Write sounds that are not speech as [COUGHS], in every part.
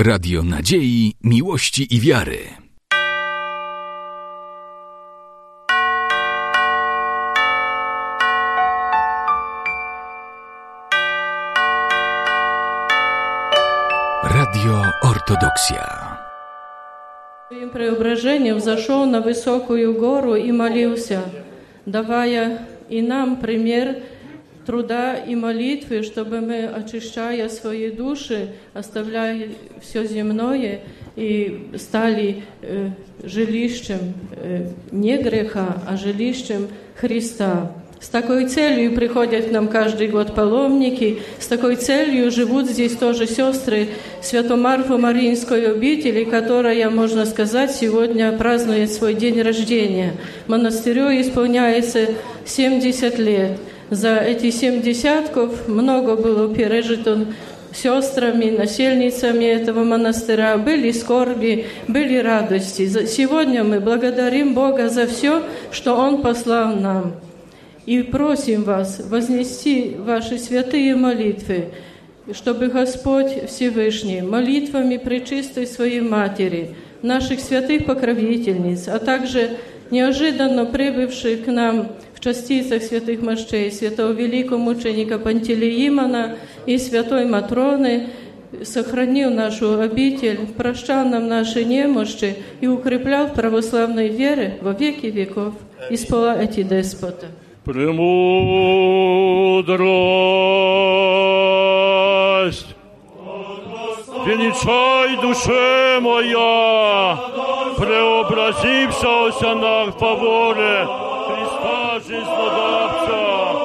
Radio Nadziei, Miłości i Wiary. Radio Ortodoksja. Своим преображением взошел на высокую гору и молился, давая и нам пример труда и молитвы, чтобы мы, очищая свои души, оставляя все земное и стали э, жилищем э, не греха, а жилищем Христа. С такой целью приходят к нам каждый год паломники, с такой целью живут здесь тоже сестры Свято-Марфу Мариинской обители, которая, можно сказать, сегодня празднует свой день рождения. Монастырю исполняется 70 лет. За эти семь десятков много было пережито сестрами, насельницами этого монастыря. Были скорби, были радости. Сегодня мы благодарим Бога за все, что Он послал нам. И просим вас вознести ваши святые молитвы, чтобы Господь Всевышний молитвами Пречистой Своей Матери, наших святых покровительниц, а также неожиданно прибывших к нам частицах святых мощей, святого великого мученика Пантелеимона и святой Матроны, сохранил нашу обитель, прощал нам наши немощи и укреплял в православной вере во веки веков. Испола эти деспота. Премудрость! Веничай, душе моя, преобразившегося на фаворе Христа жизнодавца.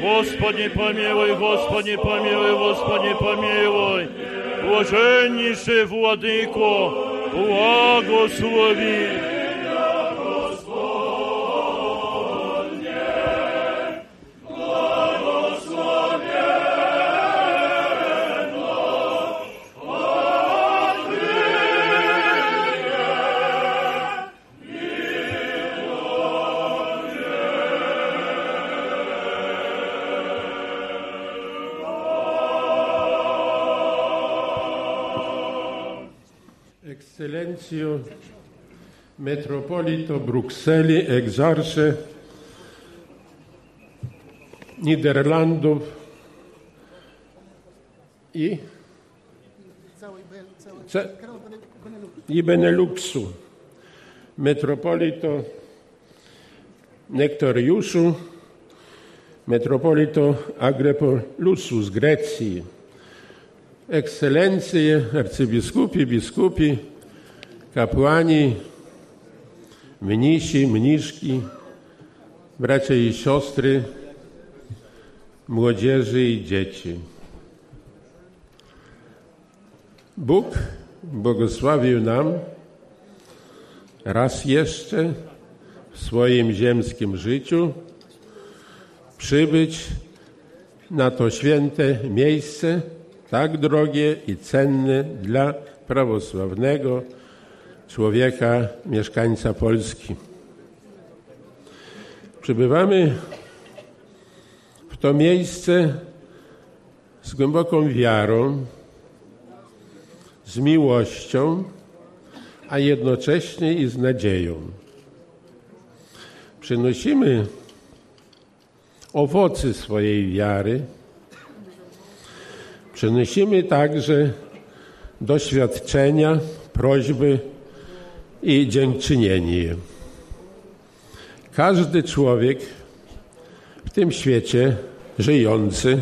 Господи, помилуй, Господи, помилуй, Господи, помилуй. Блаженнейший Владыко, благослови. Ekscelencjo metropolito Brukseli, egzarsze Niderlandów i, i Beneluxu, metropolito Nektoriuszu, metropolito Agrepolusu z Grecji, ekscelencje, arcybiskupi, biskupi, kapłani, mnisi, mniszki, bracia i siostry, młodzieży i dzieci. Bóg błogosławił nam raz jeszcze w swoim ziemskim życiu przybyć na to święte miejsce, tak drogie i cenne dla prawosławnego człowieka, mieszkańca Polski. Przybywamy w to miejsce z głęboką wiarą, z miłością, a jednocześnie i z nadzieją. Przynosimy owoce swojej wiary, Przynosimy także doświadczenia, prośby i dziękczynienie. Każdy człowiek w tym świecie żyjący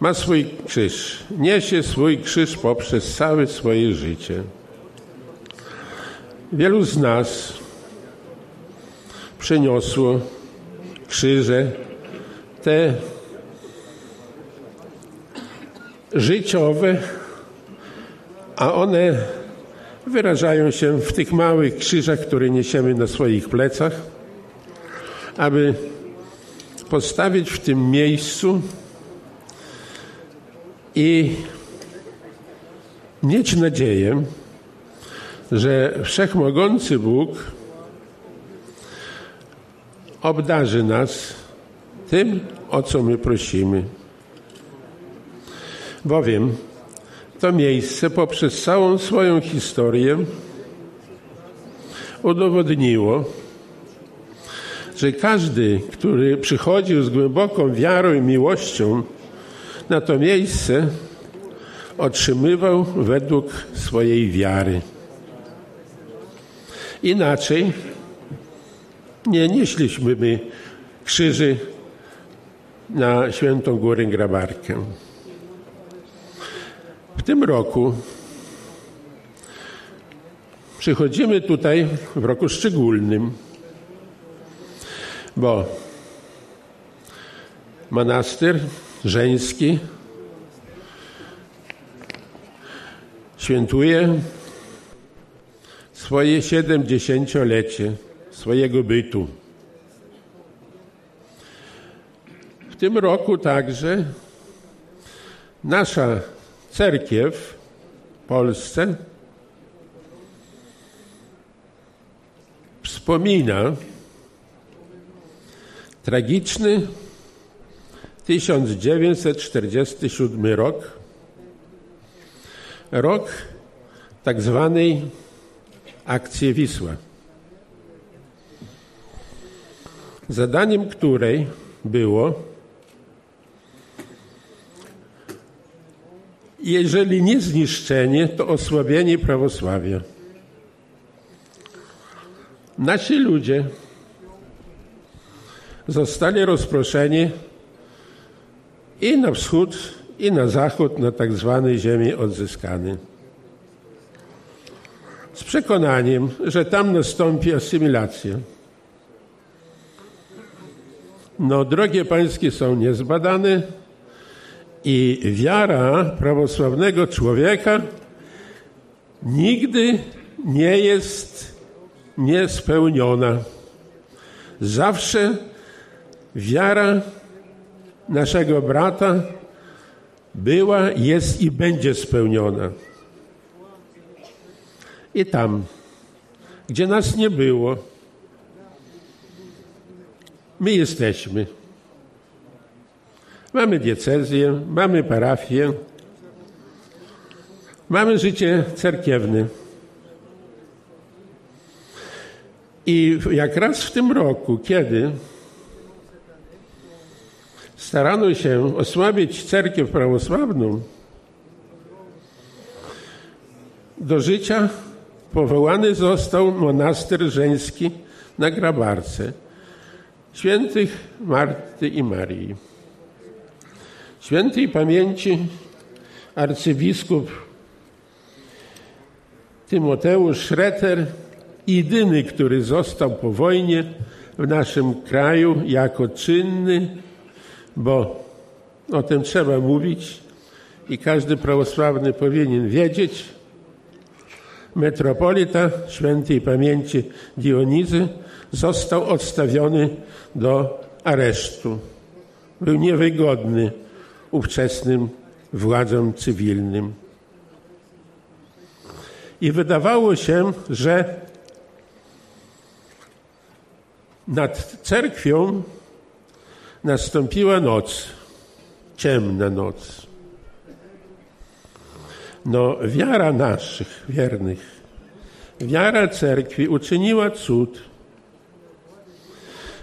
ma swój krzyż, niesie swój krzyż poprzez całe swoje życie. Wielu z nas przyniosło krzyże, te życiowe, a one wyrażają się w tych małych krzyżach, które niesiemy na swoich plecach, aby postawić w tym miejscu i mieć nadzieję, że wszechmogący Bóg obdarzy nas tym, o co my prosimy. Bowiem To miejsce poprzez całą swoją historię udowodniło, że każdy, który przychodził z głęboką wiarą i miłością na to miejsce, otrzymywał według swojej wiary. Inaczej nie nieśliśmy my krzyży na Świętą Górę Grabarkę. Tym roku przychodzimy tutaj w roku szczególnym, bo monastyr żeński świętuje swoje siedemdziesięciolecie swojego bytu. W tym roku także nasza cerkiew w Polsce wspomina tragiczny 1947 rok, rok tak zwanej akcji Wisła, zadaniem której było jeżeli nie zniszczenie, to osłabienie prawosławia. Nasi ludzie zostali rozproszeni i na wschód, i na zachód, na tak zwane ziemie odzyskane. Z przekonaniem, że tam nastąpi asymilacja. No, drogie pańskie są niezbadane i wiara prawosławnego człowieka nigdy nie jest niespełniona. Zawsze wiara naszego brata była, jest i będzie spełniona. I tam, gdzie nas nie było, my jesteśmy. Mamy diecezję, mamy parafię, mamy życie cerkiewne. I jak raz w tym roku, kiedy starano się osłabić cerkiew prawosławną, do życia powołany został monaster żeński na Grabarce świętych Marty i Marii. Świętej pamięci arcybiskup Tymoteusz Schreter, jedyny, który został po wojnie w naszym kraju jako czynny, bo o tym trzeba mówić i każdy prawosławny powinien wiedzieć. Metropolita świętej pamięci Dionizy został odstawiony do aresztu. Był niewygodny ówczesnym władzom cywilnym. I wydawało się, że nad cerkwią nastąpiła noc, ciemna noc. No, wiara naszych wiernych, wiara cerkwi uczyniła cud.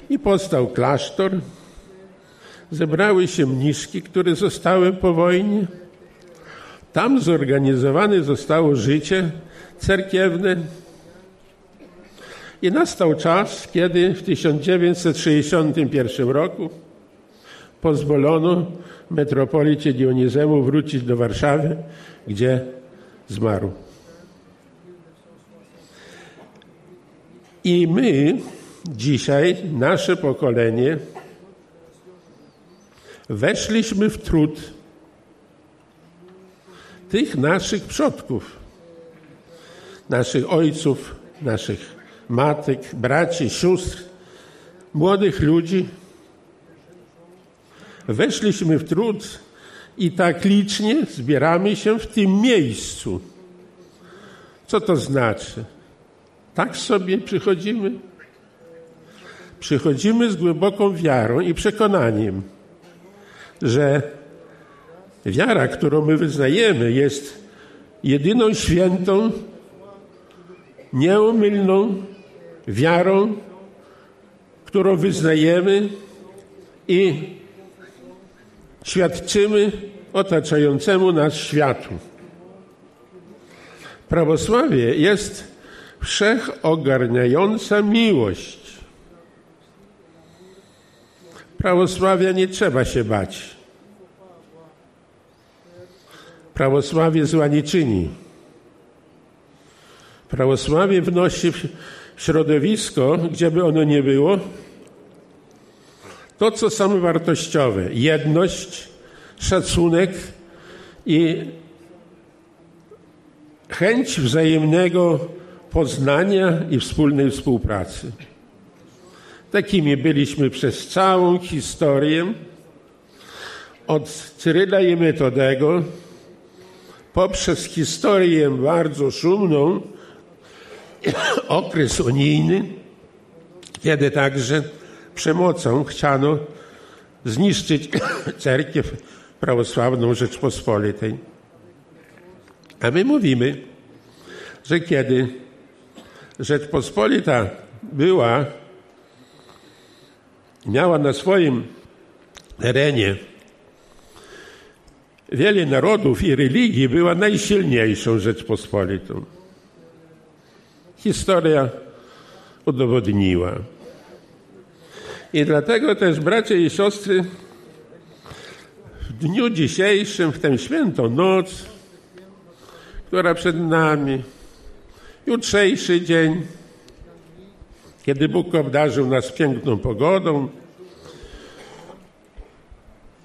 I powstał klasztor, zebrały się mniszki, które zostały po wojnie. Tam zorganizowane zostało życie cerkiewne. I nastał czas, kiedy w 1961 roku pozwolono metropolicie Dionizemu wrócić do Warszawy, gdzie zmarł. I my dzisiaj, nasze pokolenie, weszliśmy w trud tych naszych przodków, naszych ojców, naszych matek, braci, sióstr, młodych ludzi. Weszliśmy w trud i tak licznie zbieramy się w tym miejscu. Co to znaczy? Tak sobie przychodzimy? Przychodzimy z głęboką wiarą i przekonaniem, że wiara, którą my wyznajemy, jest jedyną świętą, nieomylną wiarą, którą wyznajemy i świadczymy otaczającemu nas światu. Prawosławie jest wszechogarniająca miłość. Prawosławia nie trzeba się bać. Prawosławie zła nie czyni. Prawosławie wnosi w środowisko, gdzie by ono nie było, to, co samowartościowe. Jedność, szacunek i chęć wzajemnego poznania i wspólnej współpracy. Takimi byliśmy przez całą historię, od Cyryla i Metodego, poprzez historię bardzo szumną, okres unijny, kiedy także przemocą chciano zniszczyć [COUGHS] cerkiew prawosławną Rzeczpospolitej. A my mówimy, że kiedy Rzeczpospolita była, miała na swoim terenie wiele narodów i religii, była najsilniejszą Rzeczpospolitą. Historia udowodniła. I dlatego też, bracia i siostry, w dniu dzisiejszym, w tę świętą noc, która przed nami, jutrzejszy dzień, kiedy Bóg obdarzył nas piękną pogodą,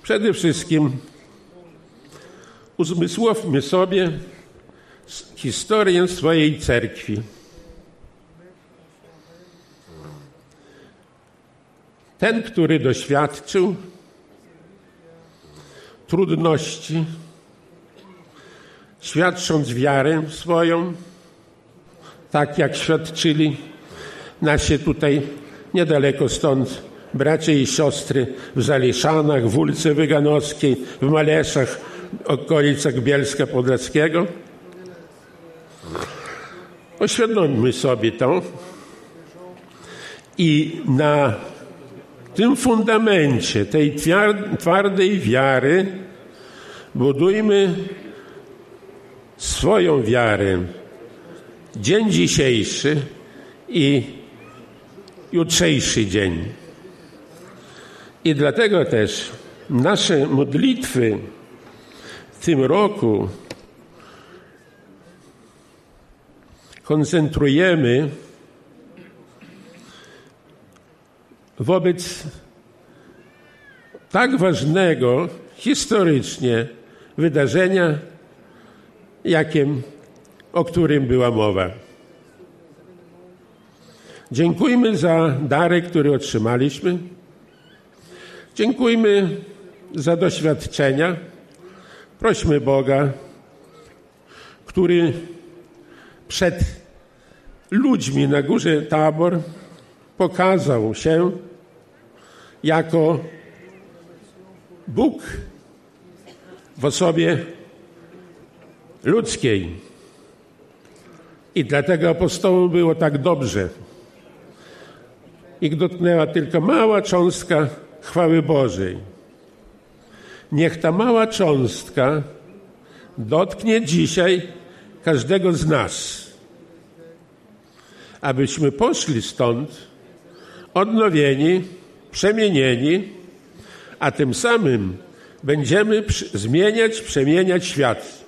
przede wszystkim uzmysłowmy sobie historię swojej cerkwi. Ten, który doświadczył trudności, świadcząc wiarę swoją, tak jak świadczyli nasi tutaj niedaleko stąd bracia i siostry w Zaliszanach, w ulicy Wyganowskiej, w Maleszach, okolicach Bielska Podlaskiego. Oświadommy sobie to i na tym fundamencie tej twardej wiary budujmy swoją wiarę dzień dzisiejszy i jutrzejszy dzień. I dlatego też nasze modlitwy w tym roku koncentrujemy wobec tak ważnego historycznie wydarzenia, jakim, o którym była mowa. Dziękujmy za dary, które otrzymaliśmy. Dziękujmy za doświadczenia. Prośmy Boga, który przed ludźmi na górze Tabor pokazał się jako Bóg w osobie ludzkiej. I dlatego apostołom było tak dobrze. Ich dotknęła tylko mała cząstka chwały Bożej. Niech ta mała cząstka dotknie dzisiaj każdego z nas, abyśmy poszli stąd odnowieni, przemienieni, a tym samym będziemy zmieniać, przemieniać świat.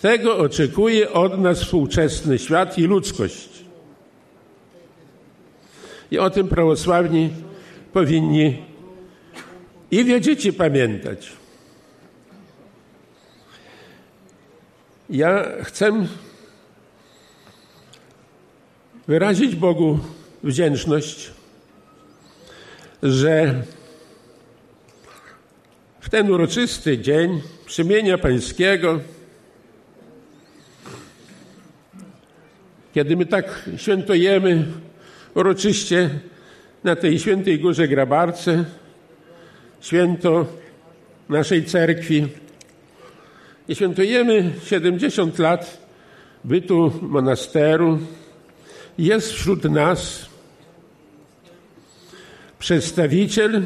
Tego oczekuje od nas współczesny świat i ludzkość. I o tym prawosławni powinni i wiedzieć i pamiętać. Ja chcę wyrazić Bogu wdzięczność, że w ten uroczysty dzień przemienia Pańskiego, kiedy my tak świętujemy uroczyście na tej świętej górze Grabarce, święto naszej cerkwi, I świętujemy 70 lat bytu monasteru. Jest wśród nas przedstawiciel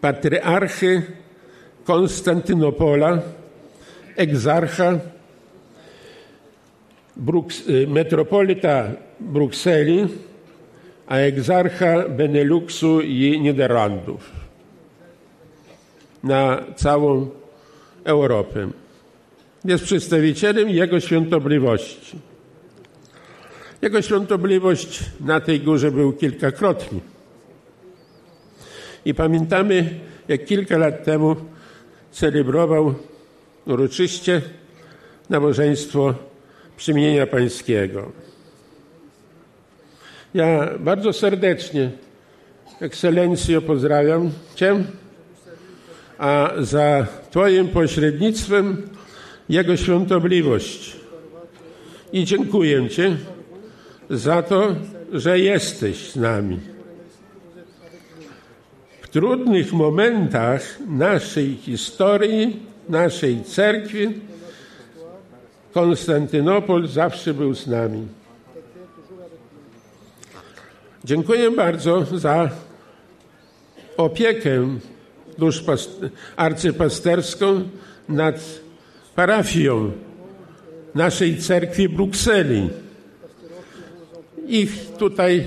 patriarchy Konstantynopola, egzarcha, Bruks, y, metropolita Brukseli, a egzarcha Beneluxu i Niderlandów na całą Europę. Jest przedstawicielem Jego Świątobliwości. Jego Świątobliwość na tej górze był kilkakrotnie. I pamiętamy, jak kilka lat temu celebrował uroczyście nabożeństwo przymienienia pańskiego. Ja bardzo serdecznie, ekscelencjo, pozdrawiam Cię, a za Twoim pośrednictwem Jego świątobliwość. I dziękuję Ci za to, że jesteś z nami. W trudnych momentach naszej historii, naszej cerkwi, Konstantynopol zawsze był z nami. Dziękuję bardzo za opiekę arcypasterską nad parafią naszej cerkwi Brukseli. Ich tutaj,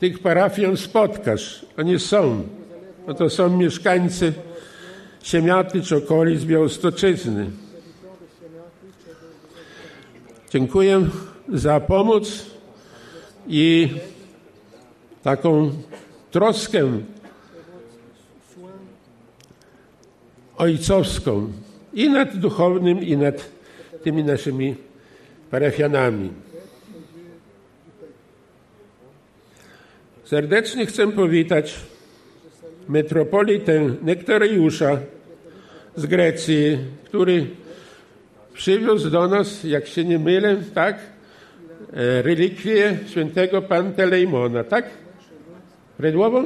tych parafian spotkasz. Oni są. No to są mieszkańcy Siemiaty czy okolic Białostoczyzny. Dziękuję za pomoc i taką troskę ojcowską i nad duchownym, i nad tymi naszymi parafianami. Serdecznie chcę powitać metropolitę Nektoriusza z Grecji, który przywiózł do nas, jak się nie mylę, tak, e, relikwie świętego Pantelejmona, tak? Prawidłowo?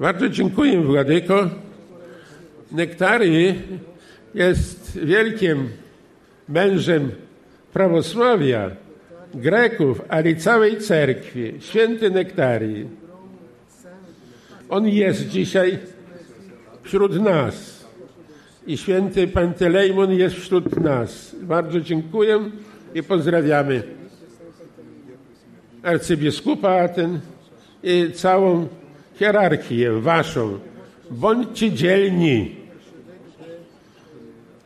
Bardzo dziękuję, Władyko. Nektary jest wielkim mężem prawosławia, Greków, ale całej cerkwi. Święty Nektarii. On jest dzisiaj wśród nas. I święty Pantelejmon jest wśród nas. Bardzo dziękuję i pozdrawiamy arcybiskupa Aten i całą hierarchię waszą. Bądźcie dzielni.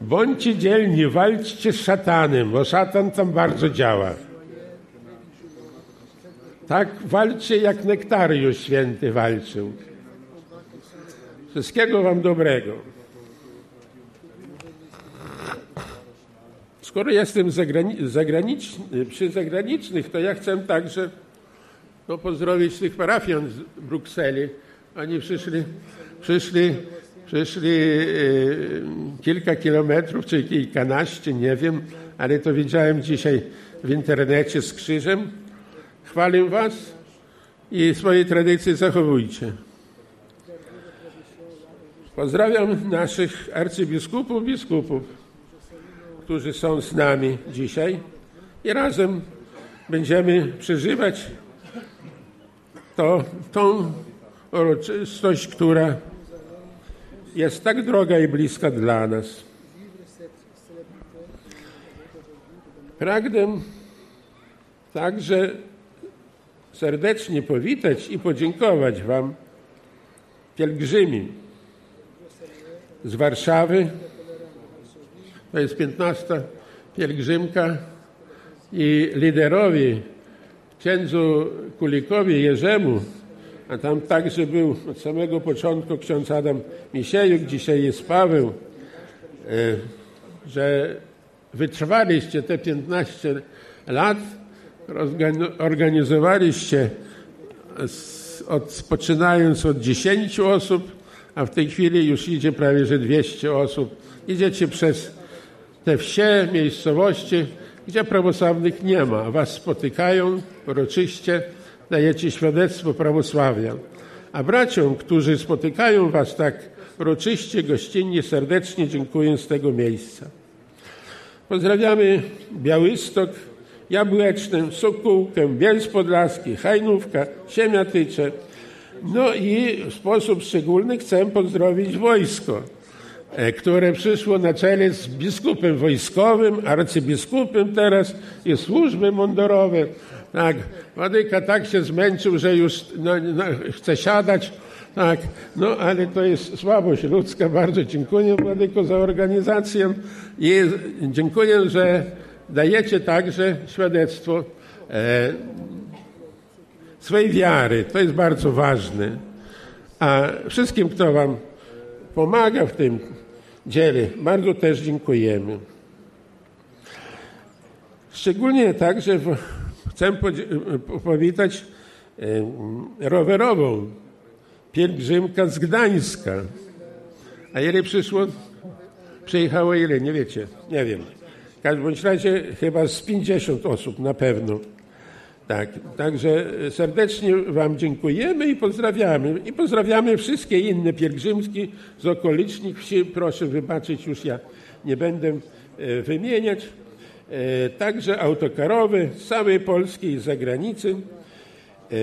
Bądźcie dzielni, walczcie z szatanem, bo szatan tam bardzo działa. Tak walczcie jak Nektariusz święty walczył. Wszystkiego wam dobrego. Skoro jestem przy zagranicznych, to ja chcę także no, pozdrowić tych parafian z Brukseli. Oni przyszli, przyszli, przyszli e, kilka kilometrów, czy kilkanaście, nie wiem, ale to widziałem dzisiaj w internecie z krzyżem. Chwalę was i swoje tradycje zachowujcie. Pozdrawiam naszych arcybiskupów, biskupów, którzy są z nami dzisiaj i razem będziemy przeżywać to, tą uroczystość, która jest tak droga i bliska dla nas. Pragnę także serdecznie powitać i podziękować Wam, pielgrzymi z Warszawy. To jest 15 pielgrzymka i liderowi księdzu Kulikowi Jerzemu, a tam także był od samego początku ksiądz Adam Misiejuk, dzisiaj jest Paweł, e, że wytrwaliście te 15 lat, organizowaliście od, poczynając od 10 osób, a w tej chwili już idzie prawie że 200 osób. Idziecie przez te wsie, miejscowości, gdzie prawosławnych nie ma. Was spotykają uroczyście, dajecie świadectwo prawosławia. A braciom, którzy spotykają was tak uroczyście, gościnnie, serdecznie dziękuję z tego miejsca. Pozdrawiamy Białystok, Jabłeczny, Sokółkę, Bielsk Podlaski, Hajnówka, Siemiatycze. No i w sposób szczególny chcę pozdrowić wojsko, które przyszło na czele z biskupem wojskowym, arcybiskupem teraz i służby mundurowe. Tak, Wadyka tak się zmęczył, że już no, no, chce siadać. Tak, no ale to jest słabość ludzka. Bardzo dziękuję Władyko za organizację i dziękuję, że dajecie także świadectwo e, wiary. To jest bardzo ważne. A wszystkim, kto Wam pomaga w tym dziele, bardzo też dziękujemy. Szczególnie także chcę powitać rowerową pielgrzymka z Gdańska. A ile przyszło? Przyjechało ile? Nie wiecie? Nie wiem. W każdym razie chyba z 50 osób na pewno. Tak, także serdecznie Wam dziękujemy i pozdrawiamy. I pozdrawiamy wszystkie inne pielgrzymki z okolicznych wsi. Proszę wybaczyć, już ja nie będę e, wymieniać. E, także autokarowe z całej Polski i z zagranicy. E,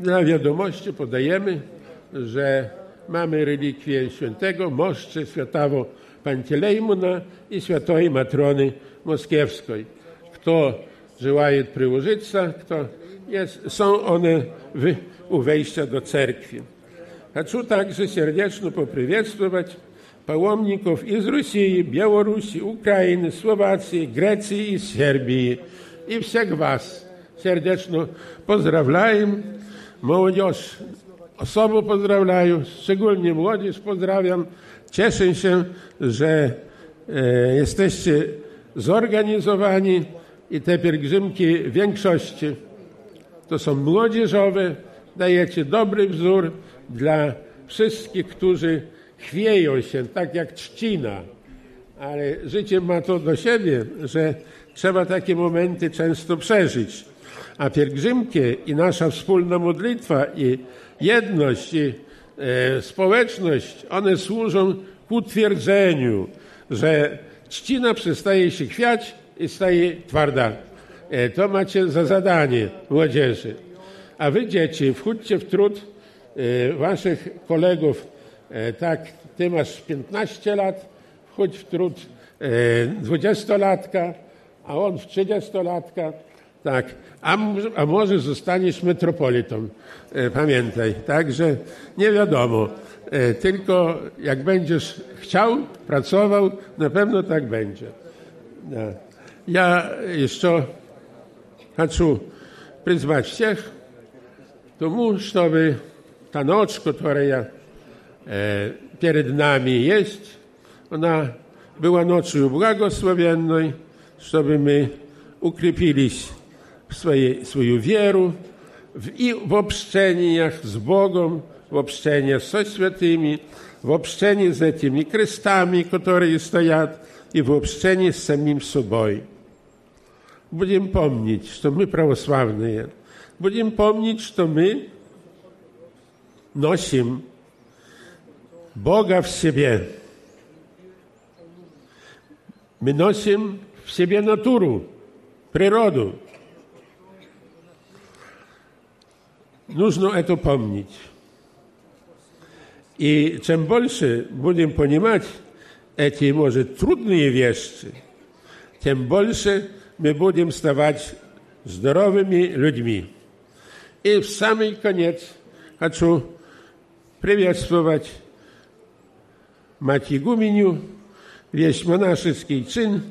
dla wiadomości podajemy, że mamy relikwie świętego Moszczy Świętego Pantelejmona i Świętej Matrony Moskiewskiej. Kto желает приложиться, kto jest, są one w, u wejścia do cerkwi. Хочу также сердечно поприветствовать паломников из России, Беларуси, Украины, Словакии, Греции и Сербии. И всех вас сердечно поздравляем. Молодежь особо поздравляю, szczególnie młodzież pozdrawiam. Cieszę się, że e, jesteście zorganizowani i te pielgrzymki w większości to są młodzieżowe. Dajecie dobry wzór dla wszystkich, którzy chwieją się, tak jak trzcina. Ale życie ma to do siebie, że trzeba takie momenty często przeżyć. A pielgrzymki i nasza wspólna modlitwa i jedność i e, społeczność, one służą ku utwierdzeniu, że trzcina przestaje się chwiać i staje twarda. E, to macie za zadanie młodzieży. A wy dzieci, wchódźcie w trud e, waszych kolegów. E, tak, ty masz 15 lat, wchódź w trud dwudziestolatka, a on w trzydziestolatka. Tak, a, a może zostaniesz metropolitą. Pamiętaj, także nie wiadomo. Tylko jak będziesz chciał, pracował, na pewno tak będzie. No. Я еще хочу призвать всех к тому, чтобы та ночь, которая э, перед нами есть, она была ночью благословенной, чтобы мы укрепились в своей, свою веру в, и в общениях с Богом, в общениях со святыми, в общении с этими крестами, которые стоят, и в общении с самим собой. Будем помнить, что мы православные. Будем помнить, что мы носим Бога в себе. Мы носим в себе натуру, природу. Нужно это помнить. И чем больше будем понимать эти, может, трудные вещи, тем больше my będziemy stawać zdrowymi ludźmi. I w samym koniec chcę приветствовать мать Игуменю, весь монашеский чин,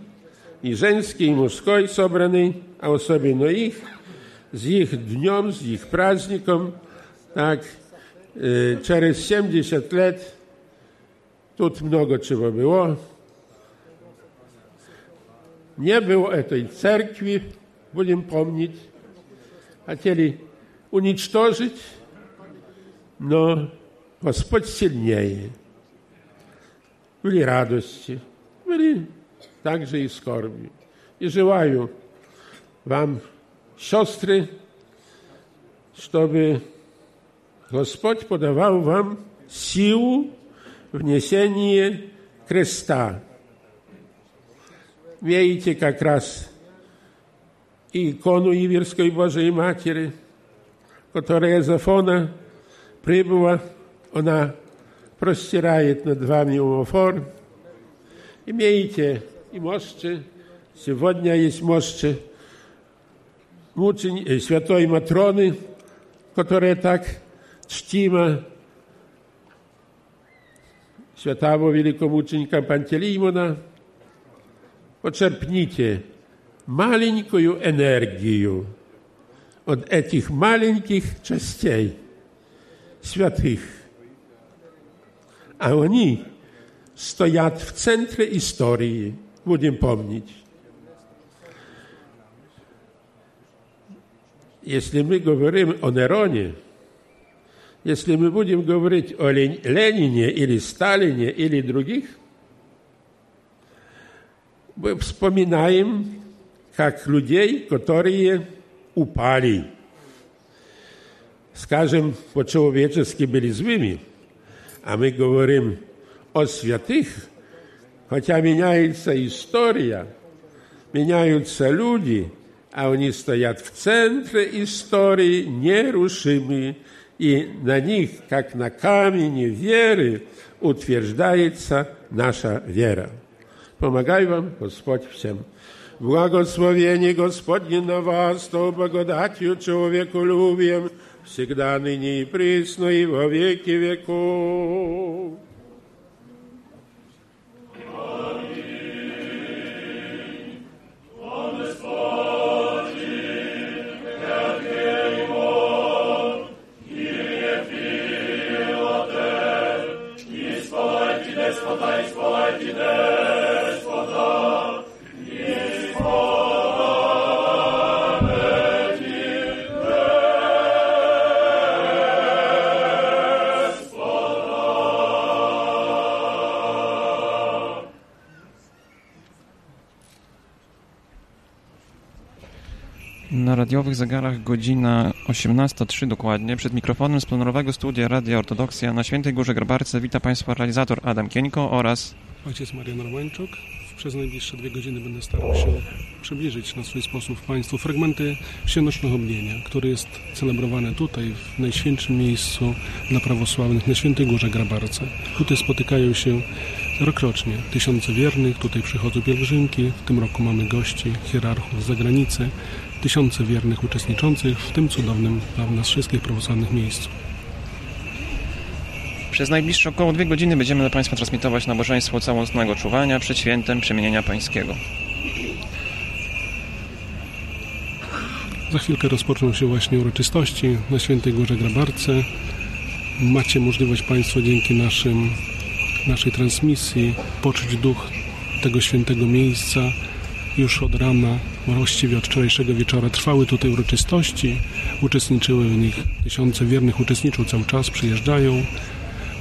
и женский, и мужской собранный, а особенно их, z ich dniem, z ich праздником, tak, через 70 lat, тут много чего было, nie było tej cerkwi, будем помнить, хотели уничтожить, но Господь сильнее. Были радости, были также и скорби. И желаю вам, siostry, żeby Господь podawał wam силу в несении креста. Видите как раз икону Иверской Божией Матери, которая за фона прибыла, она простирает над вами умофор. Имеете и мощи, сегодня есть мощи мучени, святой Матроны, которая так чтима святого великомученика Пантелеймона, почерпните маленькую энергию от этих маленьких частей святых. А они стоят в центре истории, будем помнить. Если мы говорим о Нероне, если мы будем говорить о Ленине или Сталине или других, мы вспоминаем как людей, которые упали. Скажем, по-человечески были злыми, а мы говорим о святых, хотя меняется история, меняются люди, а они стоят в центре истории, нерушимые, и на них, как на камне веры, утверждается наша вера. Помогай вам, Господь, всем. Благословение Господне на вас, то благодатью человеколюбием, всегда ныне и присно и во веки веков. Radiowych zegarach godzina 18.03 dokładnie. Przed mikrofonem z plenerowego studia Radia Ortodoksja na Świętej Górze Grabarce wita Państwa realizator Adam Kieńko oraz Ojciec Marian Romańczuk. Przez najbliższe dwie godziny będę starał się przybliżyć na swój sposób Państwu fragmenty wsienocznego obnienia, który jest celebrowany tutaj, w najświętszym miejscu dla prawosławnych, na Świętej Górze Grabarce. Tutaj spotykają się rokrocznie tysiące wiernych, tutaj przychodzą pielgrzymki, w tym roku mamy gości, hierarchów z zagranicy, tysiące wiernych uczestniczących w tym cudownym dla nas wszystkich prawosławnych miejscu. Przez najbliższe około dwie godziny będziemy dla Państwa transmitować nabożeństwo całostnego czuwania przed świętem przemienienia Pańskiego. Za chwilkę rozpoczną się właśnie uroczystości na Świętej Górze Grabarce. Macie możliwość Państwo dzięki naszym, naszej transmisji poczuć duch tego świętego miejsca już od rana, właściwie od wczorajszego wieczora trwały tutaj uroczystości. Uczestniczyły w nich tysiące wiernych, uczestniczą cały czas, przyjeżdżają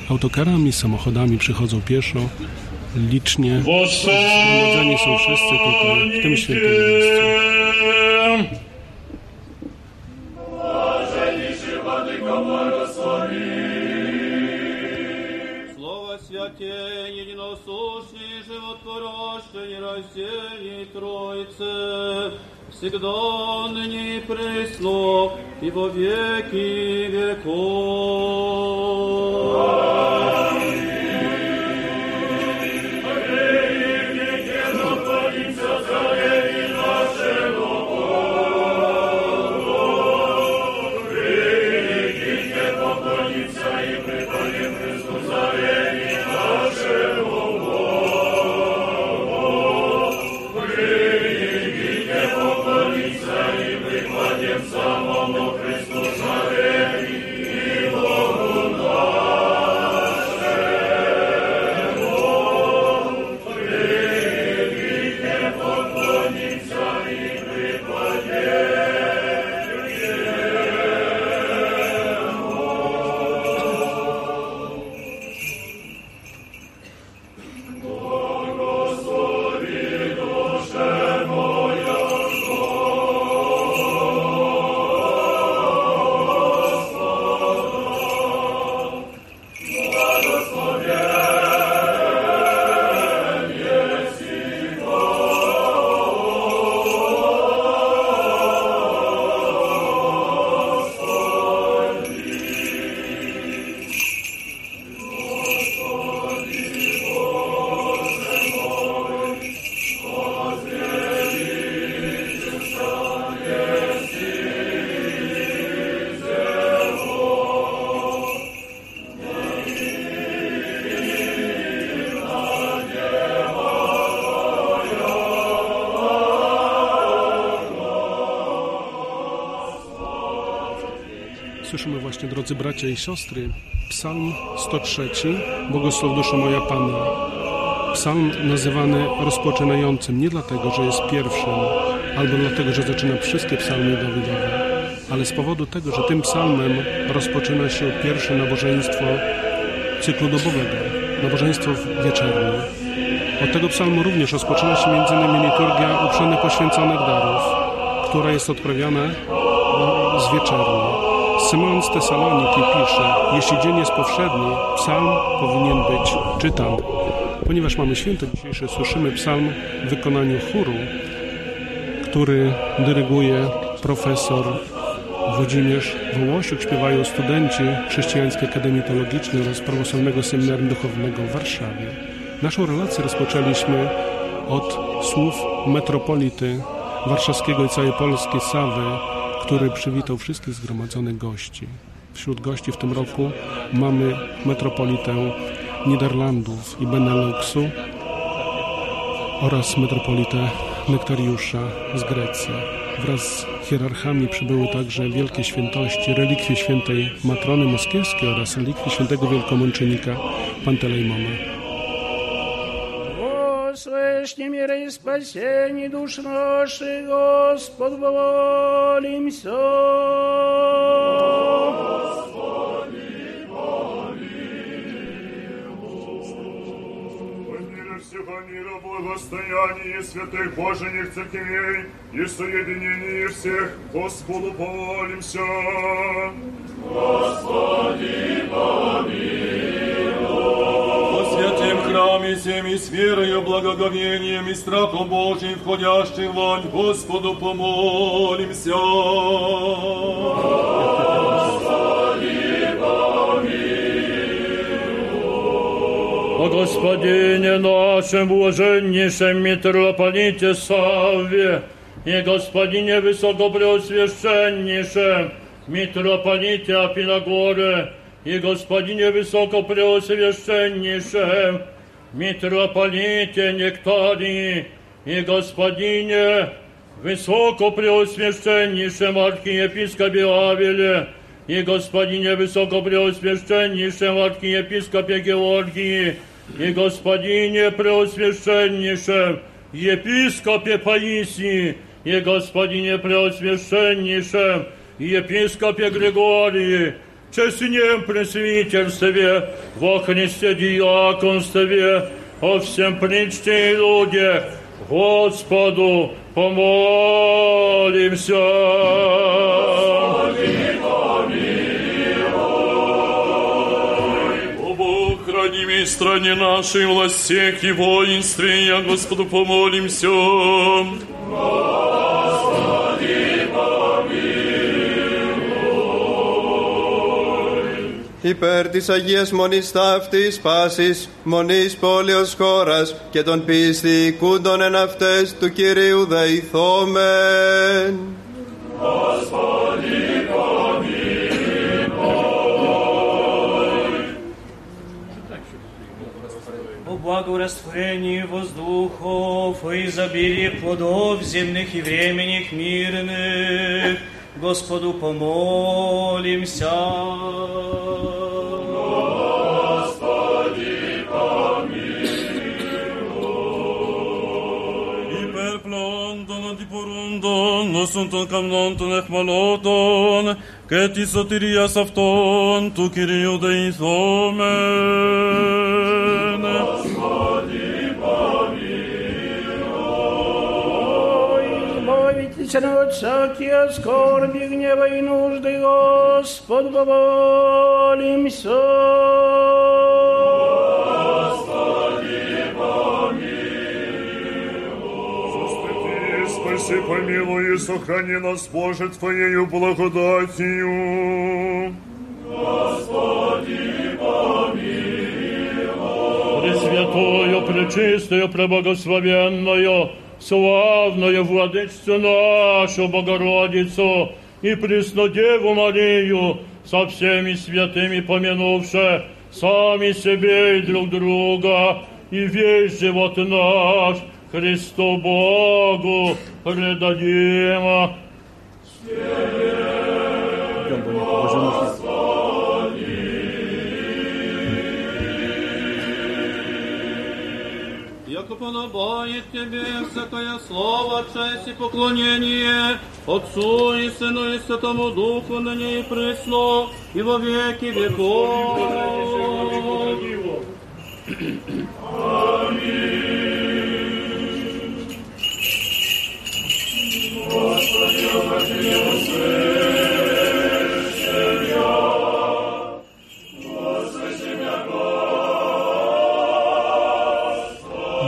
autokarami, samochodami, przychodzą pieszo. Licznie zgromadzeni są wszyscy tutaj, w tym świętym miejscu. святей, единосущней, животворящей, рассеянной Троице, всегда ныне пресно и во веки веков. Siostry, psalm 103, Błogosław dusza moja Pana. Psalm nazywany rozpoczynającym nie dlatego, że jest pierwszym, albo dlatego, że zaczyna wszystkie psalmy Dawidowe, ale z powodu tego, że tym psalmem rozpoczyna się pierwsze nabożeństwo cyklu dobowego, nabożeństwo wieczerne. Od tego psalmu również rozpoczyna się m.in. liturgia uprzednio poświęconych darów, która jest odprawiana z wieczerni. Symon z Tesaloniki pisze, jeśli dzień jest powszedni, psalm powinien być czytany. Ponieważ mamy święto dzisiejsze, słyszymy psalm w wykonaniu chóru, który dyryguje profesor Włodzimierz Wołosiuk. Śpiewają studenci Chrześcijańskiej Akademii Teologicznej oraz Prawosławnego Seminarium Duchownego w Warszawie. Naszą relację rozpoczęliśmy od słów metropolity warszawskiego i całej Polski Sawy, który przywitał wszystkich zgromadzonych gości. Wśród gości w tym roku mamy metropolitę Niderlandów i Beneluxu oraz metropolitę Nektariusza z Grecji. Wraz z hierarchami przybyły także wielkie świętości, relikwie świętej Matrony Moskiewskiej oraz relikwie świętego wielkomęczennika Pantelejmona. прежней мере и спасений душ наших, Господ, молимся. Господи, помилуй. Подними всего мира благостояние святых Божьих церквей и соединение всех Господу помолимся. Господи, помилуй святем храме всем и с верою, благоговением и страхом Божьим, входящим вон, Господу помолимся. О Господине нашем, блаженнейшем митрополите Савве и Господине Высокопреосвященнейшем митрополите Афиногоре и Господине Высокопреосвященнейшем митрополите Нектарии и Господине Высокопреосвященнейшем архиепископе Авеле и Господине Высокопреосвященнейшем архиепископе Георгии и Господине Преосвященнейшем епископе Паисии и Господине Преосвященнейшем епископе Григории, честнем пресвитерстве, во Христе диаконстве, о всем причте и людях, Господу помолимся. О Бог, храни ми стране нашей, властях и воинстве, я Господу помолимся. υπέρ της Αγίας Μονής Ταύτης Πάσης, Μονής Πόλεως χώρας και των πιστικούντων εν αυτές του Κυρίου δεηθόμεν. О благорастворении воздухов и изобилии плодов земных и временных мирных, Господу помолимся. Υπερπλώντων αντιπορούντων, όσων των καμνών των εχμαλώτων και της σωτηρίας αυτών του Κυρίου δεηθόμεν. Избавитесь от всякие скорби, гнева и нужды, Господь, помолимся. Спаси, помилуй и сохрани нас, Боже, Твоею благодатью. Пресвятую, пречистую, преблагословенную, славную владычцу нашу Богородицу и Преснодеву Марию, со всеми святыми помянувши сами себе и друг друга, и весь живот наш Христу Богу предадим. Piąto подобает Тебе всякое слово, честь и поклонение Отцу и Сыну и Святому Духу, ныне и пресно, и во веки веков. [CLEARS THROAT]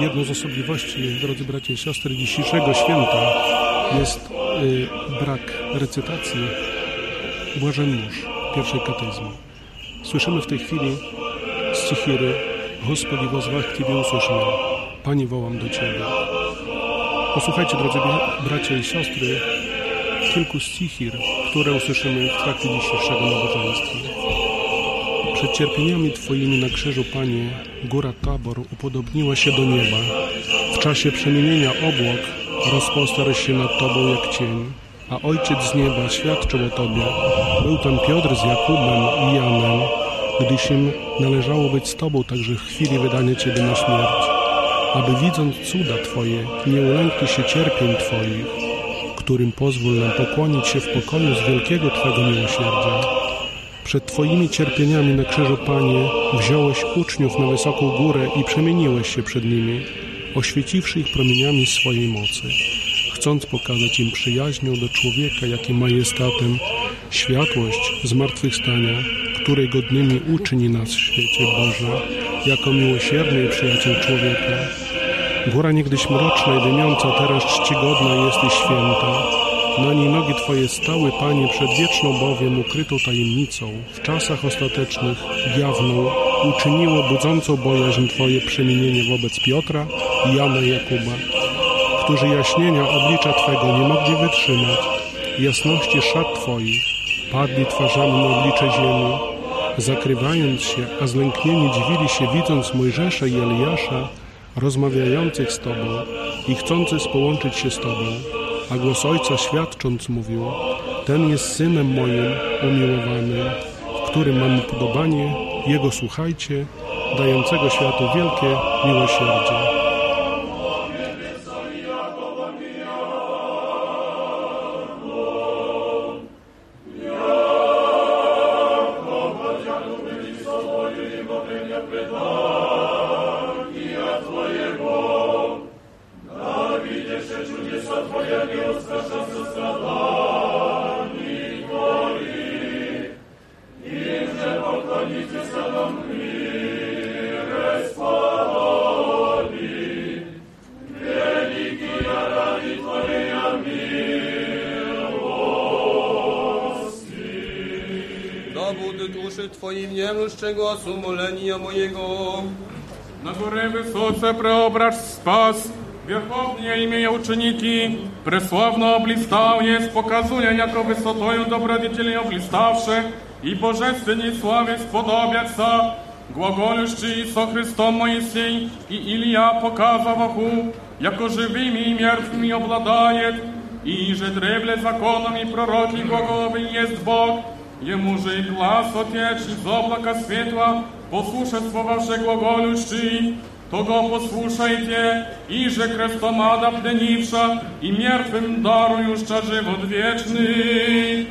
Jedną z osobliwości, drodzy bracia i siostry, dzisiejszego święta jest y, brak recytacji Błażenmórz pierwszej kateizmu. Słyszymy w tej chwili z Cichiry Господи, возвах к Тебе услышь меня. Panie, wołam do Ciebie. Posłuchajcie, drodzy bra- bracia i siostry, kilku stichir, które usłyszymy w trakcie dzisiejszego nabożeństwa. Przed cierpieniami Twoimi na krzyżu, Panie, góra Tabor upodobniła się do nieba. W czasie przemienienia obłok rozpostarł się nad Tobą jak cień, a Ojciec z nieba świadczył o Tobie. Był tam Piotr z Jakubem i Janem, gdyż im należało być z Tobą także w chwili wydania Ciebie na śmierć, aby widząc cuda Twoje, nie ulękli się cierpień Twoich, którym pozwól nam pokłonić się w pokoju z wielkiego Twego miłosierdzia. Przed Twoimi cierpieniami na krzyżu, Panie, wziąłeś uczniów na wysoką górę i przemieniłeś się przed nimi, oświeciwszy ich promieniami swojej mocy, chcąc pokazać im przyjaźnią do człowieka, jakim majestatem, światłość zmartwychwstania, której godnymi uczyni nas w świecie Boże, jako miłosierny i przyjaciel człowieka. Góra niegdyś mroczna i dymiąca, teraz czcigodna jest i święta. Na niej nogi Twoje stały, Panie, przed wieczną bowiem ukrytą tajemnicą, w czasach ostatecznych, jawną, uczyniło budzącą bojaźń Twoje przemienienie wobec Piotra i Jana Jakuba, którzy jaśnienia oblicza Twego nie mogli wytrzymać, jasności szat Twoich, padli twarzami na oblicze ziemi, zakrywając się, a zlęknieni dziwili się, widząc Mojżesza i Eliasza, rozmawiających z Tobą i chcących połączyć się z Tobą, a głos Ojca świadcząc mówił, ten jest Synem moim umiłowanym, w którym mam upodobanie, Jego słuchajcie, dającego światu wielkie miłosierdzie. внемлющие глазу моления моего. На горе высоце преображ спас, Верховnie imię uczyniki, presławno oblistał jest, pokazuje jako wysotою dobrodziecieli oblistawsze i bożestyni sławie spodobiaca, Głogolyszczy Iso Chrystom Moisiej i Ilia pokazał wokół, jako żywymi i miertwymi obladaje, i że dreble zakonom i proroki głogowy jest Bóg, Jemu że i głaz otieczy z oblaka światła, posłuszę słowa Waszego głogolyszczy, to go posłuszajcie, i że krestomada pdeniwsza i miertwym darujuszcza żywot wieczny.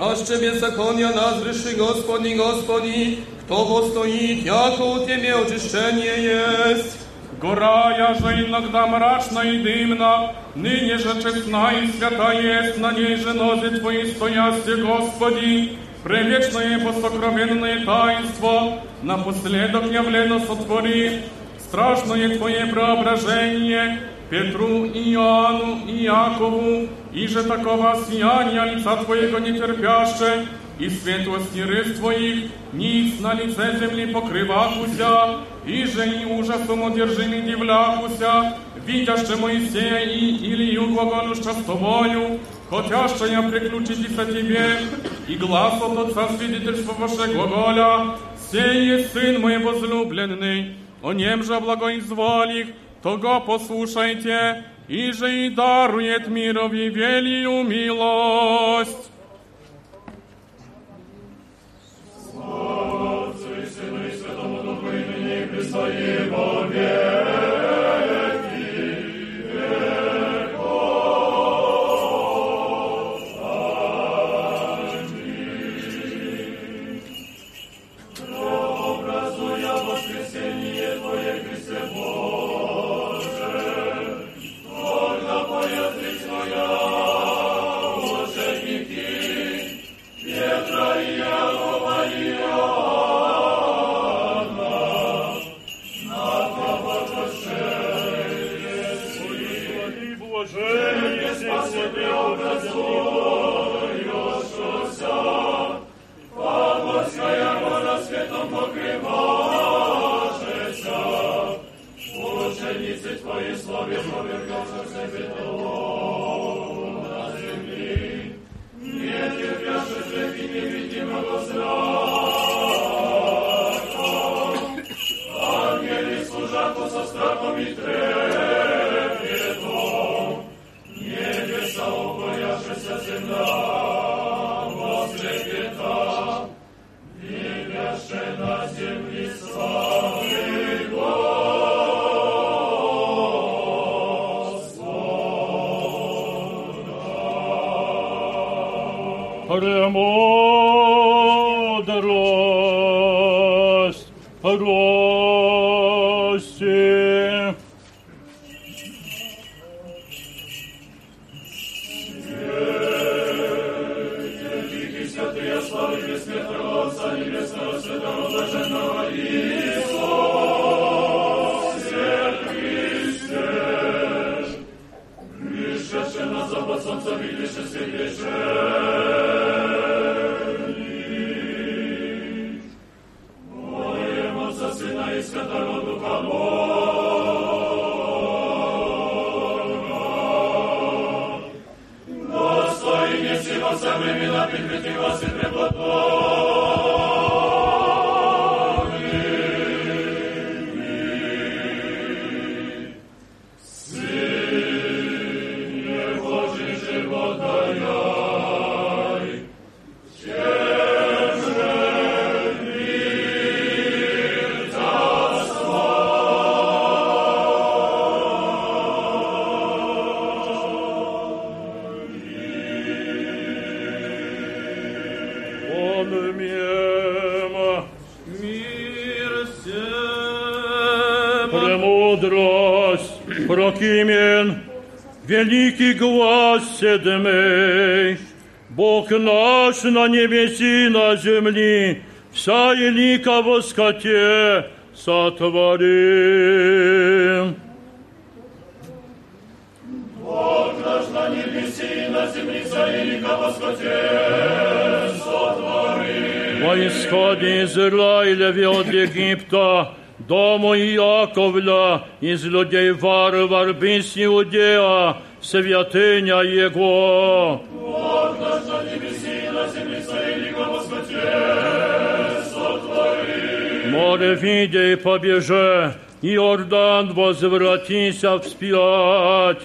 A z Ciebie zakonia nazryszy Gospodni, Gospodni, kto postoит, jako u Ciebie oczyszczenie jest. Гора, я же иногда мрачна и дымна, ныне же честна и свята есть, на ней же ноги Твои стоясти, Господи. Превечное посокровенное таинство, напоследок явлено сотвори, страшное Твое преображение, Петру Иоанну и Якову, и же такого сияния лица Твоего нетерпяще, и светлости рыс Твоих, ниц на лице земли покрывахуся, и же и ужасом одержими дивляхуся, видяще Моисея и Илью глаголюща с Тобою, хотяще я приключитися Тебе, и глаз от Отца свидетельства Ваше глаголя, сей есть Сын мой возлюбленный, о нем же благоизволих, того послушайте, и же и дарует мирови велию милость. Уважение великий глаз седмей, Бог наш на небеси на земли, вся и лика во скоте сотворим. Бог наш на небеси на земли, вся и лика во скоте сотворим. Во исходе Израилеве от Египта, Дому Яковля, из людей варвар, бис Иудея, святыня Его. Бог наш на небеси, на земле своей сотвори. Море видя и побеже, Иордан возвратися вспять.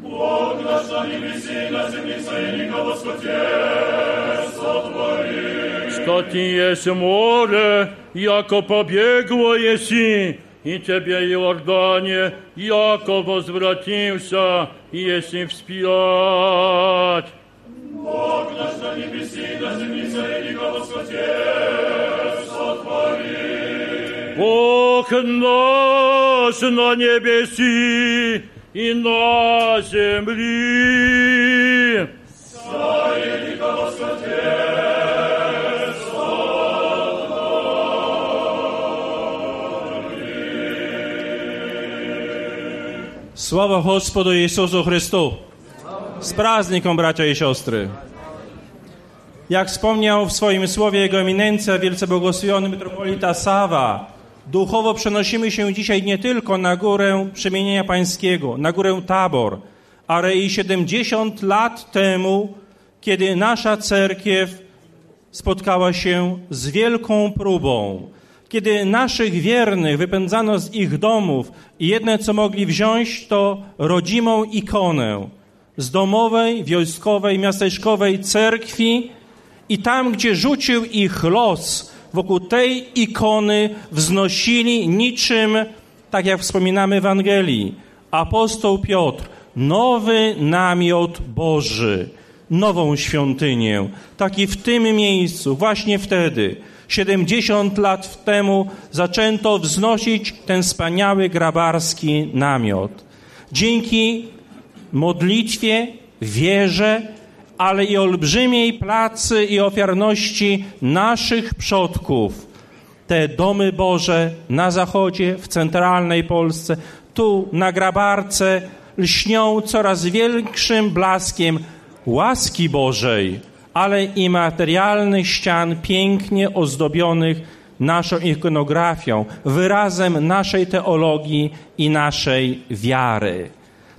Бог наш на небеси, на земле своей сотвори. Что ти есть море, яко побегло еси, и тебе, Иордане, яко возвратился, если вспять. Бог наш на небеси, на земле своей сотвори. Бог наш на небеси и на земли. Своей Sława Gospodu Jezusu Chrystu. Z prazniką, bracia i siostry. Jak wspomniał w swoim słowie Jego eminencja, wielce błogosławiony metropolita Sawa, duchowo przenosimy się dzisiaj nie tylko na górę przemienienia pańskiego, na górę Tabor, ale i 70 lat temu, kiedy nasza cerkiew spotkała się z wielką próbą, kiedy naszych wiernych wypędzano z ich domów i jedne co mogli wziąć to rodzimą ikonę z domowej, wojskowej, miasteczkowej cerkwi i tam, gdzie rzucił ich los, wokół tej ikony wznosili niczym, tak jak wspominamy w Ewangelii, apostoł Piotr, nowy namiot Boży, nową świątynię. Taki w tym miejscu, właśnie wtedy, 70 lat temu zaczęto wznosić ten wspaniały grabarski namiot. Dzięki modlitwie, wierze, ale i olbrzymiej pracy i ofiarności naszych przodków, te domy Boże na zachodzie, w centralnej Polsce, tu na Grabarce, lśnią coraz większym blaskiem łaski Bożej, ale i materialnych ścian pięknie ozdobionych naszą ikonografią, wyrazem naszej teologii i naszej wiary.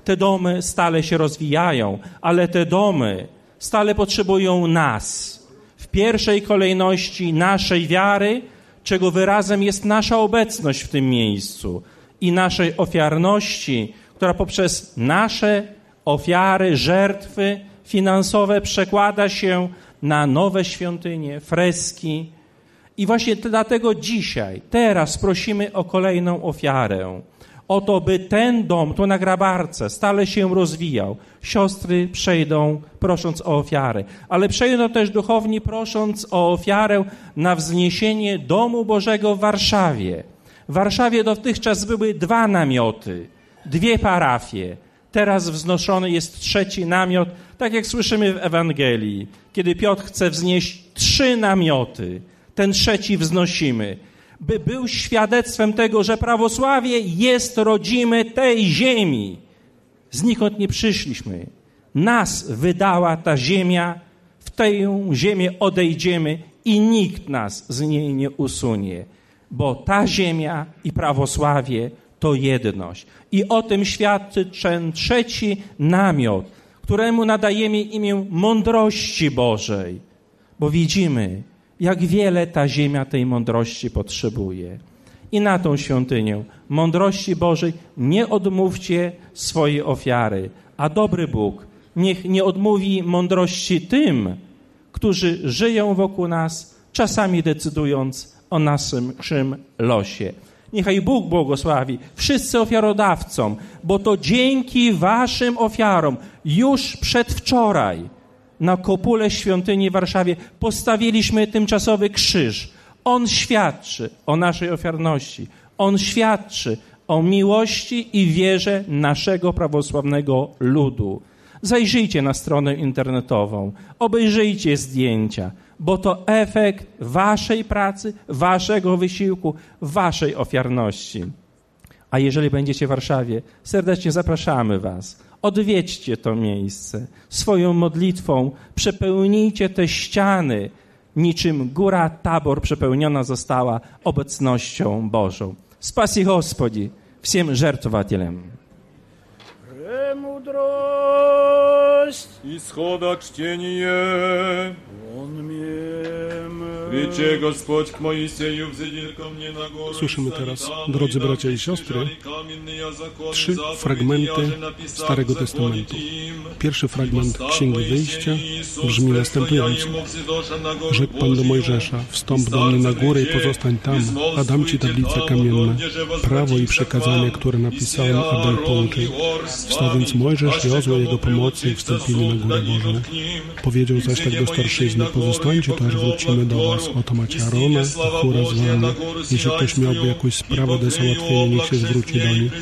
Te domy stale się rozwijają, ale te domy stale potrzebują nas. W pierwszej kolejności naszej wiary, czego wyrazem jest nasza obecność w tym miejscu i naszej ofiarności, która poprzez nasze ofiary, żertwy finansowe przekłada się na nowe świątynie, freski. I właśnie dlatego dzisiaj, teraz prosimy o kolejną ofiarę. O to, by ten dom tu na Grabarce stale się rozwijał. Siostry przejdą prosząc o ofiarę, ale przejdą też duchowni prosząc o ofiarę na wzniesienie Domu Bożego w Warszawie. W Warszawie dotychczas były dwa namioty, dwie parafie. Teraz wznoszony jest trzeci namiot, tak jak słyszymy w Ewangelii, kiedy Piotr chce wznieść trzy namioty. Ten trzeci wznosimy, by był świadectwem tego, że prawosławie jest rodzime tej ziemi. Znikąd nie przyszliśmy. Nas wydała ta ziemia, w tę ziemię odejdziemy i nikt nas z niej nie usunie, bo ta ziemia i prawosławie to jedność. I o tym świadczy ten trzeci namiot, któremu nadajemy imię mądrości Bożej, bo widzimy, jak wiele ta ziemia tej mądrości potrzebuje. I na tą świątynię mądrości Bożej nie odmówcie swojej ofiary, a dobry Bóg niech nie odmówi mądrości tym, którzy żyją wokół nas, czasami decydując o naszym losie. Niechaj Bóg błogosławi wszyscy ofiarodawcom, bo to dzięki waszym ofiarom już przedwczoraj na kopule świątyni w Warszawie postawiliśmy tymczasowy krzyż. On świadczy o naszej ofiarności. On świadczy o miłości i wierze naszego prawosławnego ludu. Zajrzyjcie na stronę internetową, obejrzyjcie zdjęcia, bo to efekt waszej pracy, waszego wysiłku, waszej ofiarności. A jeżeli będziecie w Warszawie, serdecznie zapraszamy was. Odwiedźcie to miejsce. Swoją modlitwą przepełnijcie te ściany, niczym góra Tabor przepełniona została obecnością Bożą. Spasi Господи всем жертвователям. Премудрость. Исхода чтение. Słyszymy teraz, drodzy bracia i siostry, trzy fragmenty Starego Testamentu. Pierwszy fragment Księgi Wyjścia brzmi następująco. Rzekł Pan do Mojżesza, wstąp do mnie na górę i pozostań tam, a dam Ci tablice kamienne, prawo i przekazania, które napisałem, aby pouczył. Wstał więc Mojżesz i ozło jego pomocy i wstąpili na górę Bożą. Powiedział zaś tak do starszyzny, pozostańcie tu, aż wrócimy do Was. Oto macie Arona, Hura z Wami. Jeśli ktoś miałby jakąś sprawę do załatwienia, niech się zwróci do nich.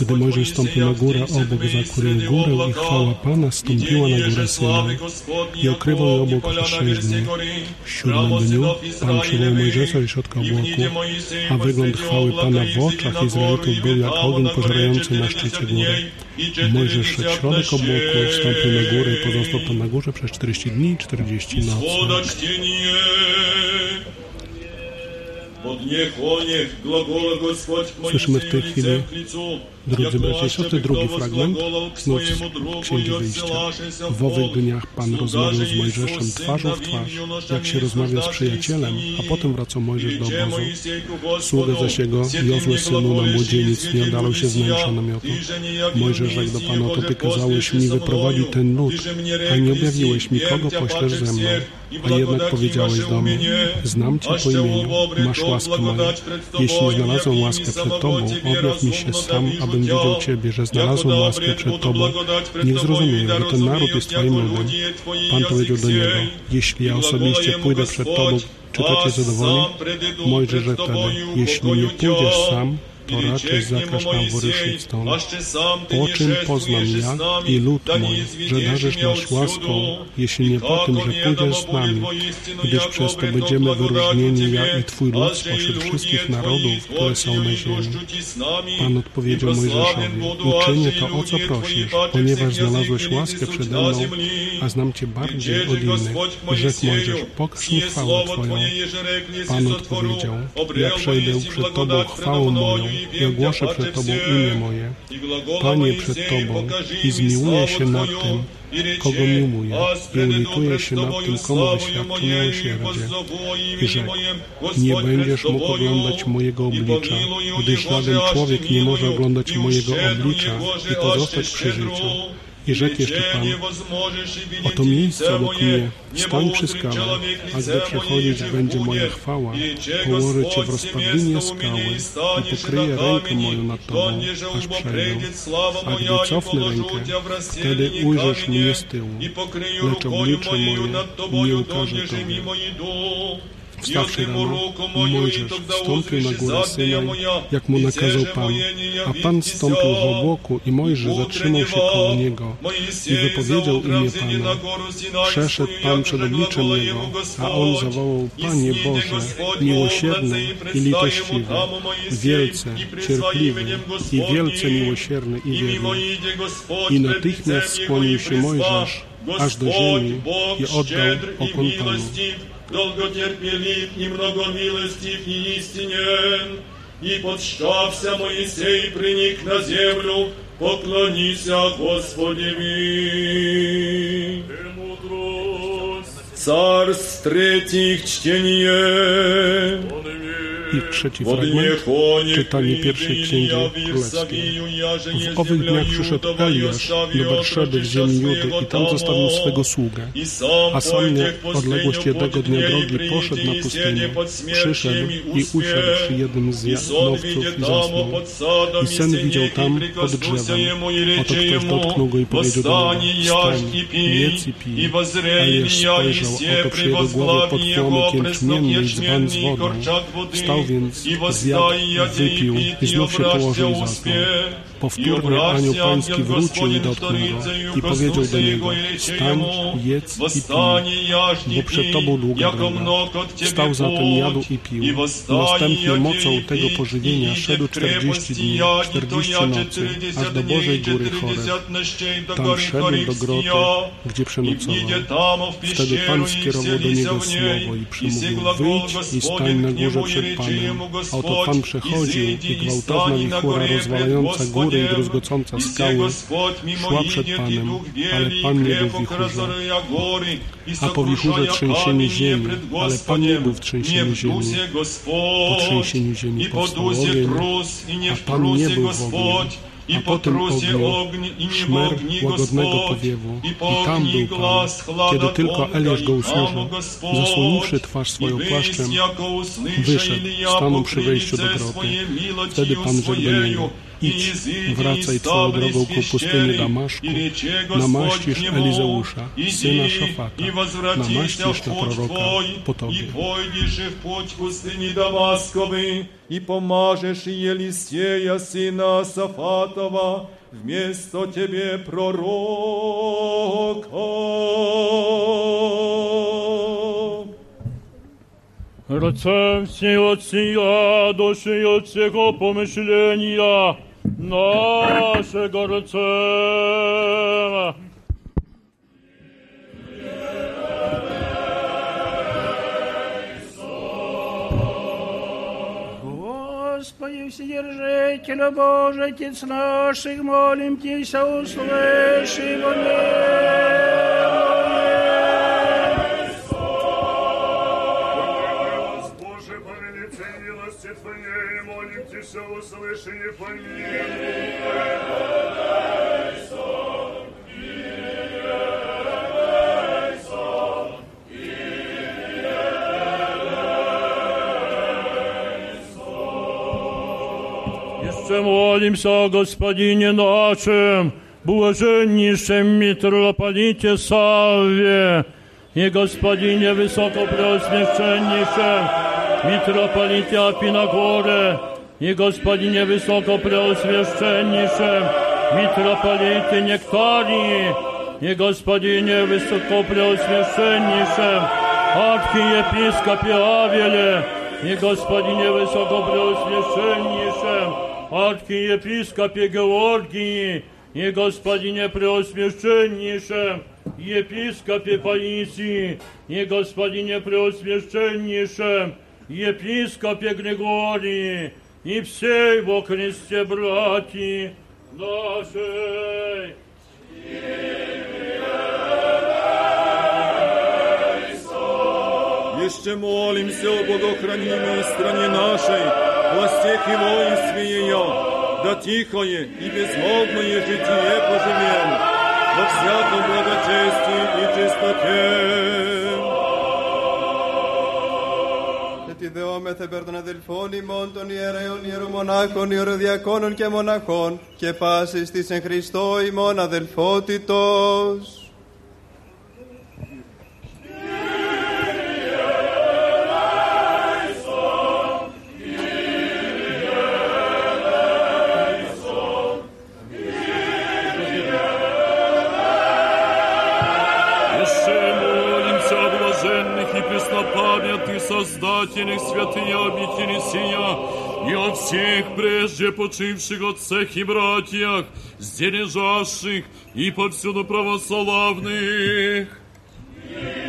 Gdy Mojżesz stąpił na górę, obok zakurił górę i chwała Pana stąpiła na górę Syna i okrywał ją obok przez sześć dni. W siódmym dniu Pan przywołał Mojżesza i środka obłoku, a wygląd chwały Pana w oczach Izraelitów był jak ogień pożerający na szczycie góry. Mojżesz środek obłoku, wstąpił na górę i pozostał tam na górze przez 40 dni i 40 nocy. Słyszymy w tej chwili, drodzy bracia i siostry, drugi fragment z Księgi Wyjścia. W owych dniach Pan rozmawiał z Mojżeszem twarzą w twarz, jak się rozmawia z przyjacielem, a potem wracał Mojżesz do obozu. Sługa zaś jego, Jozue synu na młodzieniec, nie oddalał się z wnętrza namiotu. Mojżesz rzekł do Pana, to Ty kazałeś mi wyprowadzić ten lud, a nie objawiłeś mi, kogo poślesz ze mną. A jednak powiedziałeś do mnie, znam Cię po imieniu, masz łaskę moją. Jeśli znalazłem łaskę przed Tobą, objaw mi się sam, abym widział Ciebie, że znalazłem łaskę przed Tobą. Niech zrozumieją, że ten naród jest Twoim ludem. Pan powiedział do niego, jeśli ja osobiście pójdę przed Tobą, czy to Cię zadowoli? Mojżesz rzekł wtedy, jeśli nie pójdziesz sam, to raczej zakaż nam wyruszyć stąd. Po czym poznam ja i lud mój, że darzysz nas łaską, jeśli nie po tym, że pójdziesz z nami, gdyż przez to będziemy wyróżnieni ja i Twój lud spośród wszystkich narodów, które są na ziemi. Pan odpowiedział Mojżeszowi, uczynię to, o co prosisz, ponieważ znalazłeś łaskę przede mną, a znam Cię bardziej od innych. Rzekł Mojżesz, pokaż mi chwałę Twoją. Pan odpowiedział, ja przejdę przed Tobą chwałą moją i ogłoszę przed Tobą imię moje. Panie przed Tobą i zmiłuję się nad tym, kogo miłuje i ulituję się nad tym, komu wyświadczy miłosierdzie. I rzekł, nie będziesz mógł oglądać mojego oblicza, gdyż żaden człowiek nie może oglądać mojego oblicza i pozostać przy życiu. I rzekł jeszcze Pan, oto miejsce obok mnie, stań przy skale, a gdy przechodzić będzie moja chwała, położę Cię w rozpadlinie skały i pokryję rękę moją nad Tobą, aż przejdę. A gdy cofnę rękę, wtedy ujrzysz mnie z tyłu, lecz oblicze moje nie ukaże Tobie. Wstawszy rano, Mojżesz wstąpił na górę Synaj, jak mu nakazał Pan, a Pan stąpił w obłoku i Mojżesz zatrzymał się koło niego i wypowiedział imię Pana. Przeszedł Pan przed obliczem Jego, a on zawołał, Panie Boże, miłosierny i litościwy, wielce cierpliwy i wielce miłosierny i wierny. I natychmiast skłonił się Mojżesz aż do ziemi i oddał pokłon Panu долготерпелив и многомилостив и истинен. И подщався Моисей, приник на землю, поклонися Господеви. Царств третьих чтение. I trzeci fragment, czytanie pierwszej księgi królewskiej. W owych dniach przyszedł Eliasz do Berszeby w ziemi Judy i tam zostawił swego sługę. A sam nie odległość jednego dnia drogi poszedł na pustynię, przyszedł i usiadł przy jednym z jadłowców i zasnął. I sen widział tam pod drzewem. Oto ktoś dotknął go i powiedział do niego, wstań, jedz i pij. Eliasz spojrzał, oto przy jego głowie pod płomyk i dzban z wodą. Wstał więc, zjadł, wypił i znów się położył i zasnął. Powtórnie anioł pański wrócił i dotknął go i powiedział do niego, stań, jedz i pij, bo przed tobą długa droga. Wstał zatem, jadł i pił. Następnie mocą tego pożywienia szedł czterdzieści dni, czterdzieści nocy, aż do Bożej Góry Choreb. Tam szedł do groty, gdzie przenocował. Wtedy Pan skierował do niego słowo i przemówił, wyjdź i stań na górze przed Panem. A oto Pan przechodził i gwałtowna wichura rozwalająca i druzgocąca skały szła przed Panem, ale Pan nie był w wichurze. A po wichurze trzęsienie ziemi, ale Pan nie był w trzęsieniu ziemi. Po trzęsieniu ziemi powstał ogień, a Pan nie był w ogniu a potem ogniu, szmer łagodnego powiewu. I tam był Pan. Kiedy tylko Eliasz go usłyszał, zasłoniwszy twarz swoją płaszczem, wyszedł, stanął przy wejściu do groty. Wtedy Pan rzekł do niego, idź, wracaj twoją drogą ku pustyni Damaszku, namaścisz Elizeusza, syna Szafata, namaścisz na proroka po tobie. I pójdziesz w pуть pustyni Damaskowej i pomarzesz Елисея, syna Safatowa, вместо тебе пророка. Рце всі отція, душі і от всього помишлення нашого рце. Господи, Вседержителю Божий, Отец наших, молим Тебя, услыши Боже, милости Твоей, молим Тебя, услыши и помилуй. Jeszcze молимся о Господине нашем, блаженнейшем митрополите Савве и Господине Высокопреосвященнейшем mitropolita Pinagorę i gospodinie wysoko preoswieszczennicze, mitropolity Nektarii i gospodinie wysoko preoswieszczennicze, archiepiskopie Awiele i gospodinie wysoko preoswieszczennicze, archiepiskopie Georgii i gospodinie preoswieszczennicze, Episkopie Palisji, i gospodinie preoswieszczennisze, episkopie Gregorii, i всей во Христе братья нашей. Jeszcze молимся о богохранимой стране нашей, властях и воинстве ее, да тихое и безмолвное житие поживем во всяком благочестии и чистоте. Και τη δεόμεθα περ των αδελφών ημών των ιερέων, ιερομονάχων, ιεροδιακόνων και μοναχών και πάσης της εν Χριστώ ημών αδελφότητος. Создательных святые обители сия, и о всех прежде почивших отцах и братьях, сдережавших и повсюду православных. Jeszcze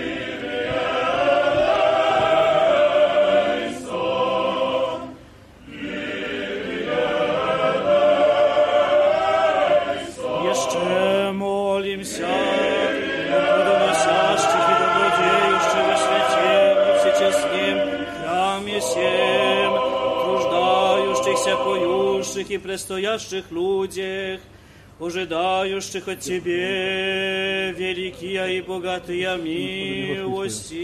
поющих и предстоящих людях, ожидающих от Тебе великие и богатые милости.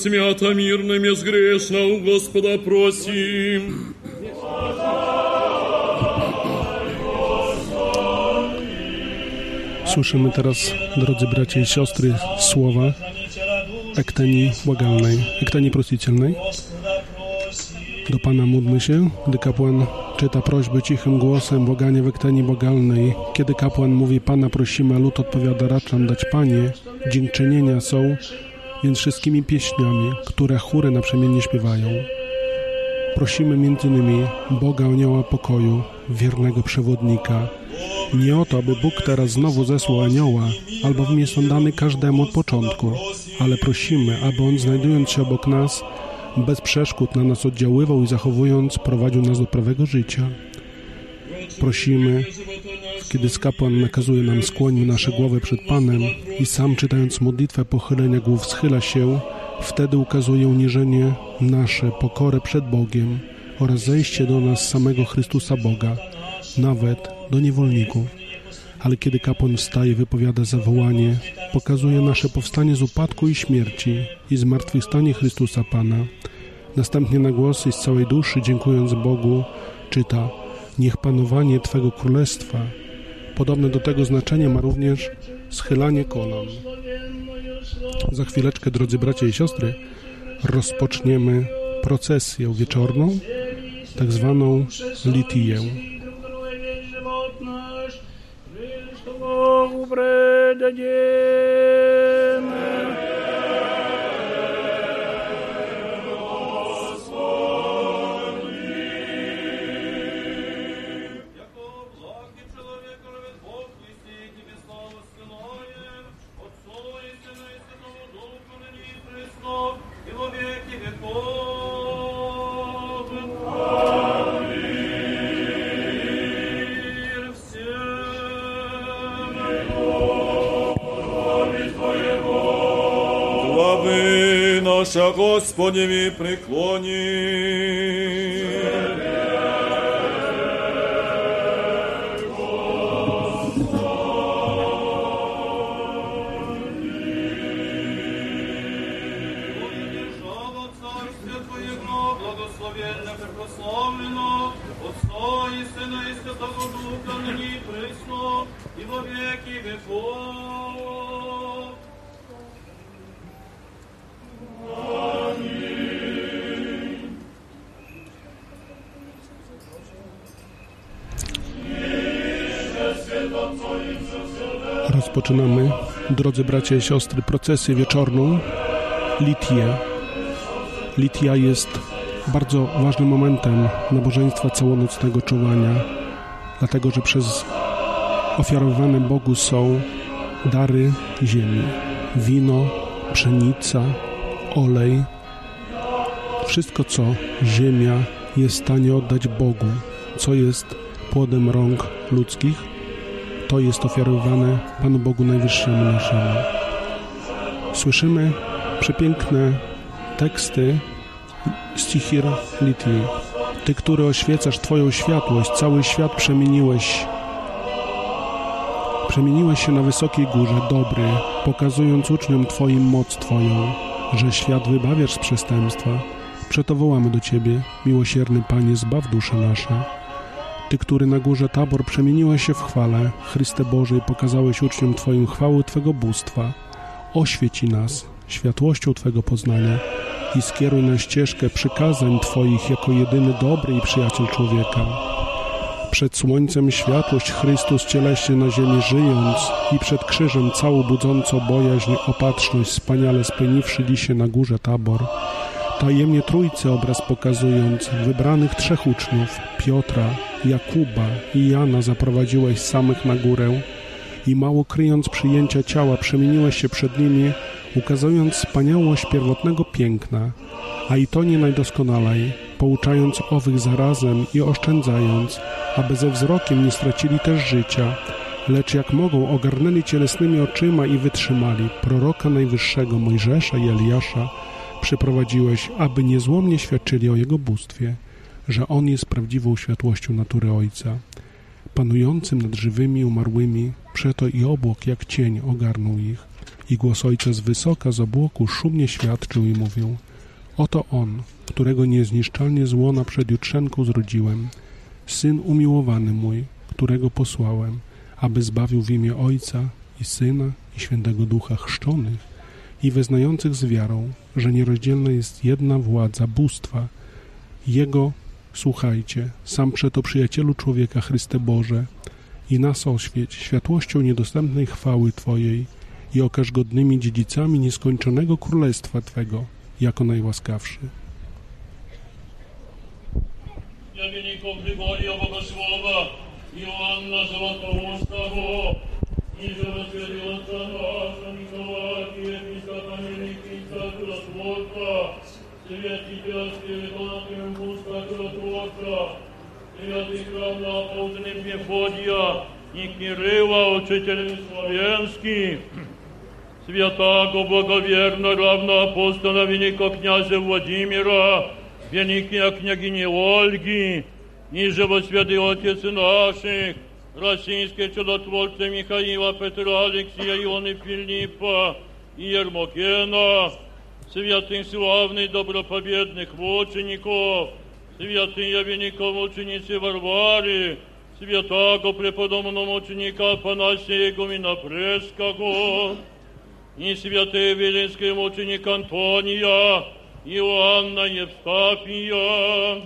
свято, мирно, безгрешно у Господа просим. Słyszymy teraz, drodzy bracia i siostry, słowa ekteni błagalnej, ekteni prosicielnej. Do Pana módlmy się, gdy kapłan czyta prośby cichym głosem, błaganie w ekteni błagalnej. Kiedy kapłan mówi Pana prosimy, a lud odpowiada raczam dać Panie, dziękczynienia są więc wszystkimi pieśniami, które chóry naprzemiennie śpiewają. Prosimy innymi Boga Anioła Pokoju, wiernego przewodnika, nie o to, aby Bóg teraz znowu zesłał anioła, albowiem jest on dany każdemu od początku, ale prosimy, aby on znajdując się obok nas, bez przeszkód na nas oddziaływał i zachowując, prowadził nas do prawego życia. Prosimy, kiedy skapłan nakazuje nam skłonić nasze głowy przed Panem i sam czytając modlitwę pochylenia głów schyla się, wtedy ukazuje uniżenie nasze, pokorę przed Bogiem oraz zejście do nas samego Chrystusa Boga, nawet do niewolników. Ale kiedy kapłan wstaje, wypowiada zawołanie, pokazuje nasze powstanie z upadku i śmierci i zmartwychwstanie Chrystusa Pana. Następnie na głos i z całej duszy, dziękując Bogu, czyta Niech panowanie Twego Królestwa. Podobne do tego znaczenie ma również schylanie kolan. Za chwileczkę, drodzy bracia i siostry, rozpoczniemy procesję wieczorną, tak zwaną litiję. Chrystusowu. наша Господи преклони. Rozpoczynamy, drodzy bracia i siostry, procesję wieczorną Litię. Litia jest bardzo ważnym momentem nabożeństwa całonocnego czuwania, dlatego że przez ofiarowane Bogu są dary ziemi, wino, pszenica, olej, wszystko co ziemia jest w stanie oddać Bogu, co jest płodem rąk ludzkich, to jest ofiarowane Panu Bogu Najwyższemu naszemu. Słyszymy przepiękne teksty Stichir Litii. Ty, który oświecasz Twoją światłość, cały świat przemieniłeś. Przemieniłeś się na wysokiej górze, dobry, pokazując uczniom Twoim moc Twoją, że świat wybawiasz z przestępstwa. Przeto wołamy do Ciebie, miłosierny Panie, zbaw dusze nasze. Ty, który na górze Tabor przemieniłeś się w chwale, Chryste Boże, i pokazałeś uczniom Twoim chwały Twego bóstwa. Oświeci nas światłością Twego poznania i skieruj na ścieżkę przykazań Twoich jako jedyny dobry i przyjaciel człowieka. Przed słońcem światłość Chrystus cieleśnie na ziemi żyjąc i przed krzyżem całą budząco bojaźń opatrzność wspaniale spełniwszy dzisiaj na górze Tabor. Tajemnie Trójcy obraz pokazując, wybranych trzech uczniów, Piotra, Jakuba i Jana zaprowadziłeś samych na górę i mało kryjąc przyjęcia ciała przemieniłeś się przed nimi, ukazując wspaniałość pierwotnego piękna, a i to nie najdoskonalej, pouczając owych zarazem i oszczędzając, aby ze wzrokiem nie stracili też życia, lecz jak mogą ogarnęli cielesnymi oczyma i wytrzymali. Proroka najwyższego Mojżesza i Eliasza przyprowadziłeś, aby niezłomnie świadczyli o Jego bóstwie, że On jest prawdziwą światłością natury Ojca, panującym nad żywymi umarłymi, przeto i obłok jak cień ogarnął ich. I głos Ojca z wysoka, z obłoku szumnie świadczył i mówił Oto On, którego niezniszczalnie z łona przed jutrzenką zrodziłem, Syn umiłowany mój, którego posłałem, aby zbawił w imię Ojca i Syna i Świętego Ducha chrzczonych i wyznających z wiarą, że nierozdzielna jest jedna władza bóstwa. Jego Słuchajcie, sam przeto przyjacielu człowieka Chryste Boże i nas oświeć światłością niedostępnej chwały Twojej i okaż godnymi dziedzicami nieskończonego Królestwa Twego, jako najłaskawszy. Jamieników Спиридона Пуска Чудотворца, святый храм на апостоле Мефодия и Кирилла, учитель славянский, святаго благоверно равноапостола великого князя Владимира, великая княгиня Ольги, ниже во святый Отец наших, российские чудотворцы Михаила, Петра, Алексея, Ионы, Филиппа и Ермокена, святых славных добропобедных мучеников, святые великомученицы Варвары, святаго преподобного ученика Афанасия Игумена Преского, и святые велинские мученик Антония, Иоанна Евстафия,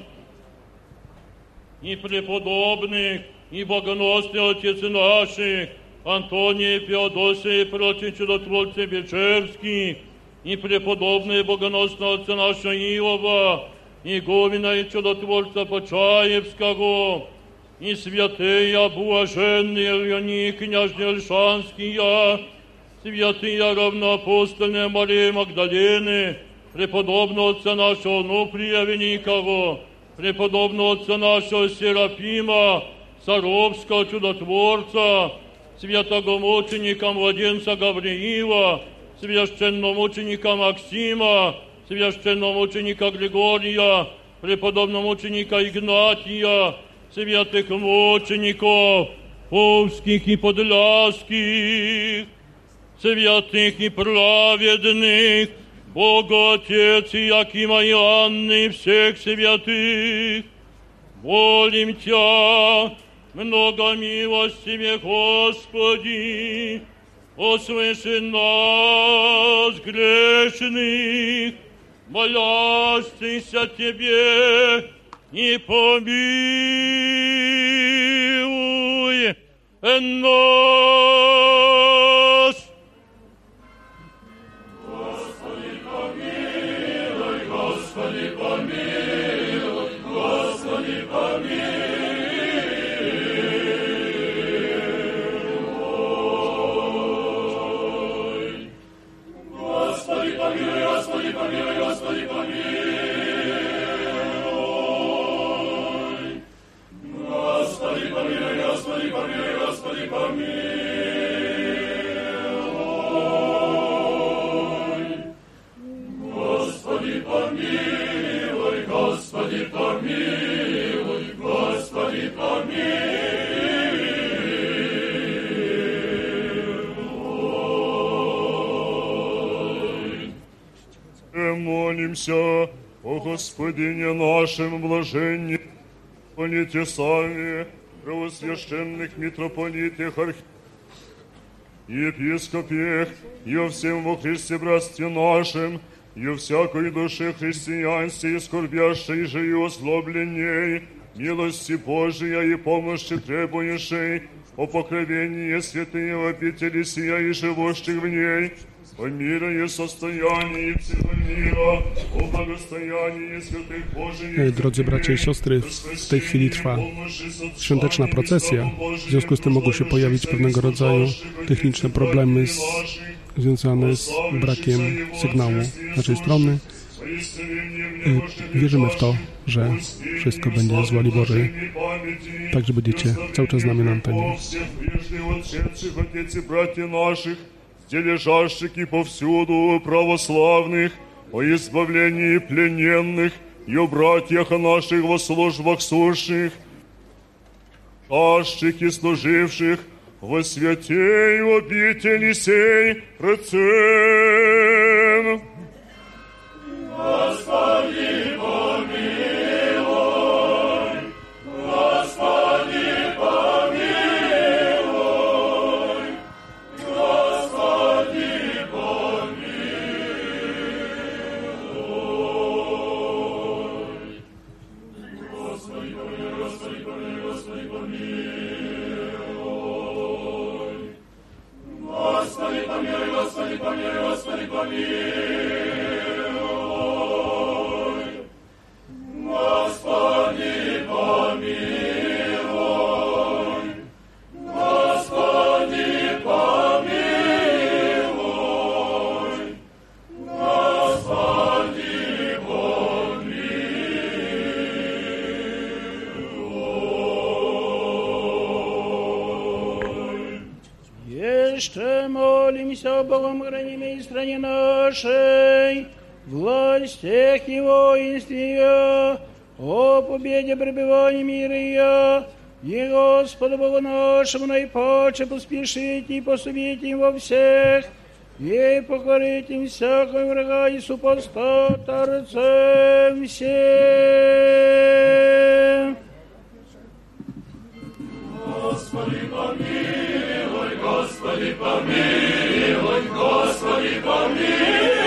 и преподобных, и богоносный Отец наших, Антония Феодосия и прочие чудотворцы Бечерский, и преподобные богоносного Отца нашего Иова, и Говина и чудотворца Почаевского, и святые блаженные Леони княжни Ольшанские, святые равноапостольные Марии Магдалины, преподобного отца нашего Нуфрия Великого, преподобного отца нашего Серафима, Саровского чудотворца, святого мученика младенца Гавриила, священномученика Максима, священномученика Григория, преподобного мученика Игнатия, святых мучеников, Повских и Подляских, святых и праведных, Бога Отец и Якима и Анны и всех святых, молим Тя, много милостиве, Господи, услыши нас, грешных, молящихся Тебе, и помилуй нас. Господине нашем блаженне, полите сами, правосвященных митрополитах, арх... епископех, и о всем во Христе братстве нашем, и всякой душе христианстве, скорбящей же и озлобленней, милости Божия и помощи требующей, о покровении святые обители сия и живущих в ней, Drodzy bracia i siostry, w tej chwili trwa świąteczna procesja. W związku z tym mogą się pojawić pewnego rodzaju techniczne problemy z, związane z brakiem sygnału z naszej strony. Wierzymy w to, że wszystko będzie z woli Bożej, tak że będziecie cały czas z nami na antenie. где лежащики повсюду православных, о избавлении плененных и о братьях наших во службах сущих, шащики служивших во святей обители сей рецепт. Нашему наипаче поспешите и пособите им во всех, и покорите им всякого врага и супостата рцем всем. Господи, помилуй, Господи, помилуй, Господи, помилуй.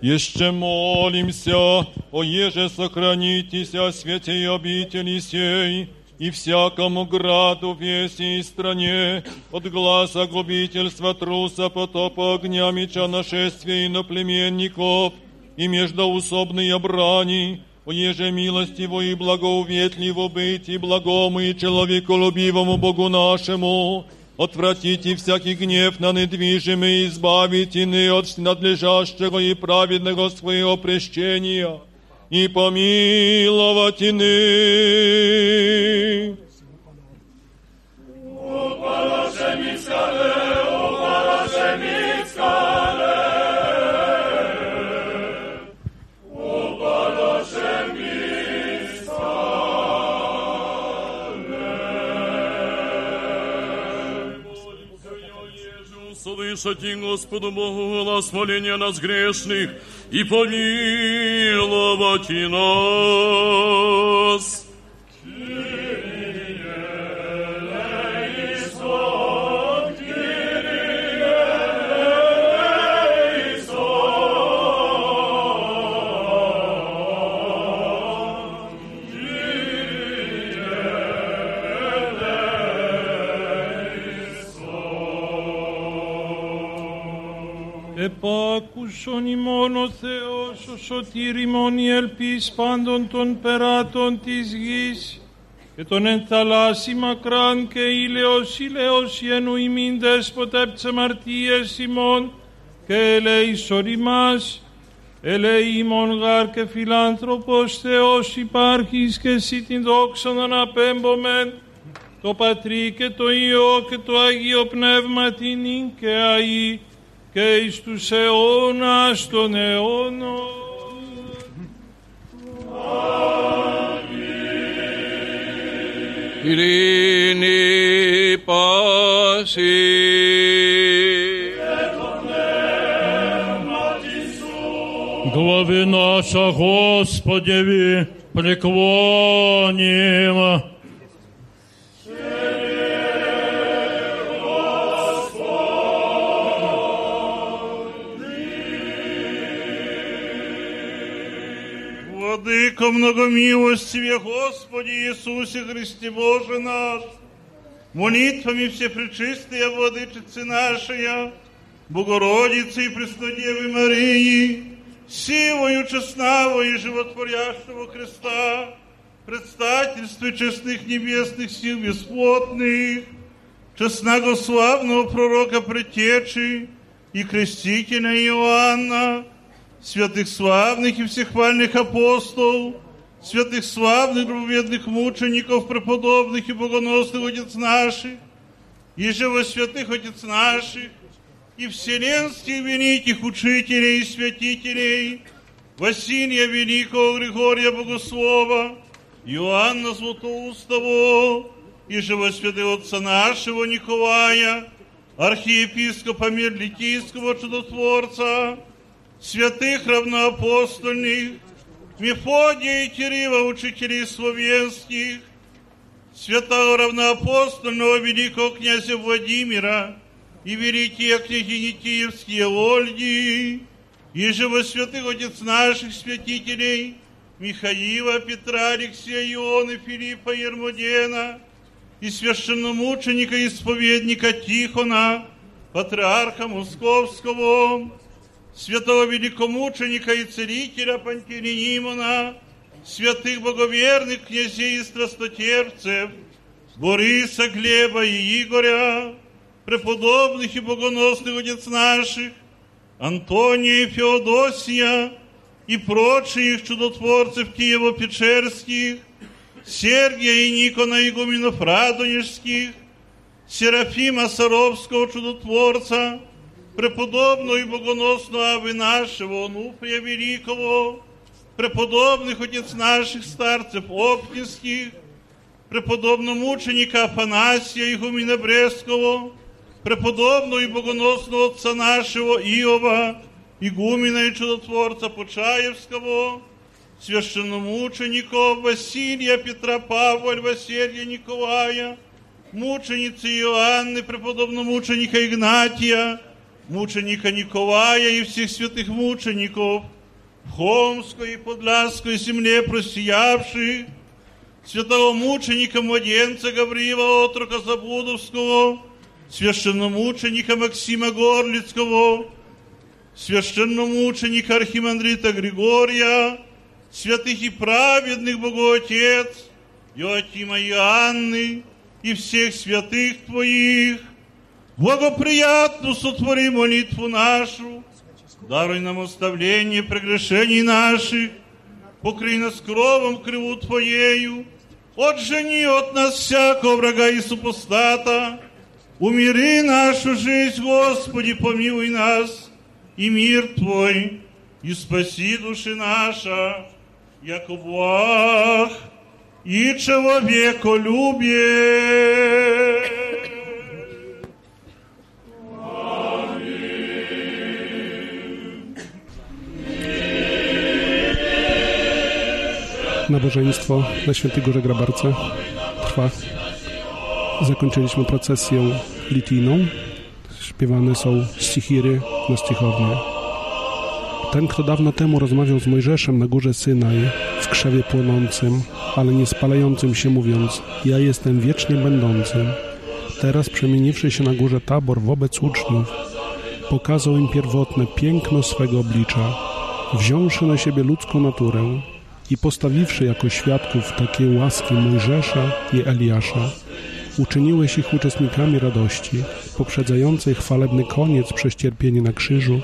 Еще молимся, о еже сохранитесь о святой обители сей, и всякому граду, веси и стране, от глаза губительства, труса, потопа, огня, меча, нашествия иноплеменников, и междоусобные брани, о еже милостиво и благоуветливо быть и благому и человеколюбивому Богу нашему, отвратите всякий гнев на недвижимый, и избавите ны от надлежащего и праведного своего прещения, и помиловать ины. Услышати, Господу Богу, голос моления нас грешных и помиловать нас. Επάκουσον ημών ο Θεός, ο σωτήρ ημών η ελπίς πάντων των περάτων της γης, και τον εν θαλάσσι μακράν και ήλαιος ήλαιος ιενου ημίν δέσποτε επ' αμαρτίες ημών, και ελέησον ημάς, ελέη ημών γάρ και φιλάνθρωπος Θεός υπάρχεις και εσύ την δόξαν αναπέμπομεν, το Πατρί και το Υιό και το Αγίο Πνεύμα την και αΐ και εις τους αιώνας των αιώνων. Ειρήνη πάση. Глави наша Господеві преклонім. Владыко многомилостиве Господи Иисусе Христе Боже наш, молитвами все пречистые Владычицы нашей, Богородицы и Преснодевы Марии, силою честного и животворящего Христа, предстательстве честных небесных сил бесплотных, честного славного пророка Предтечи и крестителя Иоанна, святых славных и всехвальных апостолов, святых славных праведных мучеников, преподобных и богоносных отец наших, и живосвятых отец наших, и вселенских великих учителей и святителей, Василия Великого, Григория Богослова, Иоанна Златоустого, и живосвятого отца нашего Николая, архиепископа Мирлитийского чудотворца, святых равноапостольных, Мефодия и Кирилла, учителей словенских, святого равноапостольного великого князя Владимира и великие княгини Киевские Ольги, и живо святых отец наших святителей, Михаила, Петра, Алексея, Иона, Филиппа, Ермодена, и священномученика, исповедника Тихона, патриарха Московского, святого великомученика и целителя Пантелеимона, святых боговерных князей и страстотерпцев, Бориса, Глеба и Игоря, преподобных и богоносных отец наших, Антония и Феодосия и прочих чудотворцев Киево-Печерских, Сергия и Никона игуменов Радонежских, Серафима Саровского чудотворца, преподобного и богоносного Авы нашего, Онуфрия Великого, преподобных отец наших старцев Оптинских, преподобного мученика Афанасия Игумена Брестского, преподобного и богоносного отца нашего Иова, игумена и чудотворца Почаевского, священномучеников Василия, Петра, Павла, Василия, Николая, мученицы Иоанны, преподобного мученика Игнатия, мученика Николая и всех святых мучеников, Хомской и Подляской земле просиявших, святого мученика младенца Гавриила Отрока Забудовского, священномученика Максима Горлицкого, священномученика Архимандрита Григория, святых и праведных Богоотец, Иоатима и Анны, и всех святых Твоих, благоприятно сотвори молитву нашу, даруй нам оставление прегрешений наших, покрый нас кровом криву Твоею, отжени от нас всякого врага и супостата, умири нашу жизнь, Господи, помилуй нас, и мир Твой, и спаси души наша, яко благ и человеколюбие. Nabożeństwo na Świętej Górze Grabarce trwa. Zakończyliśmy procesję lityjną. Śpiewane są stichiry na stichownię. Ten, kto dawno temu rozmawiał z Mojżeszem na górze Synaj, w krzewie płonącym, ale nie spalającym się, mówiąc: Ja jestem wiecznie będącym. Teraz, przemieniwszy się na górze Tabor wobec uczniów, pokazał im pierwotne piękno swego oblicza, wziąwszy na siebie ludzką naturę i postawiwszy jako świadków takie łaski Mojżesza i Eliasza, uczyniłeś ich uczestnikami radości, poprzedzającej chwalebny koniec przez cierpienie na krzyżu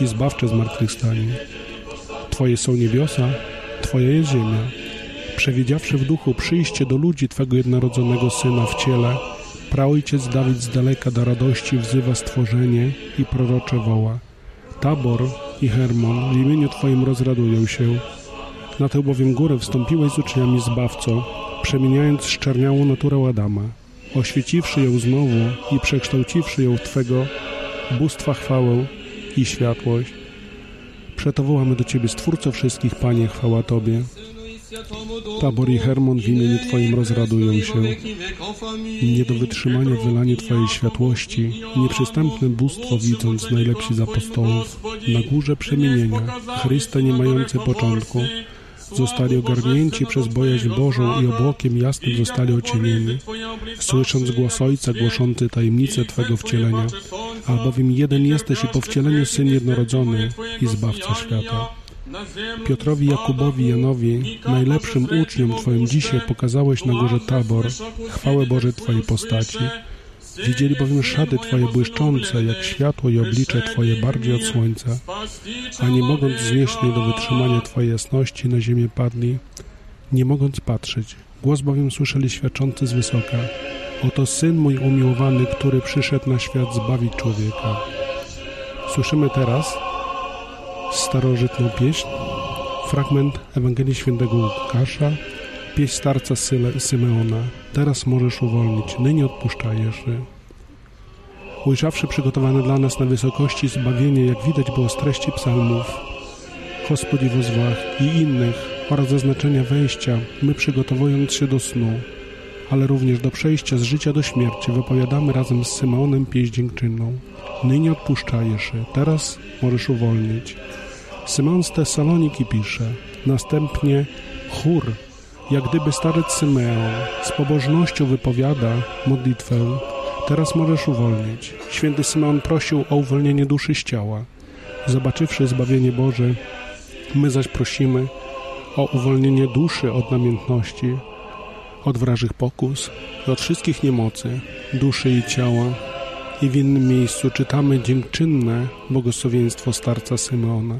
i zbawcze zmartwychwstanie. Twoje są niebiosa, Twoja jest ziemia. Przewidziawszy w duchu przyjście do ludzi Twego jednorodzonego Syna w ciele, praojciec Dawid z daleka do radości wzywa stworzenie i prorocze woła. Tabor i Hermon w imieniu Twoim rozradują się. Tę bowiem górę wstąpiłeś z uczniami Zbawco, przemieniając szczerniałą naturę Adama, oświeciwszy ją znowu i przekształciwszy ją w Twego bóstwa chwałę i światłość. Przeto wołamy do Ciebie, Stwórco wszystkich, Panie, chwała Tobie. Tabor i Hermon w imieniu Twoim rozradują się. Nie do wytrzymania wylanie Twojej światłości, nieprzystępne bóstwo widząc najlepsi z apostołów, na górze przemienienia, Chrysta nie mający początku, zostali ogarnięci przez bojaźń Bożą i obłokiem jasnym zostali ocienieni, słysząc głos Ojca głoszący tajemnicę Twego wcielenia, albowiem jeden jesteś i po wcieleniu Syn jednorodzony i Zbawca świata. Piotrowi, Jakubowi, Janowi, najlepszym uczniom Twoim dzisiaj pokazałeś na górze Tabor chwałę Boże Twojej postaci. Widzieli bowiem szaty Twoje błyszczące, jak światło i oblicze Twoje bardziej od słońca, a nie mogąc znieść do wytrzymania Twojej jasności, na ziemię padli, nie mogąc patrzeć. Głos bowiem słyszeli świadczący z wysoka. Oto Syn mój umiłowany, który przyszedł na świat zbawić człowieka. Słyszymy teraz starożytną pieśń, fragment Ewangelii Świętego Łukasza, pieśń starca Symeona. Teraz możesz uwolnić, nynie odpuszczajesz. Ujrzawszy przygotowane dla nas na wysokości zbawienie, jak widać było z treści psalmów, Gospodzi w i innych oraz zaznaczenia wejścia, my przygotowując się do snu, ale również do przejścia z życia do śmierci, wypowiadamy razem z Symeonem pieśń dziękczynną. Nynie odpuszczajesz, teraz możesz uwolnić. Symeon z Tesaloniki pisze, następnie chór, jak gdyby starec Symeon z pobożnością wypowiada modlitwę, teraz możesz uwolnić. Święty Symeon prosił o uwolnienie duszy z ciała. Zobaczywszy zbawienie Boże, my zaś prosimy o uwolnienie duszy od namiętności, od wrażych pokus od wszystkich niemocy, duszy i ciała. I w innym miejscu czytamy dziękczynne błogosławieństwo starca Symeona.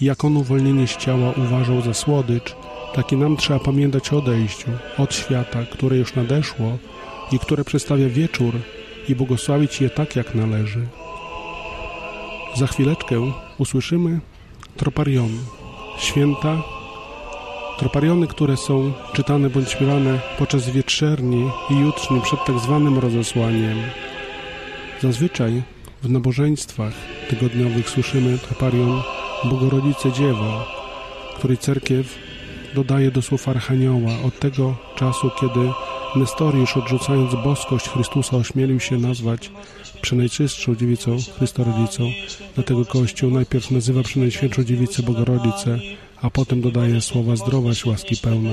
Jak on uwolnienie z ciała uważał za słodycz, tak i nam trzeba pamiętać o odejściu od świata, które już nadeszło i które przedstawia wieczór i błogosławić je tak, jak należy. Za chwileczkę usłyszymy troparion, święta, tropariony, które są czytane bądź śpiewane podczas wieczerni i jutrzni przed tak zwanym rozesłaniem. Zazwyczaj w nabożeństwach tygodniowych słyszymy troparion Bogorodzice Dziewa, której cerkiew dodaje do słów Archanioła od tego czasu, kiedy Nestoriusz odrzucając boskość Chrystusa ośmielił się nazwać Przenajczystszą Dziewicą Chrystorodzicą. Dlatego Kościół najpierw nazywa Przenajświętszą Dziewicę Bogorodzicę, a potem dodaje słowa zdrowaś, łaski pełna.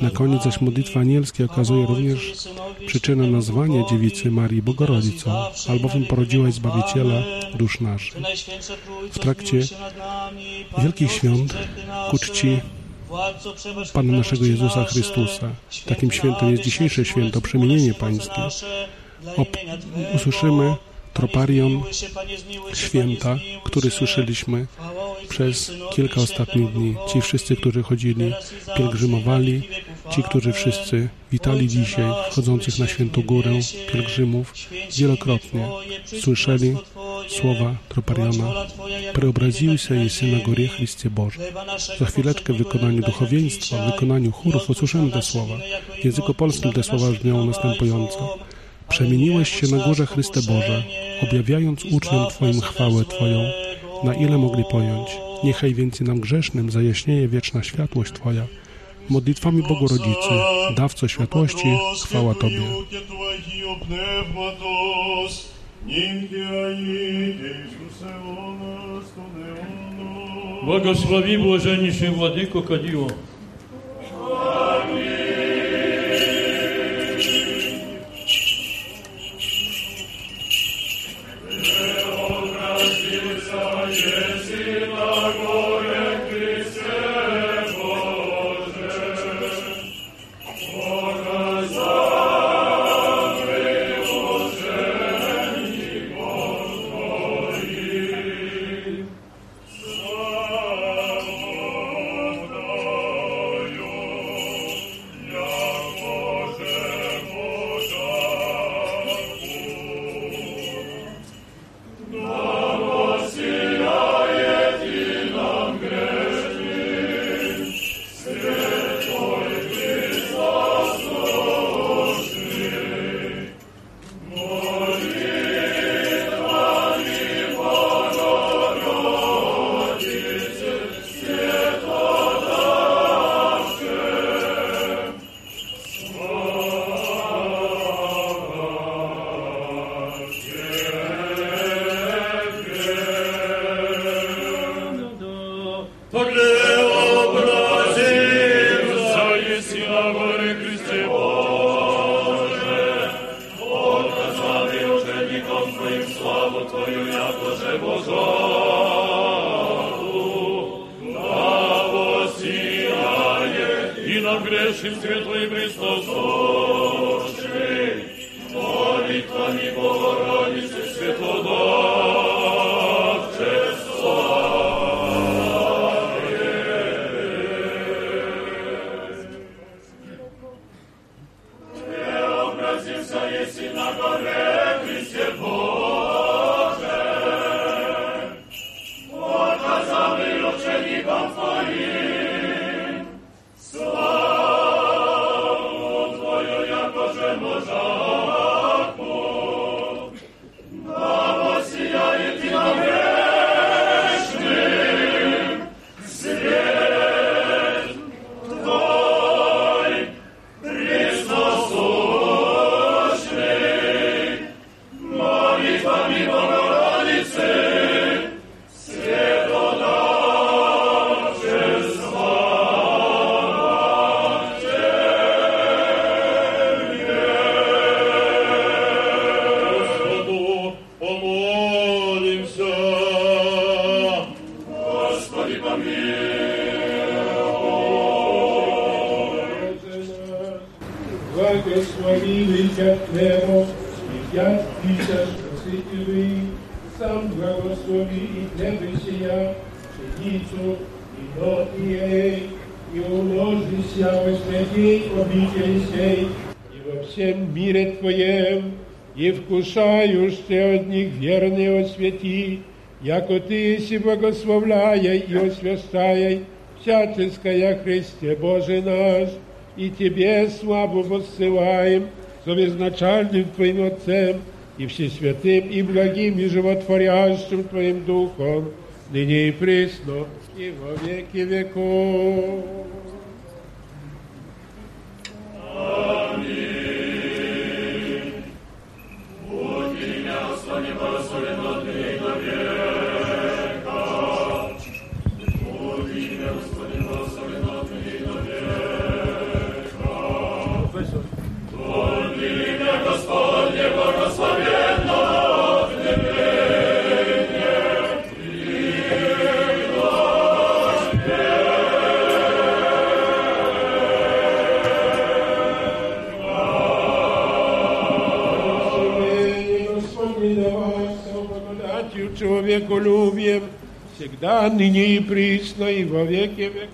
Na koniec zaś modlitwa anielskiej okazuje również przyczynę nazwania dziewicy Marii Bogorodzicą, albowiem porodziłaś Zbawiciela dusz naszych. W trakcie wielkich świąt ku czci Pana naszego Jezusa Chrystusa. Takim świętem jest dzisiejsze święto, przemienienie pańskie. Op usłyszymy troparion święta, który słyszeliśmy przez kilka ostatnich dni. Ci wszyscy, którzy chodzili, pielgrzymowali, ci, którzy wszyscy witali dzisiaj wchodzących na świętą górę pielgrzymów, wielokrotnie słyszeli słowa tropariona. Preobraziły się Syna Górie Chrystie Boże. Za chwileczkę w wykonaniu duchowieństwa, w wykonaniu chórów usłyszymy te słowa. W języku polskim te słowa brzmią następująco. Przemieniłeś się na górze Chryste Boże, objawiając uczniom Twoim chwałę Twoją, na ile mogli pojąć. Niechaj więcej nam grzesznym zajaśnieje wieczna światłość Twoja. Modlitwami Bogu Rodzicy, dawco światłości, chwała Tobie. Błogosławi Błażeniszy Władyko Kadiło. Amen. святись и благословляй и освящай всяческое Христе Божий наш, и Тебе славу воссылаем, со изначальным Твоим Отцем, и всесвятым, и благим, и животворящим Твоим Духом, ныне и присно, и во веки веков. А ныне и присно, и во веки века.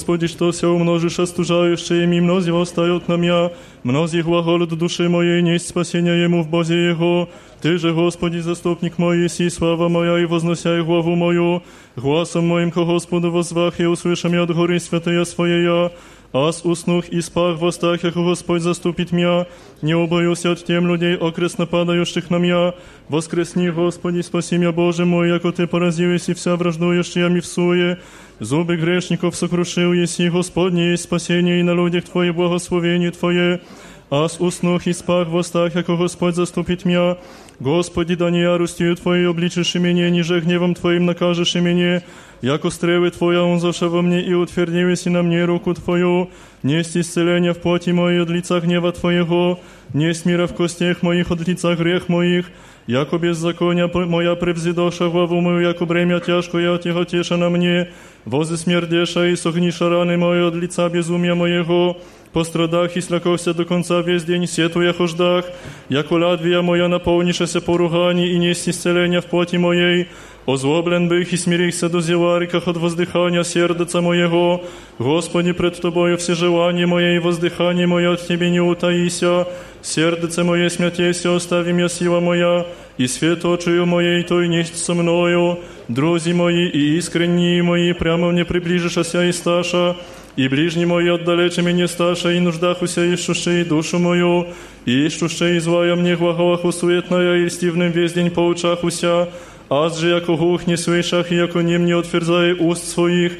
Господи, что все умножишь, остужающие ми мнози восстают на меня, мнози глаголят души моей, несть спасения ему в Бозе Его. Ты же, Господи, заступник мой, си слава моя, и возносяй главу мою. Гласом моим ко Господу возвах, и услышам я от горы святая своя. Аз уснух и спах в остах, яко Господь заступит меня. Не убоюсь от тем людей, окресно падающих на меня. Воскресни, Господи, спаси меня, Боже мой, яко Ты поразилась и вся враждующая ми в суе. Зубы грешников сокрушил, еси, Господне, есть спасение и на людях Твое благословение Твое. Аз уснух и спах в остах, яко Господь заступит меня. Господи, да не яростью Твоей обличишь меня, ниже гневом Твоим накажешь меня. Яко стрелы Твоя он заша во мне и утвердилась и на мне руку Твою. Несть исцеления в поте моей от лица гнева Твоего. Несть мира в костях моих от лица грех моих. Яко беззакония моя превзидоша главу мою, яко бремя тяжкое отяготеша на мне. Воzy смердеша и согниша раны мои от лица безумия моего. по страдах и слякохся до конца весь день сетуя хождах, яко ладвия моя наполнишася поругани и несть исцеления в плоти моей, Озлоблен бих и смирихся до зевариках от воздыхания сердца моего. Господи, пред Тобою все желания мои и воздыхание мое от Тебе не утаися. Сердце мое смятейся, остави мне сила моя, и свет очию моей той несть со мною. Друзи мои и искренние мои, прямо мне приближишься и сташа. и ближні мої отдалече мені сташа, и нуждахуся ищущей душу мою, и ищущей злая мне глаголах суетная, и стивным весь день поучахуся, аз же jako глух не слышах, и jako нем не отверзай уст своих,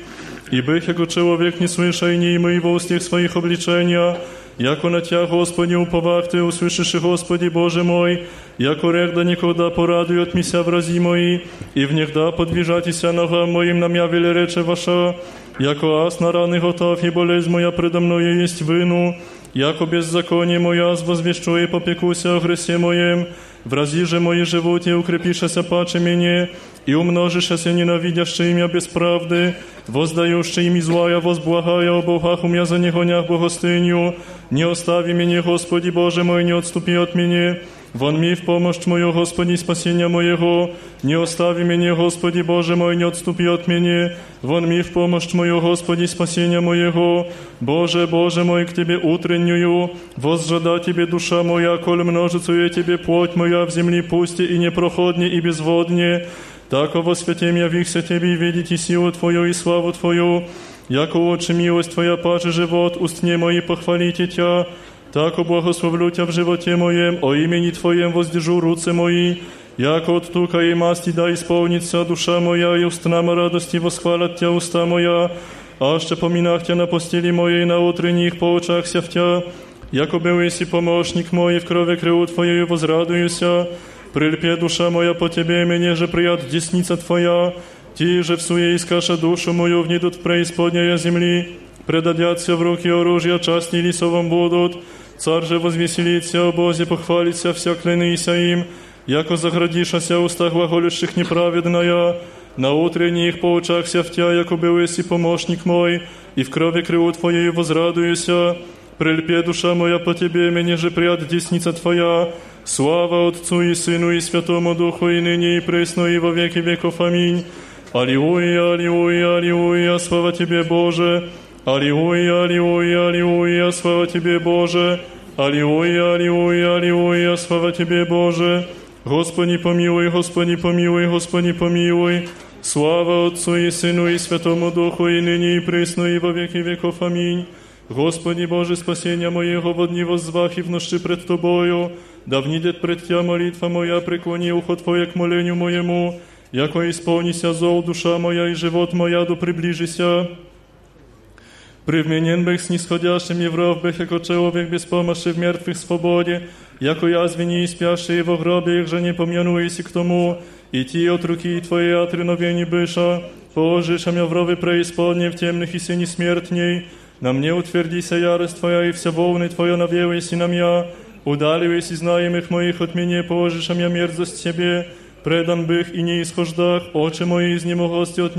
и bych jako человек не слыша, и не имей во устях своих обличения, Яко на Тя, Господи, уповах Ты, услышишь, Господи, Боже мой, яко регда никогда порадует мися врази мои, и в них да подвижатися ногам моим на мя велерече ваша, яко аз на раны готов, и болезнь моя предо мною есть вину, яко беззаконие моя возвещу и попекуся о гресе моем, wrazi, że moje żywocie ukrypisze się pacze mnie i umnoży się nienawidящие меня без правды, воздающие ими злая, возблагая о Богах умя за негонях богостыню, не остави меня, Господи Боже мой, не отступи от меня, Вон ми в помощь мою, Господи, спасения моего. Не остави меня, Господи Боже мой, не отступи от меня. Вон ми в помощь мою, Господи, спасения моего. Боже, Боже мой, к Тебе утреннюю. Возжада Тебе душа моя, коль множицу я Тебе плоть моя в земли пусти и непроходне и безводне. Таково святем явихся Тебе и видите силу Твою и славу Твою. Яко очи милость Твоя паче живот, устне мои похвалите Тя. Так облагословлю Тя в животе моем, о имени Твоем воздержу руцы мои, яко от тука и масти да исполнится душа моя, и устнама радости восхвалят Тя уста моя, а ще поминах Тя на постели моей, на утренних по очахся в Тя, яко был еси помощник мой, в крови крылу Твоею возрадуюся, прильпе душа моя по Тебе, мне же прият десница Твоя, Ти же в суе искаша душу мою, внидут в преисподняя земли, предадятся в руки оружия, частни лисовом будут, Царь же возвеселится о Бозе, похвалится вся клянися им, яко заградишася уста глаголющих неправедная, на утренних поучахся в Тя, яко еси помощник мой, и в крови крылу Твоей возрадуюся, прельпе душа моя по Тебе, мне же прият десница Твоя, слава Отцу и Сыну и Святому Духу, и ныне и пресно, и во веки веков. Аминь. Аллилуйя, аллилуйя, аллилуйя, слава Тебе, Боже, Аллилуйя, аллилуйя, аллилуйя, слава Тебе, Боже. Аллилуйя, аллилуйя, аллилуйя, слава Тебе, Боже. Господи, помилуй, Господи, помилуй, Господи, помилуй. Слава Отцу и Сыну и Святому Духу, и ныне и пресно, и во веки веков. Аминь. Господи Боже, спасения моего в дни воззвах и в пред Тобою, да внидет пред Тя молитва моя, преклони ухо Твое к молению моему, яко исполнися зол душа моя и живот моя, да приближися. Привменен bych снисходящим Евров bych jako człowiek bez pomocy w martwych swobodzie, jako ja zwini spiaszy w grobie, że nie pomionujesz k tomu, i ti od ruki Twojej atrynowieni bysza, położysz mnie w rowy preispodnie w ciemnych i syni śmiertniej, na mnie utwierdzi się jarość Twoja i wся wołny Twoja nawiełeś i na mnie, udaliłeś i znajomych moich od mnie, położysz mnie mierzość Ciebie, predan bych i nie ischożdach, oczy moje z niemochości od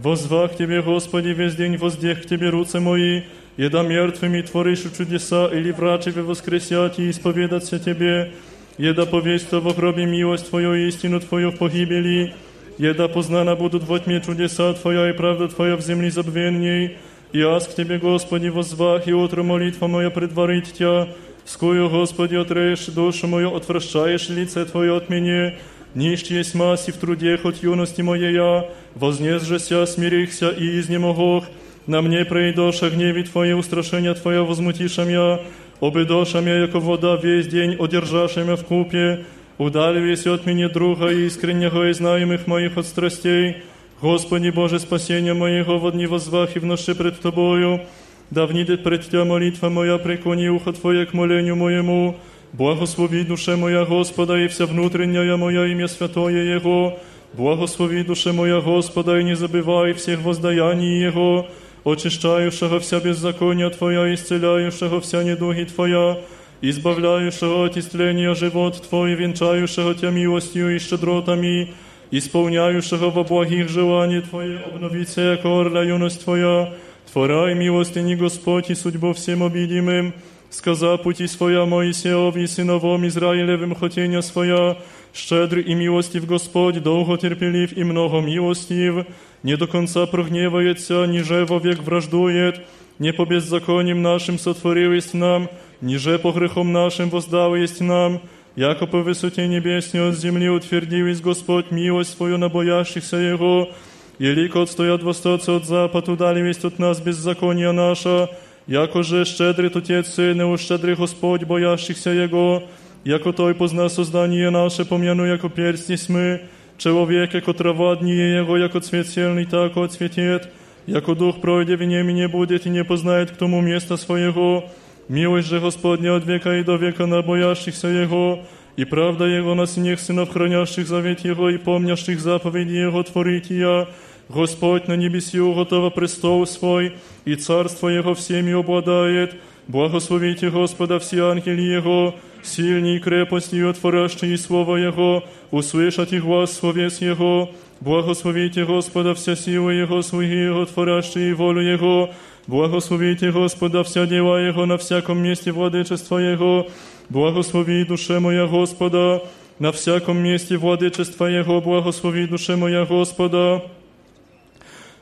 niszczety, Возвах Тебе, Господи, весь день воздех к Тебе руцы мои, еда мертвыми творишь чудеса, или врачеве воскресять и исповедаться Тебе, еда повесть во гробе милость Твою и истину Твою в погибели, еда познана будут во тьме чудеса Твоя и правда Твоя в земли забвенней, Яс к Тебе, Господи, возвах, и утро молитва моя предварить Тя. Скую, Господи, отреешь душу мою, отвращаешь лице Твое от меня. Нищ есть маси в труде, хоть юности моей я, вознес же ся, смирихся и изнемогох. На мне пройдоша гневи Твое, устрашение Твое возмутиша я, обидоша меня, яко вода весь день, одержаша меня в купе. Удаливись от меня друга искреннего и знаемых моих от страстей. Господи Боже, спасения моего, в дни возвах и в пред Тобою. Да внидет пред Тя молитва моя, преклони ухо Твое к молению моему. Благослови душе моя Господа и вся внутренняя моя имя святое Его. Благослови душе моя Господа и не забывай всех воздаяний Его, очищающего вся беззакония Твоя, исцеляющего вся недуги Твоя, избавляющего от истления живот Твой, венчающего Тя милостью и щедротами, исполняющего во благих желаний Твое, обновиться, яко орля юность Твоя, Творай милостыни Господь и судьбу всем обидимым, сказа пути своя Моисеови, сыновом Израилевым хотения своя, щедрый и милостив Господь, долго терпелив и много милостив, не до конца прогневается, ниже вовек враждует, не по беззакониям нашим сотворил есть нам, ниже по грехом нашим воздал есть нам, яко по высоте небесней от земли утвердил есть Господь милость свою на боящихся Его, Елико отстоят востаться от запад, удали весть от нас беззакония наша, яко же щедрит Отец Сыне, ущедрый Господь, боящихся Его, яко Той позна создание наше, помяну, яко перстни мы, человек, яко трава дни Его, яко цвет сельный, так отцветет, яко дух пройде в нем и не будет, и не познает к тому места своего. Милость же Господня от века и до века на боящихся Его, и правда Его на синех сынов, хранящих завет Его и помнящих заповеди Его творить я, Господь на небеси уготова престол свой, и царство Его всеми обладает. Благословите Господа все ангели Его, сильней крепостью отворящие Слово Его, услышать и глаз словес Его. Благословите Господа вся сила Его, слуги Его, творящие волю Его. Благословите Господа вся дела Его на всяком месте владычества Его. Благослови душе моя Господа, на всяком месте владычества Его, благослови душе моя Господа.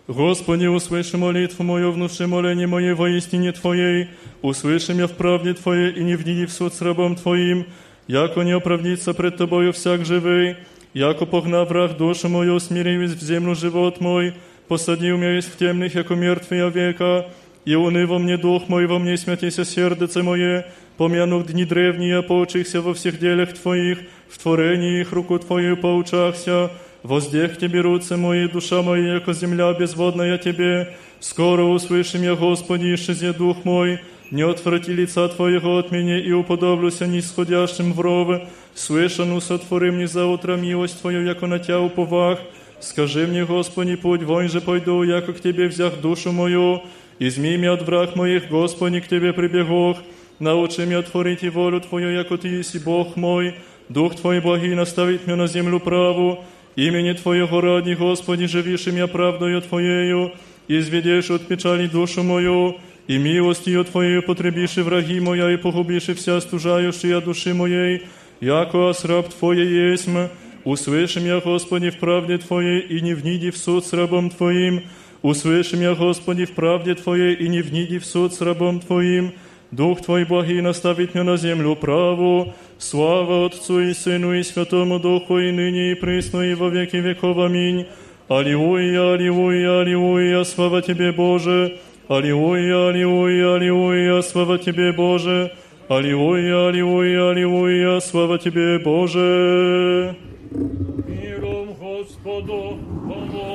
Господи, услыши молитву мою, внуши моление мое во истине Твоей, услыши меня в правде Твоей и не вниди в суд с рабом Твоим, яко не оправдится пред Тобою всяк живый, яко погнав враг душу мою, смирив в землю живот мой, посадил меня есть в темных, яко мертвия века, и уны во мне дух мой, во мне смятися сердце мое, помянув дни древние, поучихся во всех делях Твоих, в творении их руку Твою поучахся, Воздех Тебе руцы мои, душа моя, яко земля безводная Тебе. Скоро услышим я, Господи, исчезе дух мой, не отврати лица Твоего от меня и уподоблюся нисходящим в ровы. Слышану сотвори мне за утро милость Твою, яко на Тя уповах. Скажи мне, Господи, путь вон же пойду, яко к Тебе взях душу мою. Изми меня от враг моих, Господи, к Тебе прибегох. Научи меня творить и волю Твою, яко Ты есть Бог мой. Дух Твой благий наставит меня на землю праву. Имени Твоего ради, Господи, живишь меня правдою Твоею, изведешь от печали душу мою, и милостью Твоей потребишь и враги моя, и погубишь и вся стужающая души моей, яко раб Твое есмь. Услышим я, Господи, в правде Твоей, и не вниди в суд с рабом Твоим. Услышим я, Господи, в правде Твоей, и не вниди в суд с рабом Твоим. Дух Твой благий наставит меня на землю праву. Слава Отцу и Сыну и Святому Духу, и ныне, и присно, и во веки веков. Аминь. Аллилуйя, аллилуйя, аллилуйя, слава Тебе, Боже. Аллилуйя, аллилуйя, аллилуйя, слава Тебе, Боже. Аллилуйя, аллилуйя, аллилуйя, слава Тебе, Боже. Миром Господу помолимся.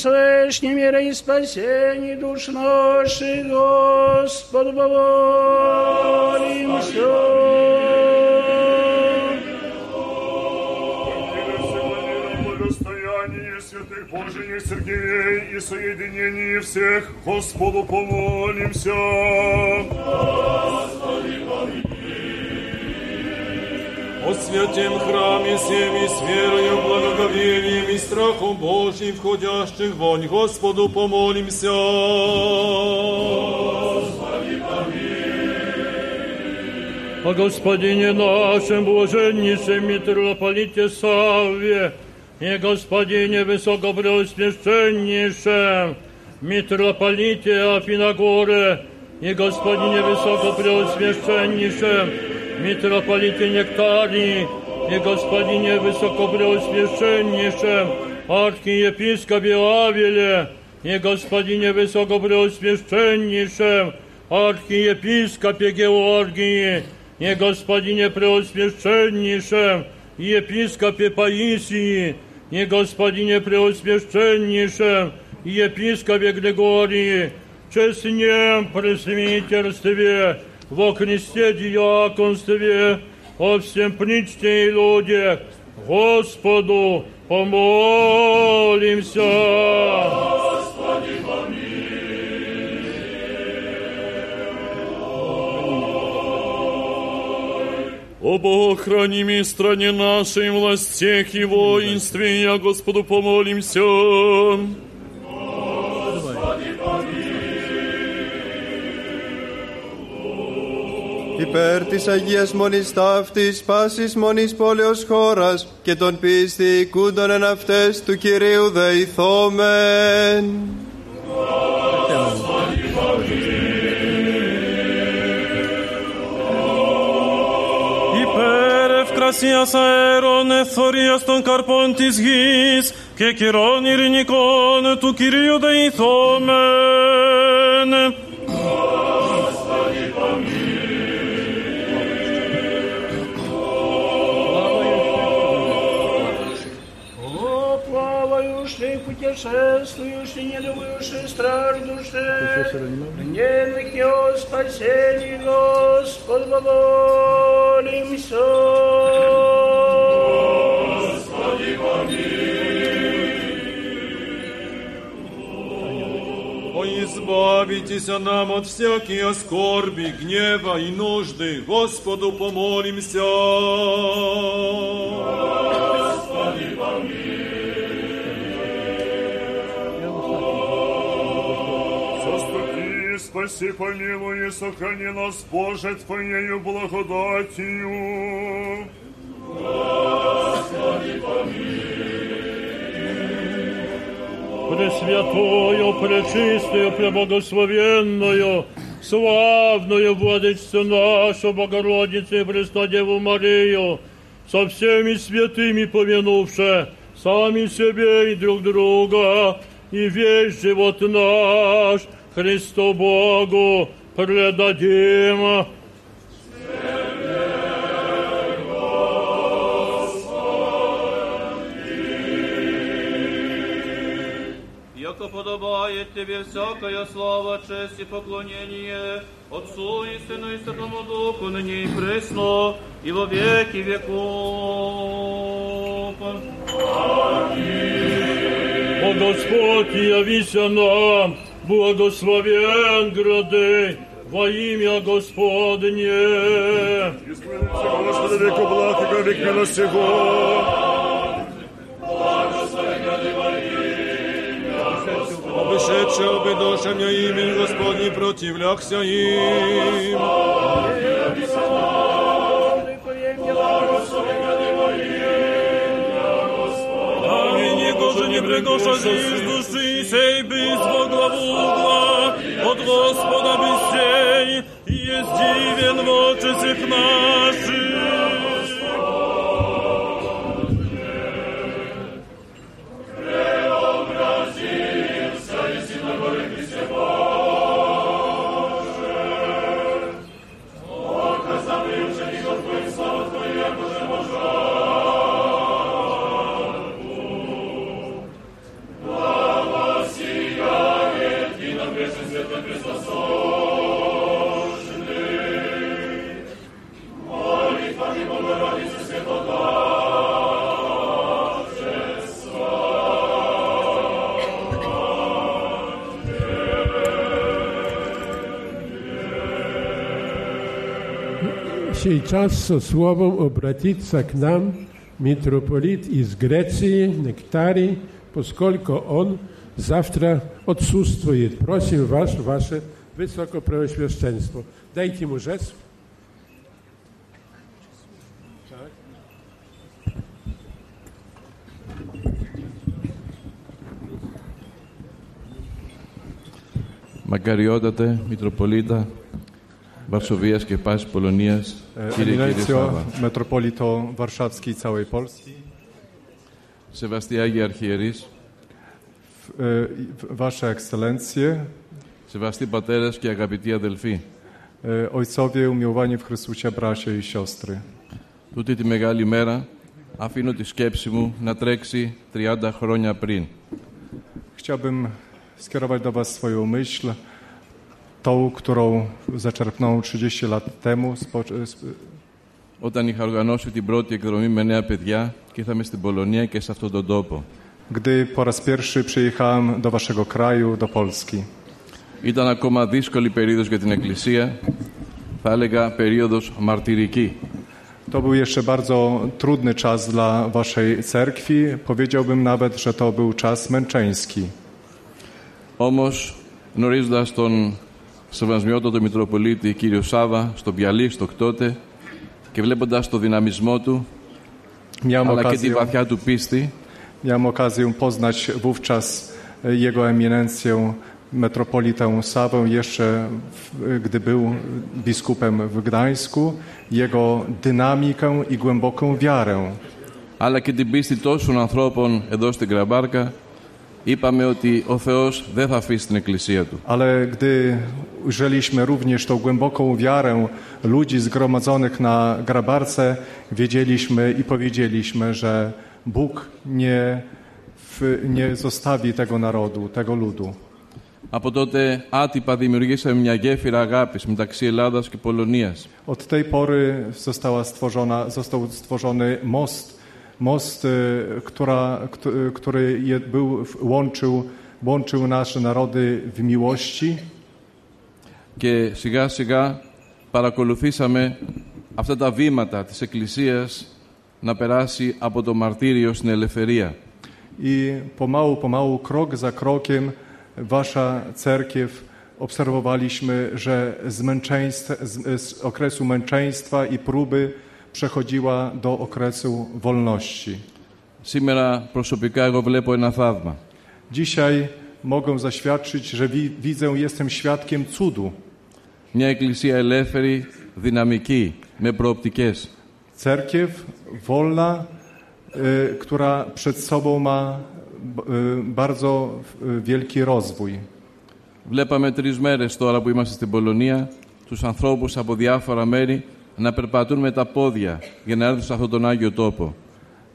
Услышь мира и спасение душ наших, Господу благостояние святых Божиих церквей и соединение всех, Господу помолимся. Господи, помилуй. О святем храме всем и с верою, благоговением и страхом Божьим, входящих вонь, Господу помолимся. Господи, помилуй. о Господине нашем, блаженнейшем митрополите Савве, и Господине Высокопреосвященнейшем, митрополите Афиногоре, и Господине Высокопреосвященнейшем, митрополите Нектарии, и Господине Высокопреосвященнейшем, архиепископе Авеле, и Господине Высокопреосвященнейшем, архиепископе Георгии, и Господине Преосвященнейшем, епископе Паисии, и Господине Преосвященнейшем, епископе Григории, честнем пресвитерстве, во Христе диаконстве, о всем причте и людях, Господу помолимся. Господи, О Богохраними стране нашей, властях и воинстве, я Господу помолимся. Υπέρ της Αγίας Μονής Ταύτης, πάσης Μονής πόλεως χώρας και των πίστη οικούντων εν αυτές του Κυρίου δεηθόμεν. Υπέρ ευκρασίας αέρων εθωρίας των καρπών της γης και καιρών ειρηνικών του Κυρίου δεηθόμεν. Путешествующий, не любивший страждущий, гневных о спасении, Господь, помолимся. Господи, О, избавитесь нам от всякие скорби, гнева и нужды. Господу помолимся. Господи, Заступи, спаси, помилуй и сохрани нас, Боже, Твоею благодатью. Господи, Пресвятую, пречистую, преблагословенную, славную Владычцу нашу, Богородицу и Престодеву Марию, со всеми святыми помянувши, сами себе и друг друга, и весь живот наш Христу Богу предадим. Яко подобает Тебе всякая слава, честь и поклонение Отцу и Сыну и Святому Духу, ныне и пресно, и во веки веков. О Господь, явися нам, Благословен грады во имя Господне. Господи, веку благ и век милости душа обедошенья имя Господне противлякся им. Благословен грады во имя Господне. Аминь, Господи, не прегошай Dzisiaj bystwo głowugła, od Gospoda byś dzień, jest dziwien w oczy sypna. Сейчас со словом обратится к нам митрополит из Греции, Нектарий, поскольку он завтра отсутствует. Просим вас, ваше Высокопреосвященство. Дайте ему жест. Μακαριότατε, Μητροπολίτα, Βαρσοβίας και πάσης Πολωνίας, κύριε κύριε Eminencjo, Σάβα. metropolito warszawski i całej Polski, Σεβαστοί Άγιοι Αρχιερείς, w- e, w- Wasze Ekscelencje, σεβαστοί πατέρες και αγαπητοί αδελφοί, e, ojcowie umiłowani w Chrystusie, bracia i siostry. τούτη τη μεγάλη μέρα αφήνω τη σκέψη μου να τρέξει 30 χρόνια πριν. Chciałbym skierować do Was swoją myśl, tą, którą zaczerpnąłem 30 lat temu. spo- sp- Όταν είχα οργανώσει την πρώτη εκδρομή με νέα παιδιά και ήρθαμε στην Πολωνία και σε αυτόν τον τόπο. Gdy po raz pierwszy przyjechałem do Waszego kraju, do Polski. Ήταν ακόμα δύσκολη περίοδος για την Εκκλησία, θα έλεγα περίοδος μαρτυρική. To był jeszcze bardzo trudny czas dla Waszej cerkwi. Powiedziałbym nawet, że to był czas męczeński. Όμως, γνωρίζοντας τον σεβασμιότατο Μητροπολίτη κύριο Σάβα στο Bialystok τότε και βλέποντας το δυναμισμό του, Miałem αλλά και okazję, τη βαθιά του πίστη, miałem okazję poznać wówczas jego eminencję, metropolitę Sawę, jeszcze w, gdy był biskupem w Gdańsku, jego dynamikę i głęboką wiarę. αλλά και την πίστη τόσων ανθρώπων εδώ στην Κραμπάρκα, είπαμε ότι ο Θεός δεν θα αφήσει την Εκκλησία Του. Ale gdy ujrzeliśmy również tą głęboką wiarę ludzi zgromadzonych na Grabarce, wiedzieliśmy i powiedzieliśmy, że Bóg nie, w, nie zostawi tego narodu, tego ludu. Από τότε άτυπα δημιουργήσαμε μια γέφυρα αγάπης μεταξύ Ελλάδας και Πολωνίας. Od tej pory została stworzona, został stworzony most, most, y, która, kt- y, który je, był, łączył, łączył nasze narody w miłości. Και σιγά σιγά παρακολουθήσαμε αυτά τα βήματα της Εκκλησίας να περάσει από το μαρτύριο στην ελευθερία. I pomału, pomału, krok za krokiem wasza cerkiew obserwowaliśmy, że z, męczeństw, z, z okresu męczeństwa i próby przechodziła do okresu wolności. Σήμερα προσωπικά εγώ βλέπω ένα θαύμα. Dzisiaj mogę zaświadczyć, że wi, widzę, jestem świadkiem cudu. Μια εκκλησία ελεύθερη, δυναμική, με προοπτικές. Cerkiew wolna, y, która przed sobą ma b- y, bardzo y, wielki rozwój. Βλέπαμε τρεις μέρες τώρα που είμαστε στην Πολωνία τους ανθρώπους από διάφορα μέρη να περπατούν με τα πόδια για να έρθουν σε αυτόν τον Άγιο τόπο.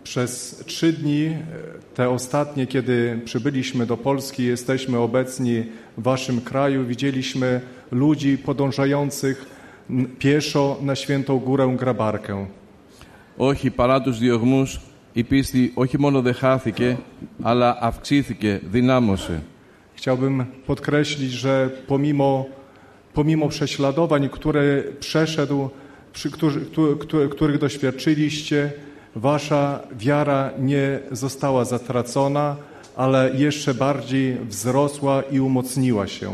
Przez trzy dni, e, te ostatnie, kiedy przybyliśmy do Polski, jesteśmy obecni w Waszym kraju, widzieliśmy ludzi podążających n- pieszo na świętą górę Grabarkę. Όχι παρά τους διωγμούς η πίστη όχι μόνο δεν χάθηκε αλλά αυξήθηκε, δυνάμωσε. Chciałbym podkreślić, że pomimo, pomimo prześladowań, które przeszedł, przy, którzy, któ- któ- których doświadczyliście, Wasza wiara nie została zatracona, ale jeszcze bardziej wzrosła i umocniła się.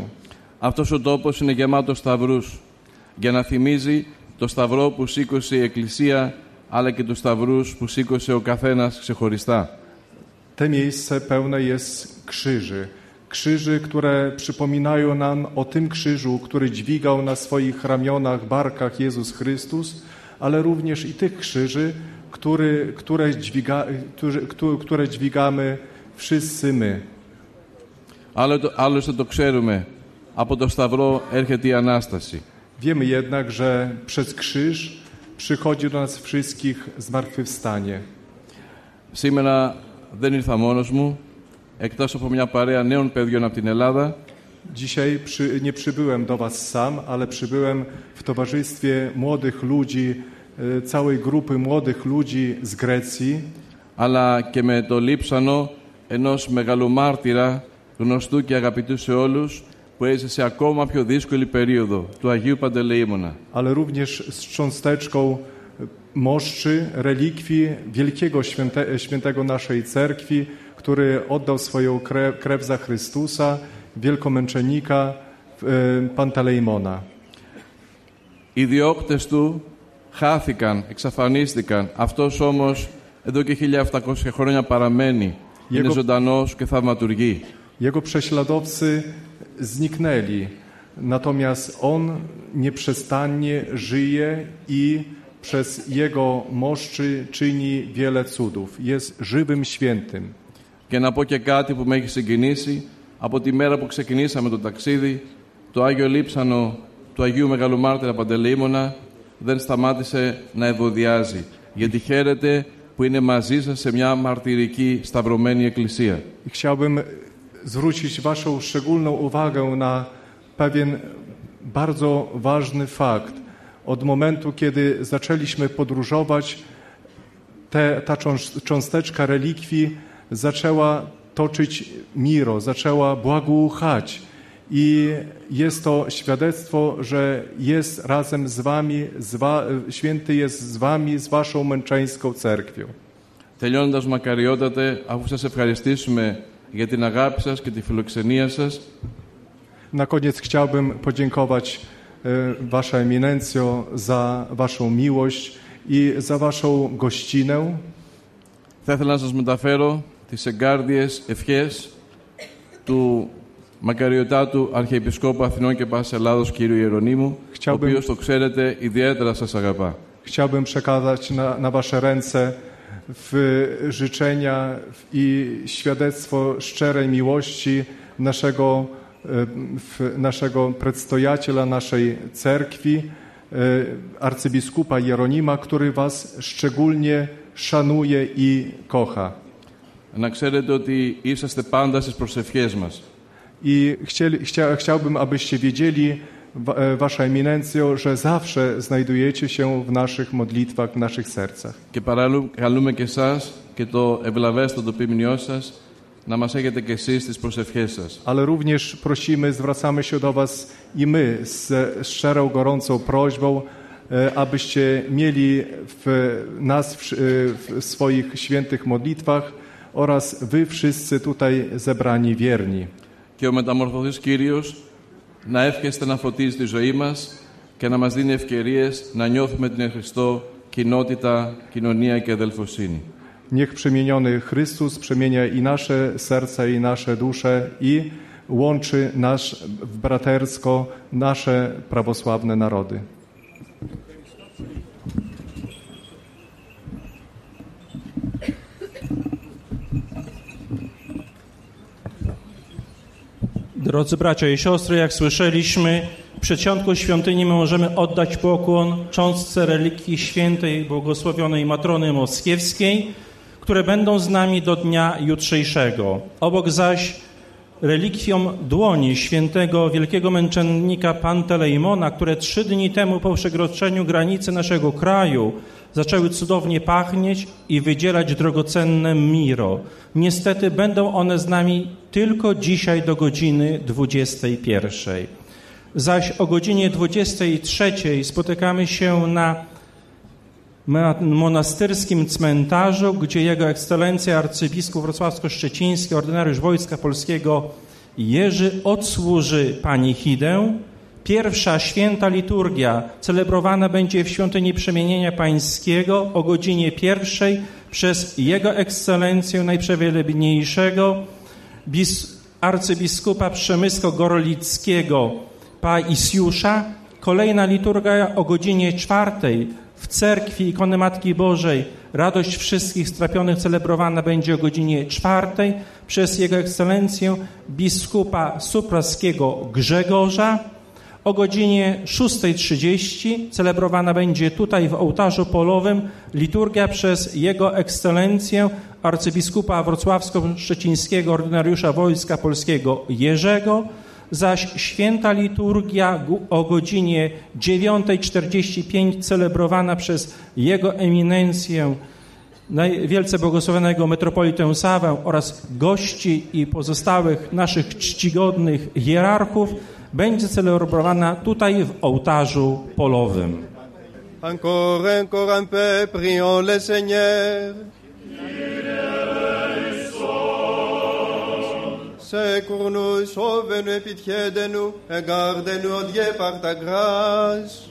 Αυτός ο τόπος είναι γεμάτος σταυρούς για να θυμίζει το σταυρό που σήκωσε η Εκκλησία αλλά και τους σταυρούς που σήκωσε ο καθένας ξεχωριστά. Te miejsce pełne jest krzyży. Krzyży, które przypominają nam o tym krzyżu, który dźwigał na swoich ramionach, barkach Jezus Chrystus, ale również i tych krzyży, który, które, dźwiga, którzy, któ- które dźwigamy wszyscy my. Άλλο το- Άλλωστε το ξέρουμε, από το σταυρό έρχεται η Ανάσταση. Wiemy jednak, że przez krzyż przychodzi do nas wszystkich zmartwychwstanie. Σήμερα δεν ήρθα μόνος μου, εκτός από μια παρέα νέων παιδιών από την Ελλάδα, Dzisiaj przy, nie przybyłem do Was sam, ale przybyłem w towarzystwie młodych ludzi, e, całej grupy młodych ludzi z Grecji, αλλά και με το λείψανο ενός μεγαλομάρτυρα γνωστού και αγαπητού σε όλους που έζησε σε ακόμα πιο δύσκολη περίοδο, του Αγίου Παντελεήμονα. ale również z cząsteczką moszczy, relikwii wielkiego święte, świętego naszej cerkwi, który oddał swoją krew, krew za Chrystusa, wielkomęczennika e, Pantelejmona. Οι διώκτες του χάθηκαν, εξαφανίστηκαν. Αυτός όμως εδώ και 1700 χρόνια παραμένει. Είναι Jego- ζωντανός και θαυματουργεί. Jego prześladowcy zniknęli, natomiast on nieprzestannie żyje i przez jego moszczy czyni wiele cudów. Jest żywym świętym. Και να πω και κάτι που με έχει συγκινήσει. Από τη μέρα που ξεκινήσαμε το ταξίδι, το Άγιο Λείψανο του Αγίου Μεγαλομάρτυρα Παντελεήμονα δεν σταμάτησε να ευωδιάζει. Γιατί χαίρεται που είναι μαζί σας σε μια μαρτυρική σταυρωμένη εκκλησία. I chciałbym zwrócić Waszą szczególną uwagę na pewien bardzo ważny fakt. Od momentu, kiedy zaczęliśmy podróżować, te, ta cząs- cząsteczka relikwii zaczęła toczyć miro, zaczęła błagouchać. I jest to świadectwo, że jest razem z Wami, z wa, święty jest z Wami, z Waszą męczeńską cerkwią. Τελειώνοντας μακαριότατε, αφού σας ευχαριστήσουμε για την αγάπη σας και τη φιλοξενία σας, Na koniec chciałbym podziękować e, Wasza Eminencjo za Waszą miłość i za Waszą gościnę. θα ήθελα να σας μεταφέρω τις εγκάρδιες ευχές του μακαριωτάτου Αρχιεπισκόπου Αθηνών και Πάσης Ελλάδος κ. Ιερονίμου, ο Chciałbym- οποίος το ξέρετε ιδιαίτερα σας αγαπά. Chciałbym przekazać na, na Wasze ręce w życzenia i świadectwo szczerej miłości naszego, e, w, naszego predstojaciela naszej cerkwi, e, arcybiskupa Jeronima, który Was szczególnie szanuje i kocha. Να ξέρετε ότι είσαστε πάντα στις προσευχές μας. I chcieli, chcia, chciałbym, abyście wiedzieli, wa- e, Wasza Eminencjo, że zawsze znajdujecie się w naszych modlitwach, w naszych sercach. Και παρακαλούμε και εσάς και το ευλαβέστατο ποιμνιό σας να μας έχετε και εσείς στις προσευχές σας. Ale również prosimy, zwracamy się do Was i my z szczerą, gorącą prośbą, e, abyście mieli w nas w, e, w swoich świętych modlitwach oraz Wy wszyscy tutaj zebrani wierni. Και ο μεταμορφωθής Κύριος να εύχεστε να φωτίζει τη ζωή μας και να μας δίνει ευκαιρίες να νιώθουμε την εν Χριστώ κοινότητα, κοινωνία και αδελφοσύνη. Niech przemieniony Chrystus przemienia i nasze serca, i nasze dusze i łączy nasz w bratersko nasze prawosławne narody. Drodzy bracia i siostry, jak słyszeliśmy, w przedsionku świątyni my możemy oddać pokłon cząstce relikwii świętej błogosławionej Matrony Moskiewskiej, które będą z nami do dnia jutrzejszego. Obok zaś relikwią dłoni świętego wielkiego męczennika Pantelejmona, które trzy dni temu po przekroczeniu granicy naszego kraju zaczęły cudownie pachnieć i wydzielać drogocenne miro. Niestety będą one z nami tylko dzisiaj do godziny 21. Zaś o godzinie 23 spotykamy się na monastyrskim cmentarzu, gdzie Jego Ekscelencja arcybiskup wrocławsko-szczeciński, ordynariusz Wojska Polskiego Jerzy odsłuży panichidę. Pierwsza święta liturgia celebrowana będzie w świątyni Przemienienia Pańskiego o godzinie pierwszej przez Jego Ekscelencję Najprzewielebniejszego bis, arcybiskupa Przemysko-Gorolickiego Paisiusza. Kolejna liturgia o godzinie czwartej w cerkwi ikony Matki Bożej Radość Wszystkich Strapionych celebrowana będzie o godzinie czwartej przez Jego Ekscelencję biskupa supraskiego Grzegorza. O godzinie 6.30 celebrowana będzie tutaj w ołtarzu polowym liturgia przez Jego Ekscelencję arcybiskupa wrocławsko-szczecińskiego ordynariusza Wojska Polskiego Jerzego, zaś święta liturgia o godzinie 9.45 celebrowana przez Jego Eminencję Najwielce Błogosławionego Metropolitę Sawę oraz gości i pozostałych naszych czcigodnych hierarchów będzie celebrowana tutaj w ołtarzu polowym. Encore, encore un peu, prions le Seigneur. secours nous, sauve nous, pitié de nous, et garde nous, oh Dieu, par ta grâce.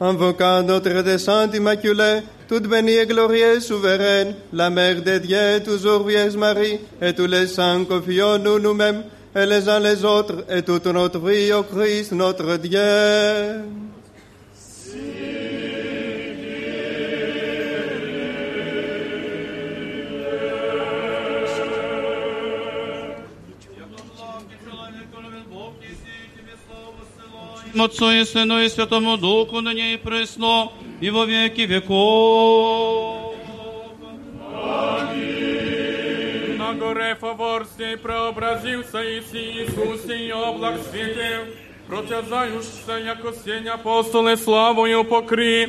Invoquant notre dessein immaculé, toute bénie et glorieuse souveraine, la Mère de Dieu, toujours Vierge Marie, et tous les saints confions nous nous-mêmes, et les uns les autres, et toute notre vie au Christ notre Dieu. Отцу и Сыну и Святому Духу, ныне и пресно, и во веки веков. На горе Фаворской преобразился Иси Иисусе и облак светил, протязающийся, яко сень апостолы славою покри,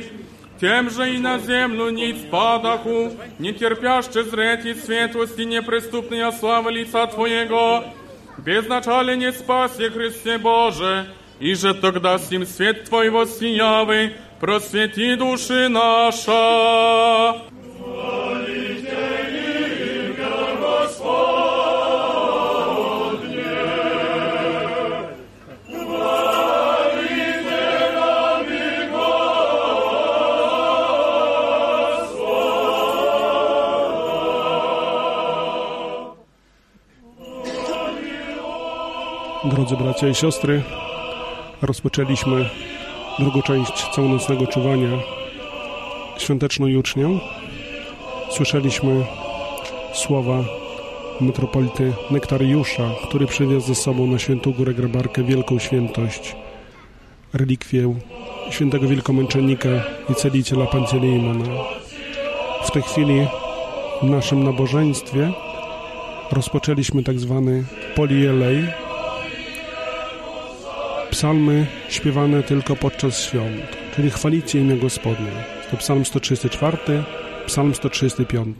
тем же и на землю ниц падаху, не терпяще зреть и светлости неприступная слава лица Твоего, безначале не спаси Христе Боже, и же тогда сим свет Твой воссиявый, просвети души наша. Drodzy bracia i siostry, rozpoczęliśmy drugą część całonocnego czuwania świąteczną jucznią. Słyszeliśmy słowa metropolity Nektariusza, który przywiózł ze sobą na Świętą Górę Grabarkę wielką świętość, relikwię świętego wielkomęczennika i celiciela Panceleimona. W tej chwili w naszym nabożeństwie rozpoczęliśmy tak zwany polielej, psalmy śpiewane tylko podczas świąt, czyli chwalicie imię Gospodnie. To psalm 134, psalm 135.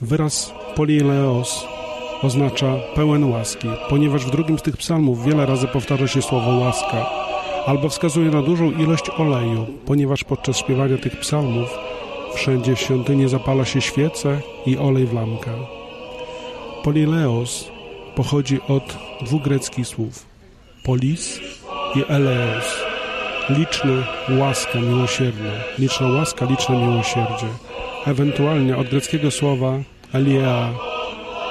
Wyraz polieleos oznacza pełen łaski, ponieważ w drugim z tych psalmów wiele razy powtarza się słowo łaska, albo wskazuje na dużą ilość oleju, ponieważ podczas śpiewania tych psalmów wszędzie w świątyni zapala się świece i olej w lampkę. Polileos pochodzi od dwóch greckich słów polis i eleos. Liczne, łaska, miłosierne. Liczna łaska, liczne miłosierdzie. Ewentualnie od greckiego słowa aliea,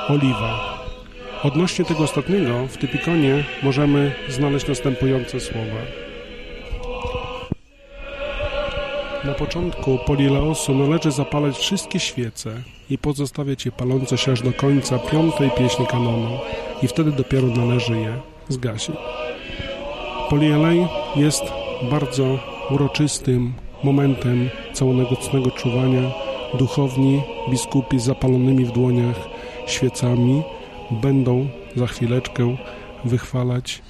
oliwa. Odnośnie tego ostatniego w typikonie możemy znaleźć następujące słowa. Na początku polileosu należy zapalać wszystkie świece i pozostawiać je palące się aż do końca piątej pieśni kanonu i wtedy dopiero należy je zgasić. Polielej jest bardzo uroczystym momentem całonocnego czuwania. Duchowni, biskupi z zapalonymi w dłoniach świecami będą za chwileczkę wychwalać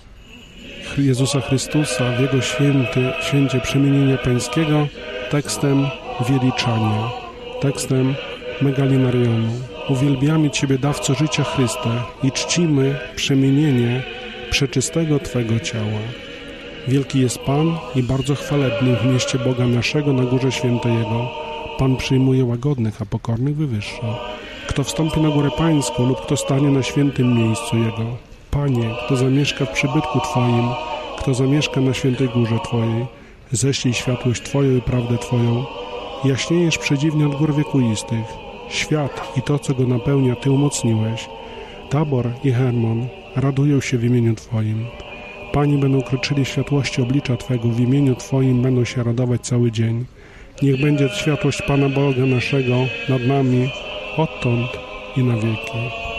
Jezusa Chrystusa w Jego święty, święcie przemienienia pańskiego tekstem wieliczania, tekstem megalinarionu. Uwielbiamy Ciebie, dawco życia Chryste i czcimy przemienienie przeczystego Twego ciała. Wielki jest Pan i bardzo chwalebny w mieście Boga naszego na górze świętej Jego. Pan przyjmuje łagodnych, a pokornych wywyższa. Kto wstąpi na górę Pańską lub kto stanie na świętym miejscu Jego. Panie, kto zamieszka w przybytku Twoim, kto zamieszka na świętej górze Twojej, ześlij światłość Twoją i prawdę Twoją. Jaśniejesz przedziwnie od gór wiekuistych. Świat i to, co go napełnia, Ty umocniłeś. Tabor i Hermon radują się w imieniu Twoim. Pani będą kroczyli światłości oblicza Twego, w imieniu Twoim będą się radować cały dzień. Niech będzie światłość Pana Boga naszego nad nami, odtąd i na wieki.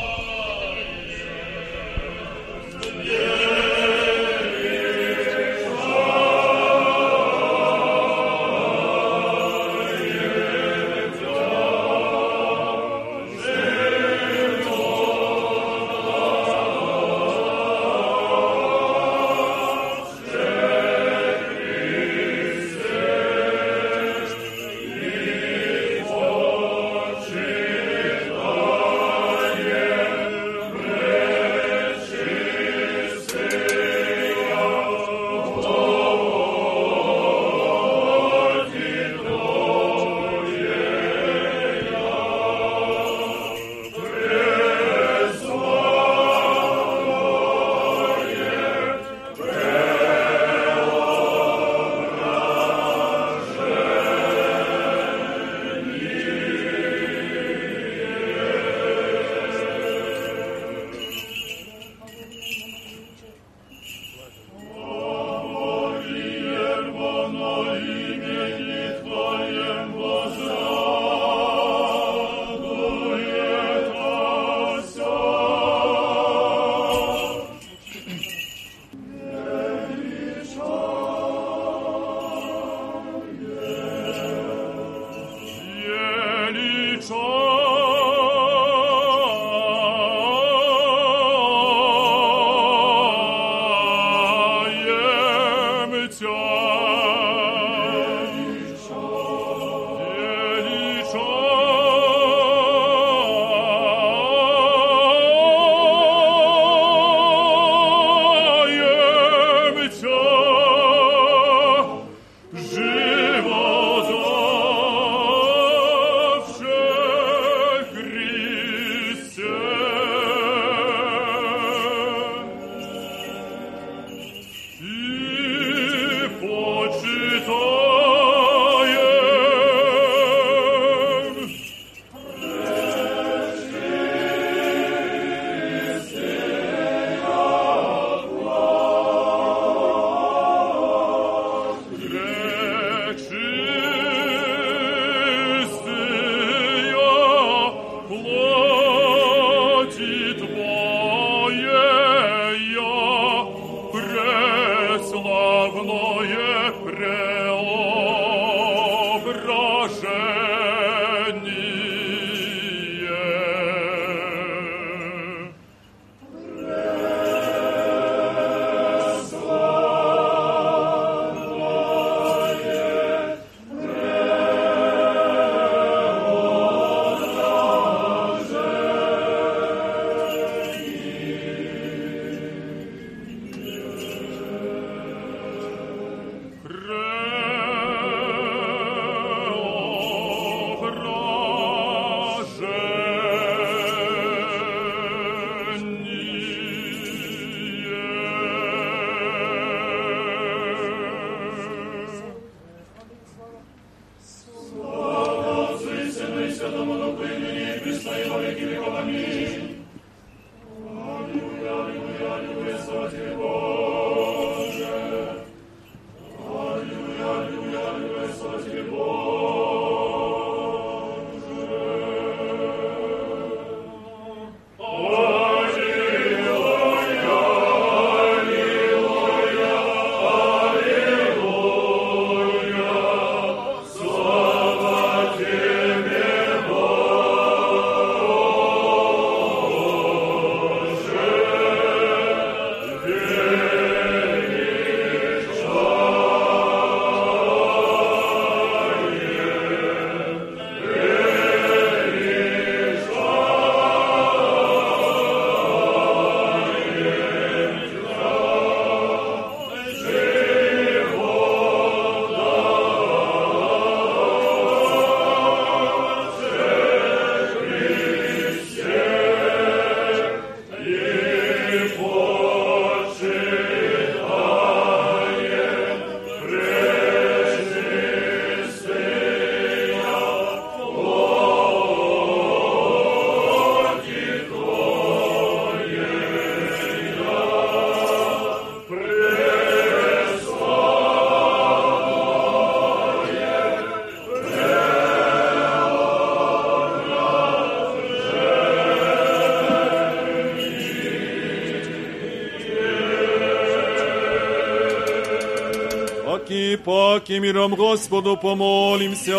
Паки, миром Господу помолимся.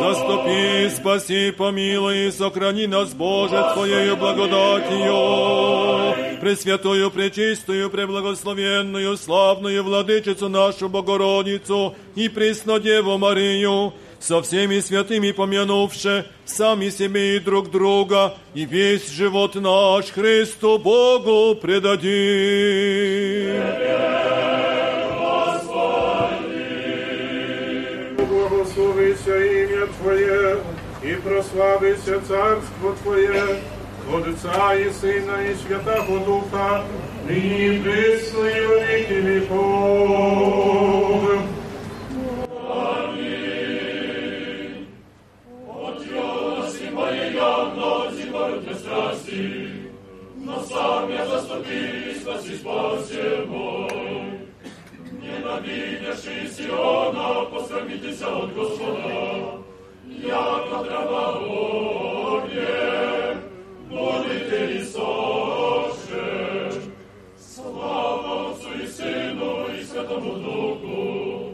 Заступи, спаси, помилуй и сохрани нас, Боже, Твоею благодатью, Пресвятую, Пречистую, Преблагословенную, славную Владычицу нашу Богородицу и Преснодеву Марию, со всеми святыми помянувши сами себе и друг друга, и весь живот наш Христу Богу предадим. І прославиться Царство Твоє, отця і Сина, і и Святого Духа, ныне пресно и во веки От ясни моей явности гордой страсти, но сам я заступи, спаси, спаси мой. Ненавидящий Сиона, посрамитесь от Господа, яко трава огне, будете и соше. Слава Отцу и Сыну и Святому Духу,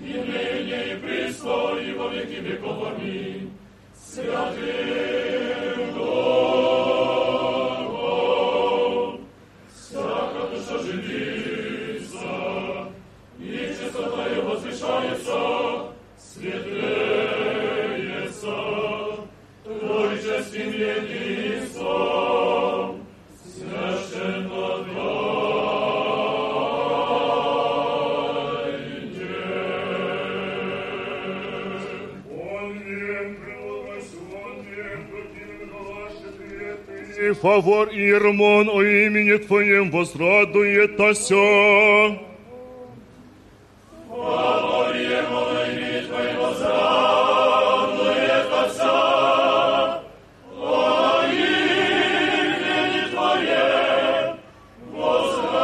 и ныне и присно, и во веки веков. Аминь. Святым Духом, Фавор и ермон о имени Твоем возрадует ося. Фавор и ермон о имени Твоем возрадует ося. О имени Твоем возрадует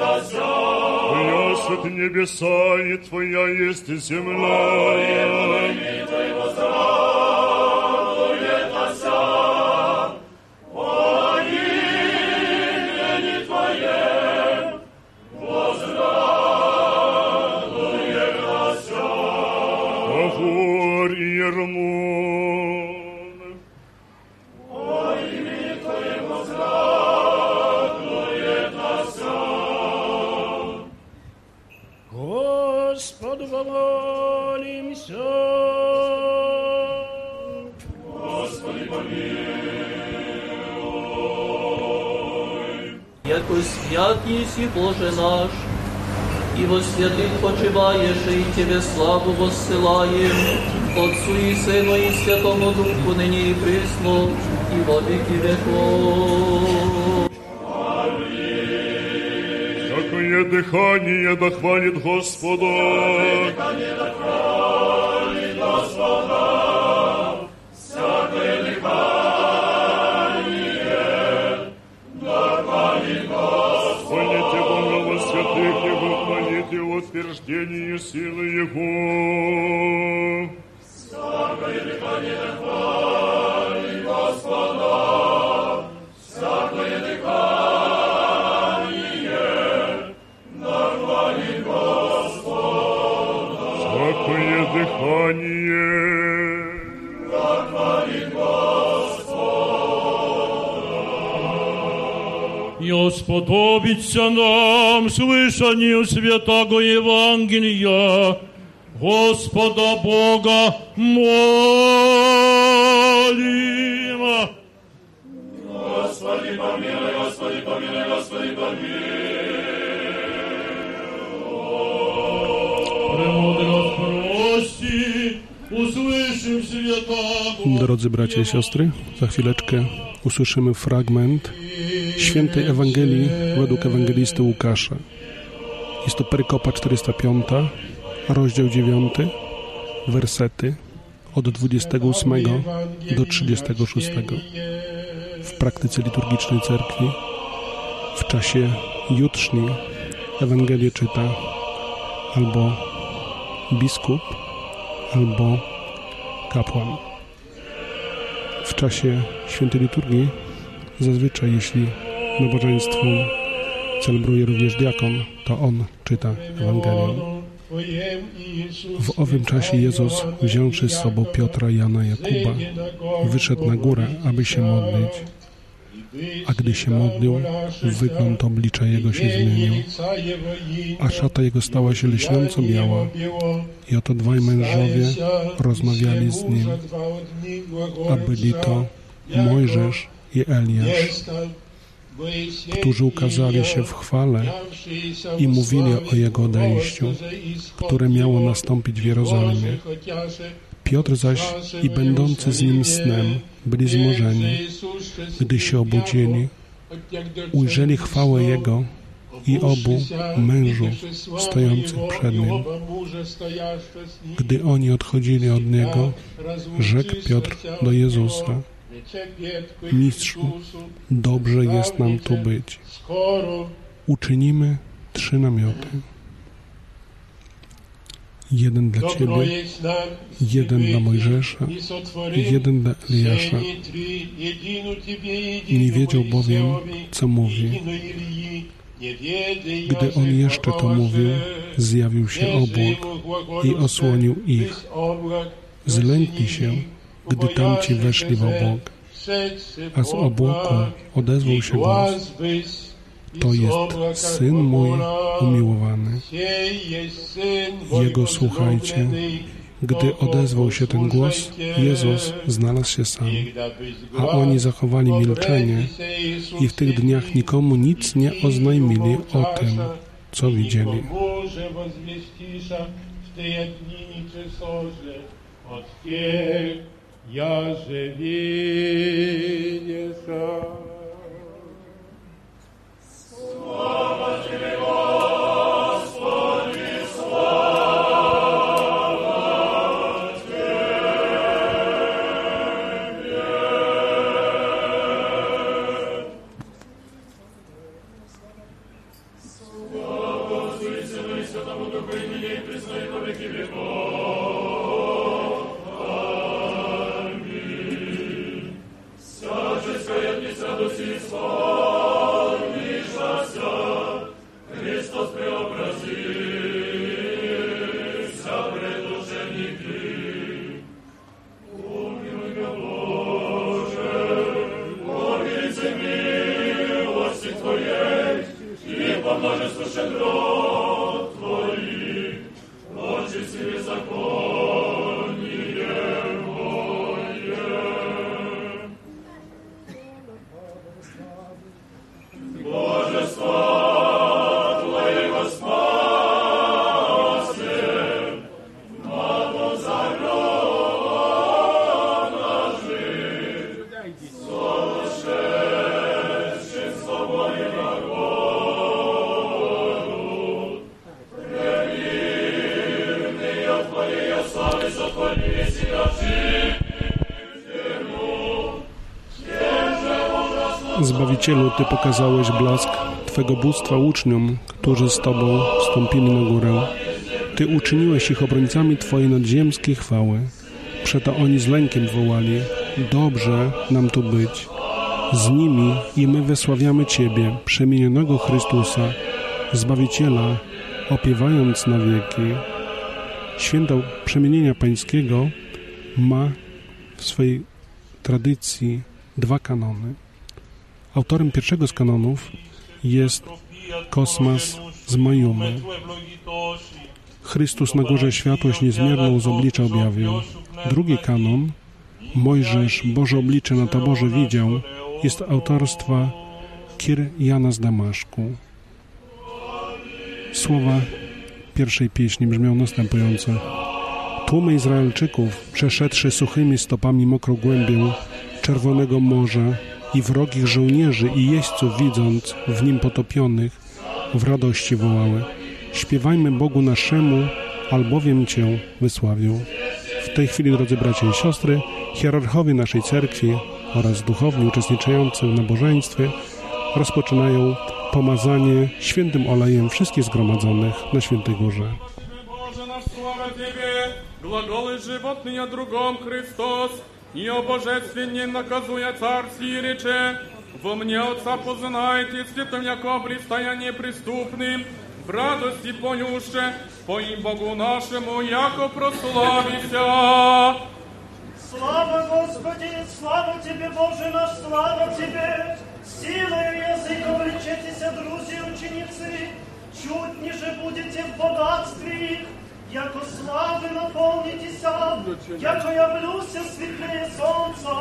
ося. Твоя небеса и Твоя есть земля. Фавор Свят еси Боже наш, и во святых почиваешь, и Тебе славу воссылаем, Отцу и Сыну и Святому Духу, ныне и присно, и во веки веков. Всякое дыхание да хвалит Господа. Утверждение силы Его. сподобится нам слышанию святого Евангелия, Господа Бога молим. Господи, помилуй, Господи, помилуй, Господи, помилуй. Премудрость прости, услышим святого. Drodzy bracia i siostry, za chwileczkę usłyszymy fragment świętej Ewangelii według ewangelisty Łukasza. Jest to perykopa 405, rozdział 9, wersety od 28 do 36. W praktyce liturgicznej cerkwi w czasie jutrzni Ewangelię czyta albo biskup, albo kapłan. W czasie świętej liturgii zazwyczaj, jeśli nabożeństwo celebruje również diakon, to on czyta Ewangelię. W owym czasie Jezus, wziąwszy z sobą Piotra, Jana Jakuba, wyszedł na górę, aby się modlić. A gdy się modlił, wygląd oblicza jego się zmienił, a szata jego stała się lśniąco biała. I oto dwaj mężowie rozmawiali z nim, a byli to Mojżesz i Eliasz, którzy ukazali się w chwale i mówili o Jego odejściu, które miało nastąpić w Jerozolimie. Piotr zaś i będący z nim snem byli zmorzeni. Gdy się obudzili, ujrzeli chwałę Jego i obu mężów stojących przed Nim. Gdy oni odchodzili od Niego, rzekł Piotr do Jezusa, Mistrzu, dobrze jest nam tu być. Uczynimy trzy namioty. Jeden dla Ciebie, jeden dla Mojżesza, jeden dla Eliasza. Nie wiedział bowiem, co mówi. Gdy on jeszcze to mówił, zjawił się obłok i osłonił ich. Zlękli się, gdy tamci weszli w obłok, a z obłoku odezwał się głos. To jest Syn mój umiłowany. Jego słuchajcie. Gdy odezwał się ten głos, Jezus znalazł się sam, a oni zachowali milczenie i w tych dniach nikomu nic nie oznajmili o tym, co widzieli. Boże, я же винеса. тебе живет. Zbawicielu, Ty pokazałeś blask Twego bóstwa uczniom, którzy z Tobą wstąpili na górę. Ty uczyniłeś ich obrońcami Twojej nadziemskiej chwały. Przeto oni z lękiem wołali, dobrze nam tu być. Z nimi i my wysławiamy Ciebie, przemienionego Chrystusa, Zbawiciela, opiewając na wieki. Święto przemienienia pańskiego ma w swojej tradycji dwa kanony. Autorem pierwszego z kanonów jest Kosmas z Majumy. Chrystus na górze światłość niezmierną z oblicza objawił. Drugi kanon, Mojżesz Boże oblicze na taborze widział, jest autorstwa Kir Jana z Damaszku. Słowa pierwszej pieśni brzmią następująco. Tłumy Izraelczyków, przeszedłszy suchymi stopami mokrą głębię Czerwonego Morza i wrogich żołnierzy i jeźdźców widząc w nim potopionych, w radości wołały Śpiewajmy Bogu naszemu, albowiem Cię wysławił. W tej chwili, drodzy bracia i siostry, hierarchowie naszej cerkwi oraz duchowni uczestniczący w nabożeństwie rozpoczynają pomazanie świętym olejem wszystkich zgromadzonych na Świętej Górze. Боже наш, слава Тебе, глаголы животные о другом Христос, и о божественне наказуя царстве и рече, во мне Отца познайте, святым яко предстояние преступным, в радости понюще, по им Богу нашему, яко прославися. Слава Господи, слава Тебе, Боже наш, слава Тебе! Силою языка влечетеся, друзья ученицы, чуть ниже будете в богатстве их, Яко слави наповнитіся, яко явлюся світле сонце,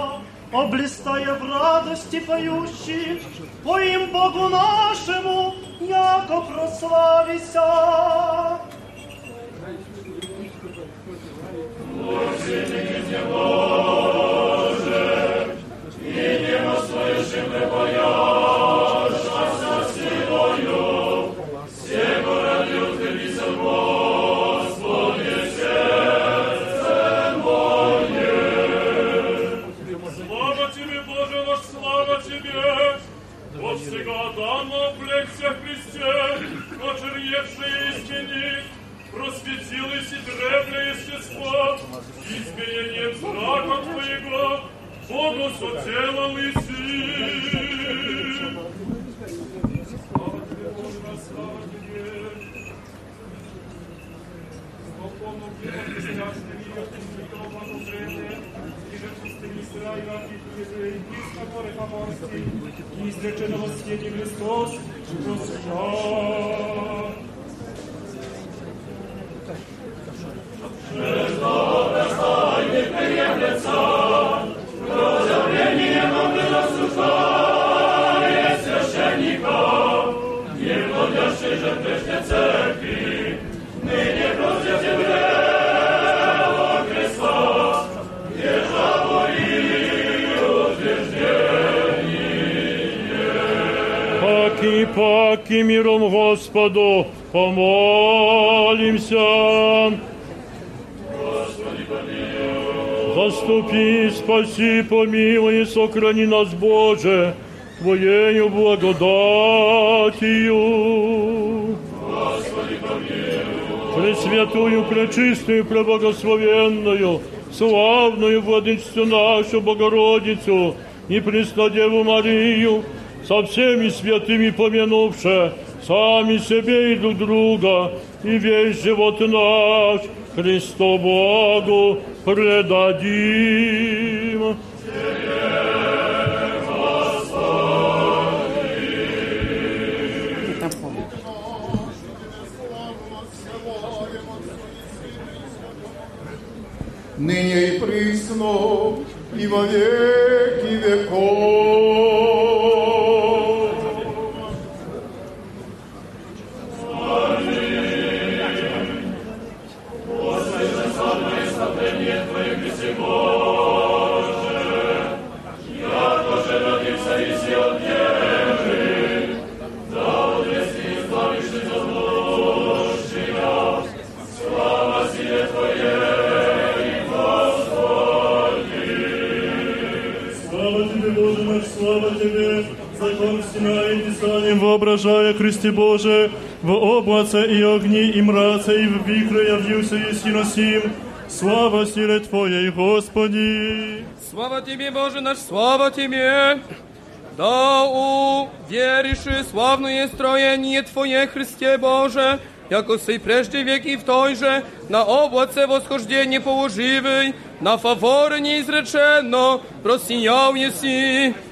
облістає в радості поющих, поїм Богу нашому, яко прославіся. Боже, мені Боже, ідемо слышим ми боя. Христя, Христя, очеревшие істині, просветилось и древнее естество, изменением знака Твоего, Богу соделал лиси, Слава Тебе, Богу, Богу, Богу, Богу, Богу, Богу, Богу, Izraila i Tabory Faworskiej i zreczeno woscienie Chrystus rozgrzał. Przez Boga stajnie wyjemne co, rozumienie nie mamy jest straszeni go, nie podjaszy, że też nie. Паки миром Господу помолимся. Заступи, спаси, помилуй и сохрани нас, Боже, Твоею благодатью. Пресвятую, пречистую, преблагословенную, славную владычицу нашу Богородицу и Преснодеву Марию, со всеми святыми помянувши сами себе и друг друга, и весь живот наш Христу Богу предадим. ныне и присно, и во веки веков. Писанием воображая Христе Боже, в облаце и огни и мраце и в вихре явился и носим. Слава силе Твоей, Господи! Слава Тебе, Боже наш, слава Тебе! Да уверишь славное строение Твое, Христе Боже, яко сей прежде веки в той же, на облаце восхождение положивый, на фаворе неизреченно просиял еси. Света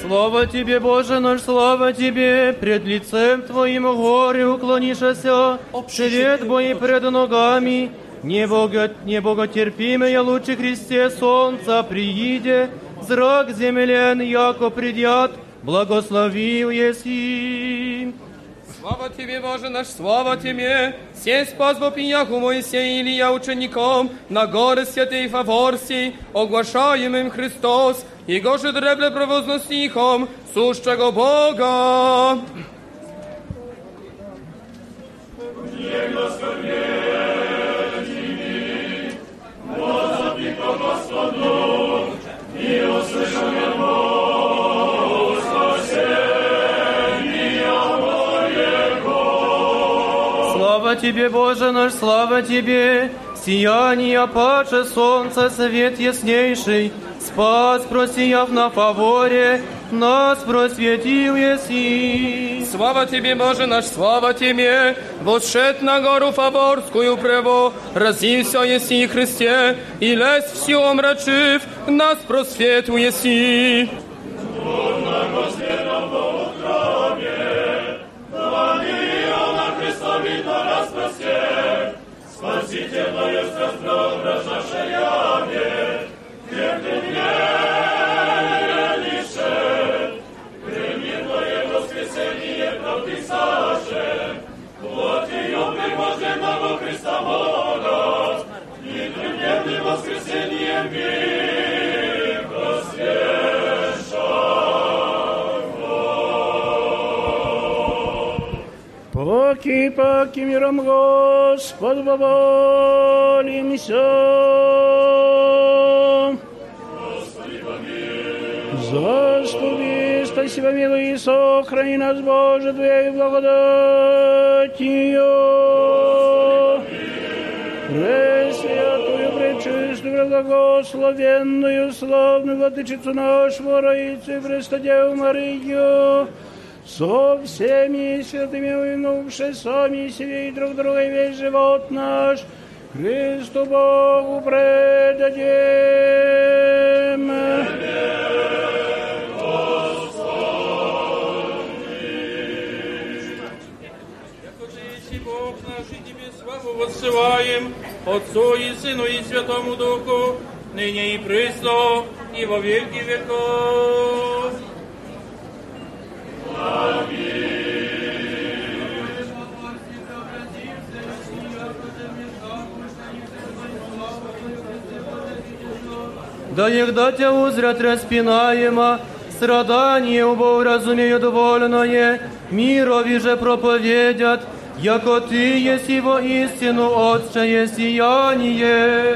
Слава Тебе, Боже наш, слава Тебе, пред лицем Твоим горе уклонишься, свет Бой пред ногами, небого, небоготерпимый, лучше Христе солнца прииде, зрак землен, яко придят, благословил еси. Слава Тебе, Боже наш, слава Тебе! Сей спас во пияху Моисея Илия учеником на горе святей Фаворси, оглашаемым Христос, и гоже дребле провозносихом сущего Бога. Niego skarbeni, Слава Тебе, Боже наш, слава Тебе! Сияние паче солнца, свет яснейший, спас, просияв на фаворе, нас просветил еси. Слава Тебе, Боже наш, слава Тебе! Восшед на гору Фаворскую прево, разился еси Христе, и лес всю омрачив, нас просвету еси. Трудно Господом по утробе, Поки, поки миром Господь, помолимся. Заступи, спаси, помилуй и сохрани нас, Боже, Твоей благодатью. Пресвятую, пречистую, благословенную, славную Владычицу нашу, Раицу и Престодеву Марию, со всеми святыми уйнувши сами себе и друг друга и весь живот наш, Христу Богу предадим. Отцу і Сину, і Святому Духу, нині і присно, і во віки віков. Да егдатя узрят распинаема, страдание убо разумею довольное, мирови же проповедят, яко Ти еси воистину, Отче, є сияние.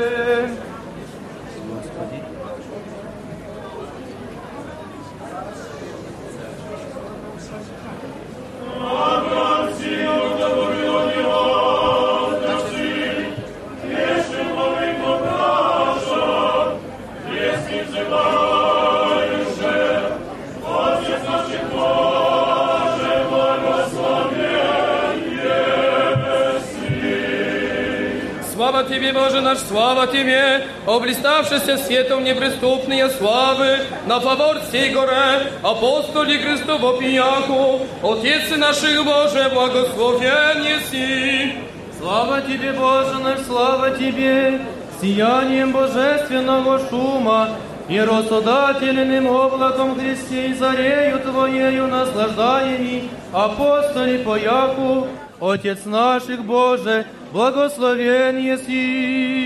Слава Тебе, облиставшийся светом неприступные славы, на фавор всей горе, апостоли Христово пияку, Отец наших Боже, благословен еси. Слава Тебе, Боже наш, слава Тебе, сиянием божественного шума, и росодательным облаком Христе и зарею Твоею наслаждаеми, апостоли пояку, Отец наших Боже, благословен еси.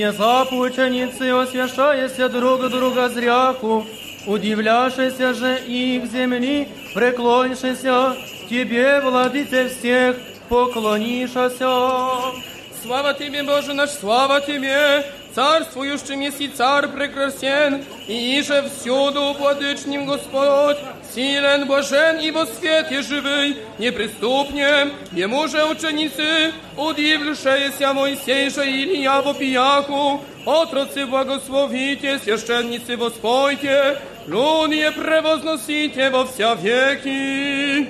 Внезапу ученицы, освящаяся друг друга зряку, удивляшися же их земли, преклонишься, Тебе, Владыце всех, поклонишься. Слава Тебе, Боже наш, слава Тебе, Царствующим есть и Царь прекрасен, и же всюду владычним Господь, силен, блажен и во свете живый, неприступнем, Ему же ученицы, удивившиеся Моисей же Илья во пияку, отроцы благословите, священницы воспойте, луние превозносите во вся веки.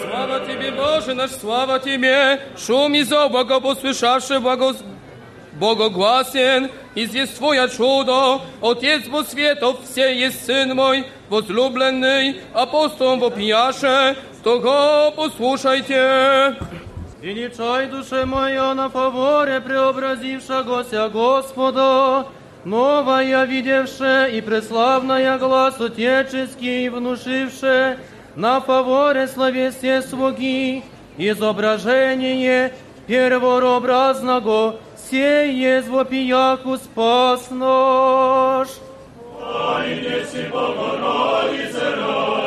Слава Тебе, Боже наш, слава Тебе! Шум и зов Бога послышавший благо... Богогласен, есть Твое чудо, Отец во светов, все есть Сын мой, возлюбленный, апостолом вопияше, того послушайте. Величай душе моя на фаворе преобразившегося Господа, новая видевше и преславная глаз отеческий внушивше, на фаворе словесие слуги, изображение перворобразного, сее вопияку спас наш. Ай, неси Богородице рай,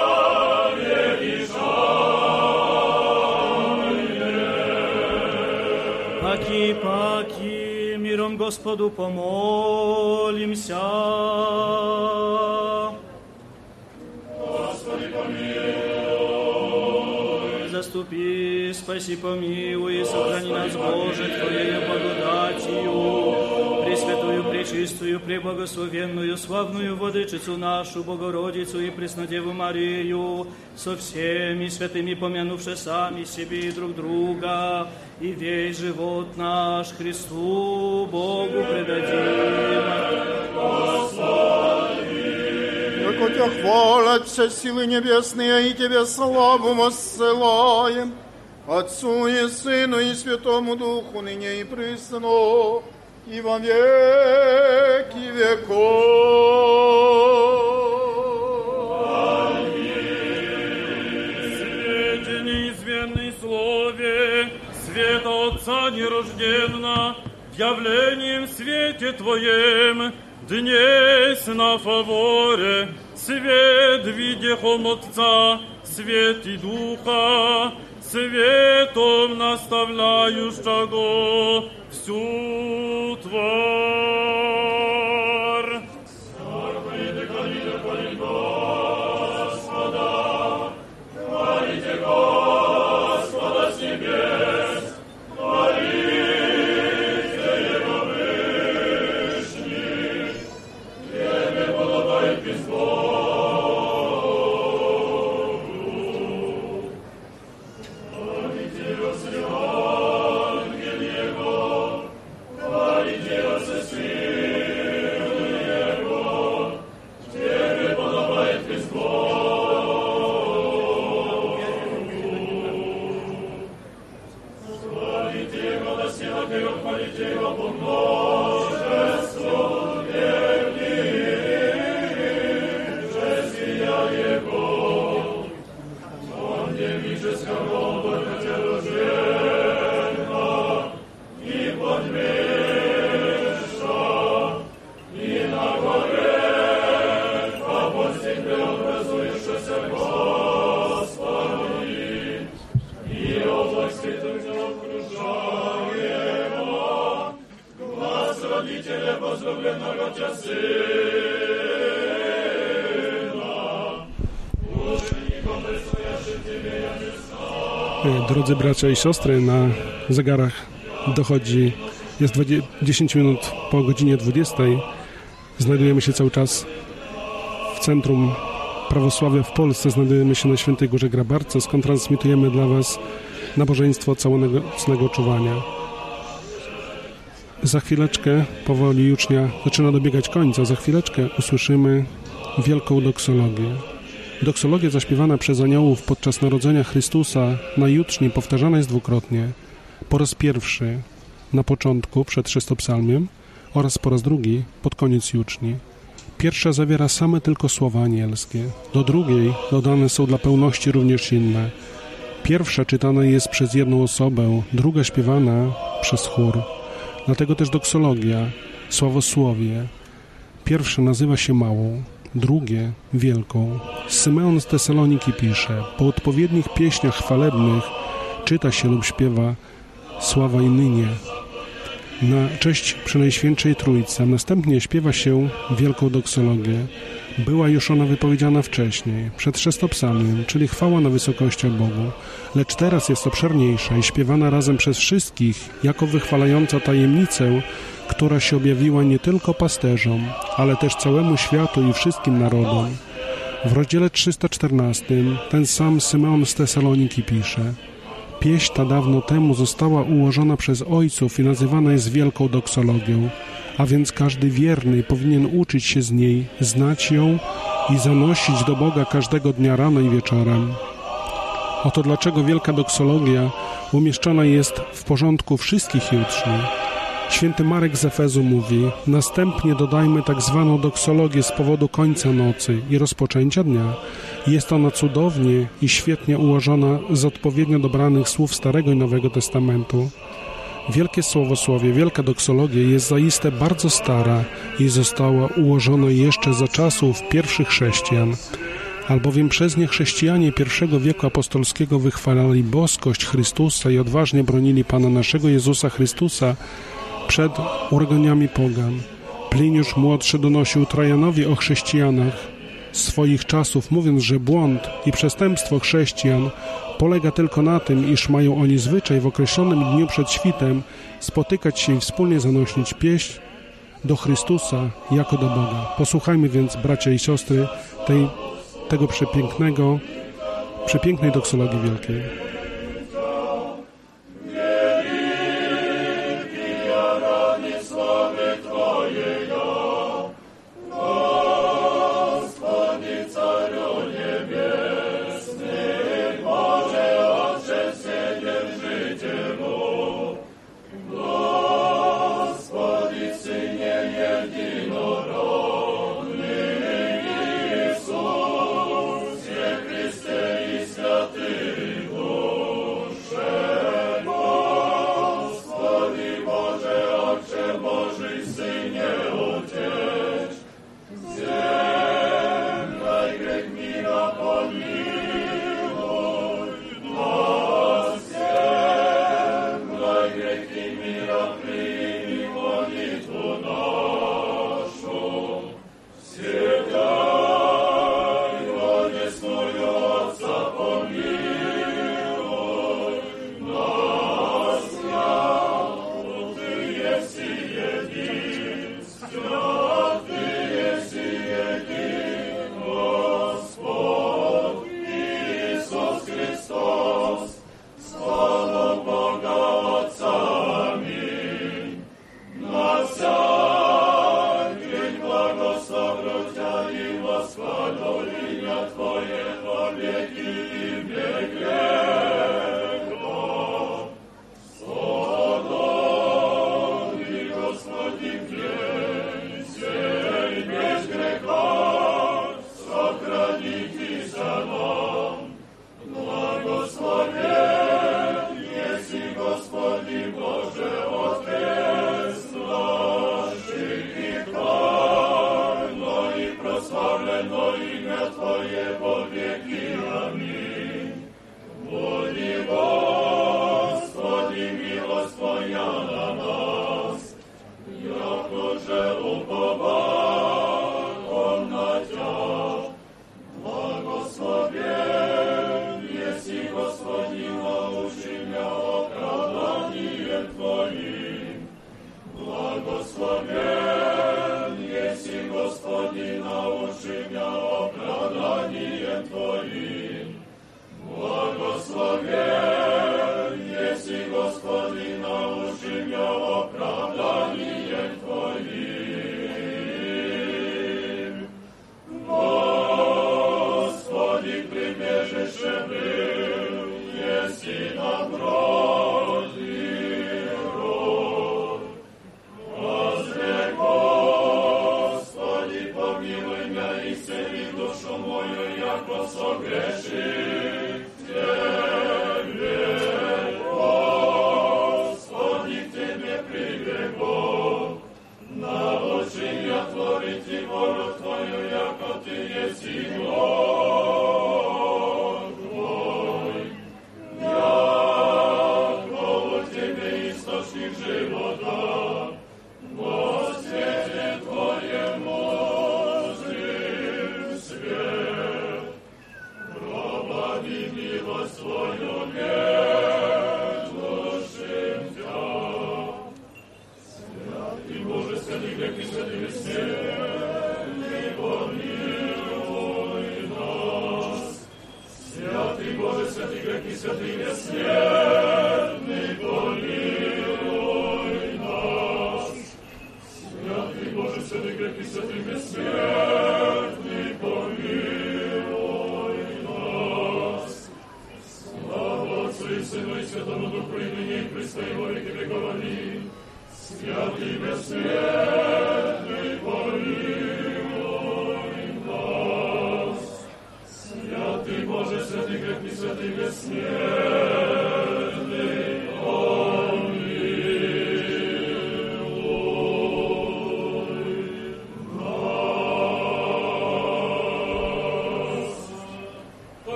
Господу помолимся. Заступи, спаси, помилуй, сохрани нас, Боже, Твоею благодатью, Пресвятую, Пречистую, Преблагословенную, славную Владычицу нашу, Богородицу и Преснодеву Марию, со всеми святыми помянувши сами себе и друг друга, и весь живот наш Христу Богу предадим. Яко Тебя хвалят все силы небесные, и Тебе славу воссылаем, Отцу и Сыну и Святому Духу, ныне и присно, и во веки веков. Свете неизменной слове, света Отца нерожденно, явлением в свете Твоем, днесь на фаворе, свет видехом Отца, свет и Духа, светом наставляющего всю тварь. Хвалите Господа с небес, Drodzy bracia i siostry, na zegarach dochodzi, jest 20, 10 minut po godzinie 20. Znajdujemy się cały czas w centrum prawosławia w Polsce. Znajdujemy się na Świętej Górze Grabarce, skąd transmitujemy dla Was nabożeństwo całonocnego czuwania. Za chwileczkę, powoli jucznia zaczyna dobiegać końca, za chwileczkę usłyszymy wielką doksologię. Doksologia zaśpiewana przez aniołów podczas narodzenia Chrystusa na jutrzni powtarzana jest dwukrotnie. Po raz pierwszy na początku przed szystopsalmiem oraz po raz drugi pod koniec juczni. Pierwsza zawiera same tylko słowa anielskie. Do drugiej dodane są dla pełności również inne. Pierwsza czytana jest przez jedną osobę, druga śpiewana przez chór. Dlatego też doksologia, sławosłowie, Pierwsze nazywa się małą, drugie wielką. Symeon z Tesaloniki pisze: Po odpowiednich pieśniach chwalebnych czyta się lub śpiewa sława i nynie na cześć Przenajświętszej Trójcy, następnie śpiewa się wielką doksologię. Była już ona wypowiedziana wcześniej, przed szestopsalmiem, czyli chwała na wysokościach Bogu, lecz teraz jest obszerniejsza i śpiewana razem przez wszystkich, jako wychwalająca tajemnicę, która się objawiła nie tylko pasterzom, ale też całemu światu i wszystkim narodom. W rozdziale 314 ten sam Symeon z Tesaloniki pisze Pieśń ta dawno temu została ułożona przez ojców i nazywana jest wielką doksologią, a więc każdy wierny powinien uczyć się z niej, znać ją i zanosić do Boga każdego dnia rano i wieczorem. Oto dlaczego wielka doksologia umieszczona jest w porządku wszystkich uczniów. Święty Marek z Efezu mówi: Następnie dodajmy tak zwaną doksologię z powodu końca nocy i rozpoczęcia dnia. Jest ona cudownie i świetnie ułożona z odpowiednio dobranych słów Starego i Nowego Testamentu. Wielkie słowosłowie, wielka doksologia jest zaiste bardzo stara i została ułożona jeszcze za czasów pierwszych chrześcijan albowiem przez nie chrześcijanie pierwszego wieku apostolskiego wychwalali boskość Chrystusa i odważnie bronili Pana naszego Jezusa Chrystusa przed uraganiami pogan. Pliniusz młodszy donosił Trajanowi o chrześcijanach swoich czasów, mówiąc, że błąd i przestępstwo chrześcijan polega tylko na tym, iż mają oni zwyczaj w określonym dniu przed świtem spotykać się i wspólnie zanosić pieśń do Chrystusa jako do Boga. Posłuchajmy więc, bracia i siostry, tej, tego przepięknego, przepięknej doksologii wielkiej.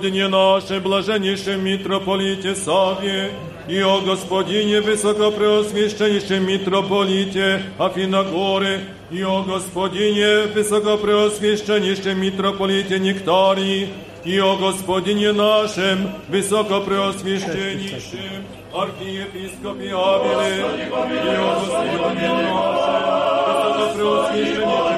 Gospodinie naszym, blażeniszym mitropolicie Sawie i o Gospodinie wysokopreoswieszczeńszym mitropolicie Afinagory i o Gospodinie wysokopreoswieszczeńszym mitropolicie Nektarii i o Gospodinie naszym wysokopreoswieszczeńszym archiepiskopie Abile i o Gospodinie naszym wysokopreoswieszczeńszym i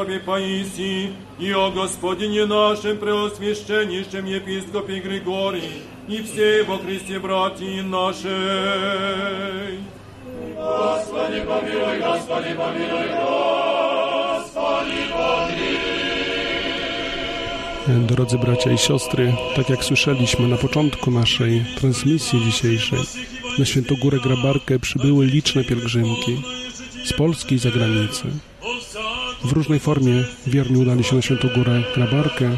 episkopie Paisji i o Gospodinie naszym preoswieszczeńszym episkopie Grygorii i всей во Христе братьи нашей. Господи, помилуй, Господи, помилуй, Господи, помилуй. Drodzy bracia i siostry, tak jak słyszeliśmy na początku naszej transmisji dzisiejszej, na Świętogórę Grabarkę przybyły liczne pielgrzymki z Polski i zagranicy. W różnej formie wierni udali się na Świętogórę Grabarkę.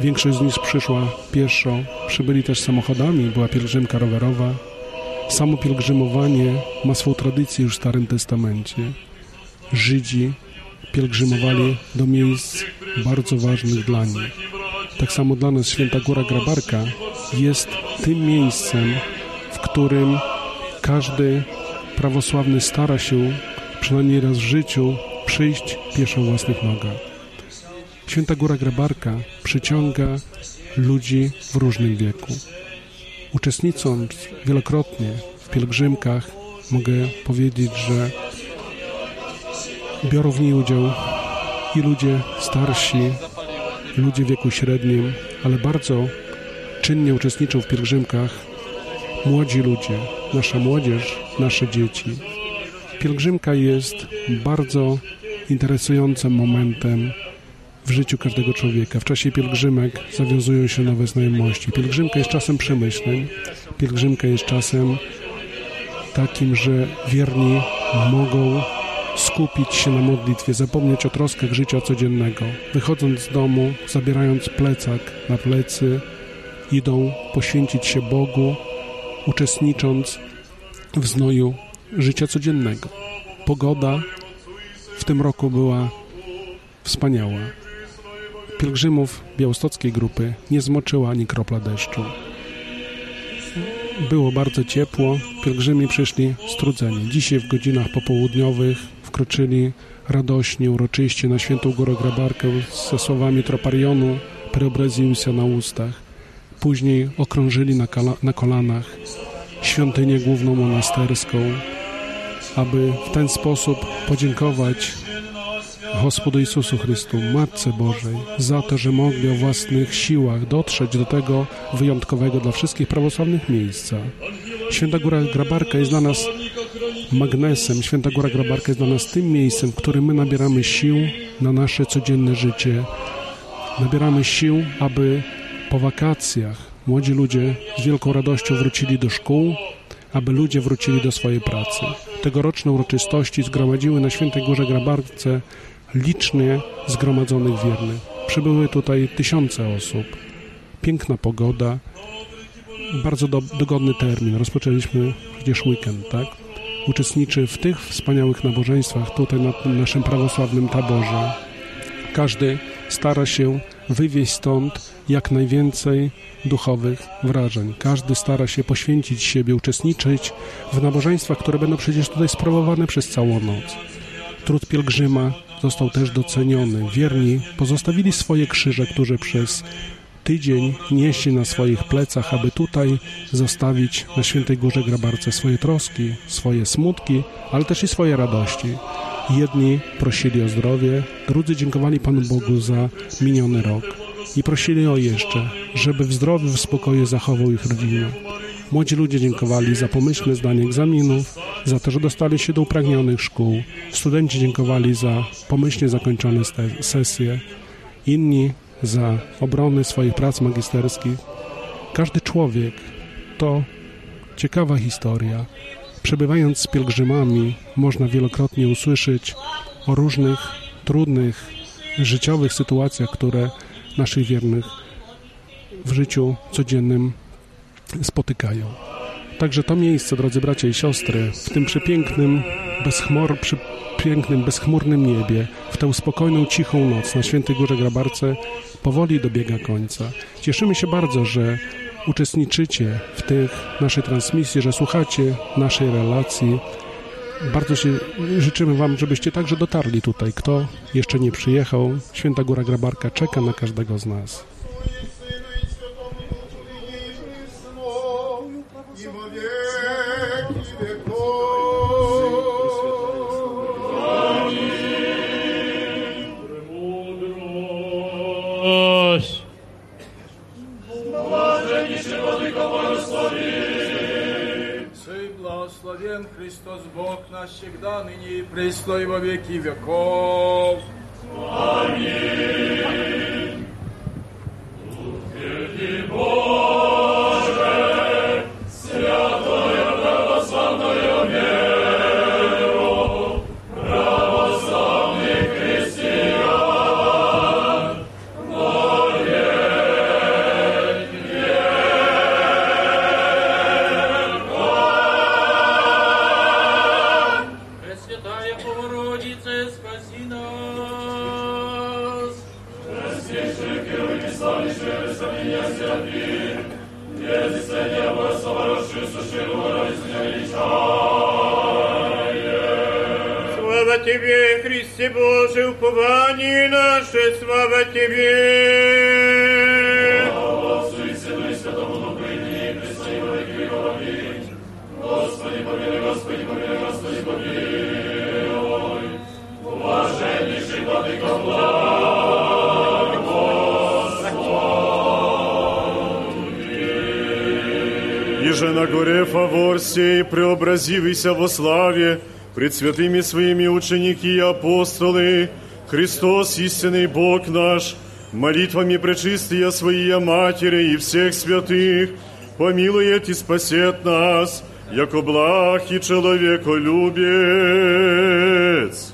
Większość z nich przyszła pieszo, przybyli też samochodami, była pielgrzymka rowerowa. Samo pielgrzymowanie ma swą tradycję już w Starym Testamencie. Żydzi pielgrzymowali do miejsc bardzo ważnych dla nich. Tak samo dla nas Święta Góra Grabarka jest tym miejscem, w którym każdy prawosławny stara się przynajmniej raz w życiu przyjść pieszo własnych nogach. Święta Góra Grabarka przyciąga ludzi w różnym wieku. Uczestnicząc wielokrotnie w pielgrzymkach, mogę powiedzieć, że biorą w niej udział i ludzie starsi, ludzie w wieku średnim, ale bardzo czynnie uczestniczą w pielgrzymkach młodzi ludzie, nasza młodzież, nasze dzieci. Pielgrzymka jest bardzo interesującym momentem w życiu każdego człowieka. W czasie pielgrzymek zawiązują się nowe znajomości. Pielgrzymka jest czasem przemyśleń, pielgrzymka jest czasem takim, że wierni mogą skupić się na modlitwie, zapomnieć o troskach życia codziennego. Wychodząc z domu, zabierając plecak na plecy, idą poświęcić się Bogu, uczestnicząc w znoju życia codziennego. Pogoda w tym roku była wspaniała. Pielgrzymów białostockiej grupy nie zmoczyła ani kropla deszczu. Było bardzo ciepło, pielgrzymi przyszli strudzeni. Dzisiaj w godzinach popołudniowych wkroczyli radośnie, uroczyście na świętą górę Grabarkę ze słowami troparionu Preobraziusia na ustach. Później okrążyli na, na kolanach świątynię główną monasterską, aby w ten sposób podziękować Gospodu Jezusu Chrystu, Matce Bożej, za to, że mogli o własnych siłach dotrzeć do tego wyjątkowego dla wszystkich prawosławnych miejsca. Święta Góra Grabarka jest dla nas magnesem. Święta Góra Grabarka jest dla nas tym miejscem, w którym my nabieramy sił na nasze codzienne życie. Nabieramy sił, aby po wakacjach młodzi ludzie z wielką radością wrócili do szkół, aby ludzie wrócili do swojej pracy. Tegoroczne uroczystości zgromadziły na Świętej Górze Grabarce licznie zgromadzonych wiernych. Przybyły tutaj tysiące osób. Piękna pogoda, bardzo do, dogodny termin. Rozpoczęliśmy przecież weekend, tak? Uczestniczy w tych wspaniałych nabożeństwach tutaj na tym naszym prawosławnym taborze. Każdy stara się wywieźć stąd jak najwięcej duchowych wrażeń. Każdy stara się poświęcić siebie, uczestniczyć w nabożeństwach, które będą przecież tutaj sprawowane przez całą noc. Trud pielgrzyma został też doceniony. Wierni pozostawili swoje krzyże, które przez tydzień nieśli na swoich plecach, aby tutaj zostawić na Świętej Górze Grabarce swoje troski, swoje smutki, ale też i swoje radości. Jedni prosili o zdrowie, drudzy dziękowali Panu Bogu za miniony rok i prosili o jeszcze, żeby w zdrowiu, w spokoju zachował ich rodzinę. Młodzi ludzie dziękowali za pomyślne zdanie egzaminów, za to, że dostali się do upragnionych szkół. Studenci dziękowali za pomyślnie zakończone sesje. Inni za obrony swoich prac magisterskich. Każdy człowiek to ciekawa historia. Przebywając z pielgrzymami, można wielokrotnie usłyszeć o różnych trudnych, życiowych sytuacjach, które naszych wiernych w życiu codziennym spotykają. Także to miejsce, drodzy bracia i siostry, w tym przepięknym, bezchmur, przy pięknym, bezchmurnym niebie, w tę spokojną, cichą noc na Świętej Górze Grabarce powoli dobiega końca. Cieszymy się bardzo, że uczestniczycie w tych naszej transmisji, że słuchacie naszej relacji. Bardzo się życzymy Wam, żebyście także dotarli tutaj. Kto jeszcze nie przyjechał, Święta Góra Grabarka czeka na każdego z nas. Благословен Христос Бог наш всегда, ныне и пресно, и во веки веков. Аминь. Утверди, Боже, Тебе, Христе Божий, упование наше, слава Тебе! Слава Отцу и Сыну и Святому Духу, и ныне и присно, и во веки веков. Аминь. Господи, помилуй, Господи, помилуй, Господи, помилуй. Блаженнейший Владыка Иже на горе Фавор сей преобразивайся во славе пред святыми своими ученики и апостолы, Христос, истинный Бог наш, молитвами пречистия Своия Матери и всех святых, помилует и спасет нас, яко благ и человеколюбец.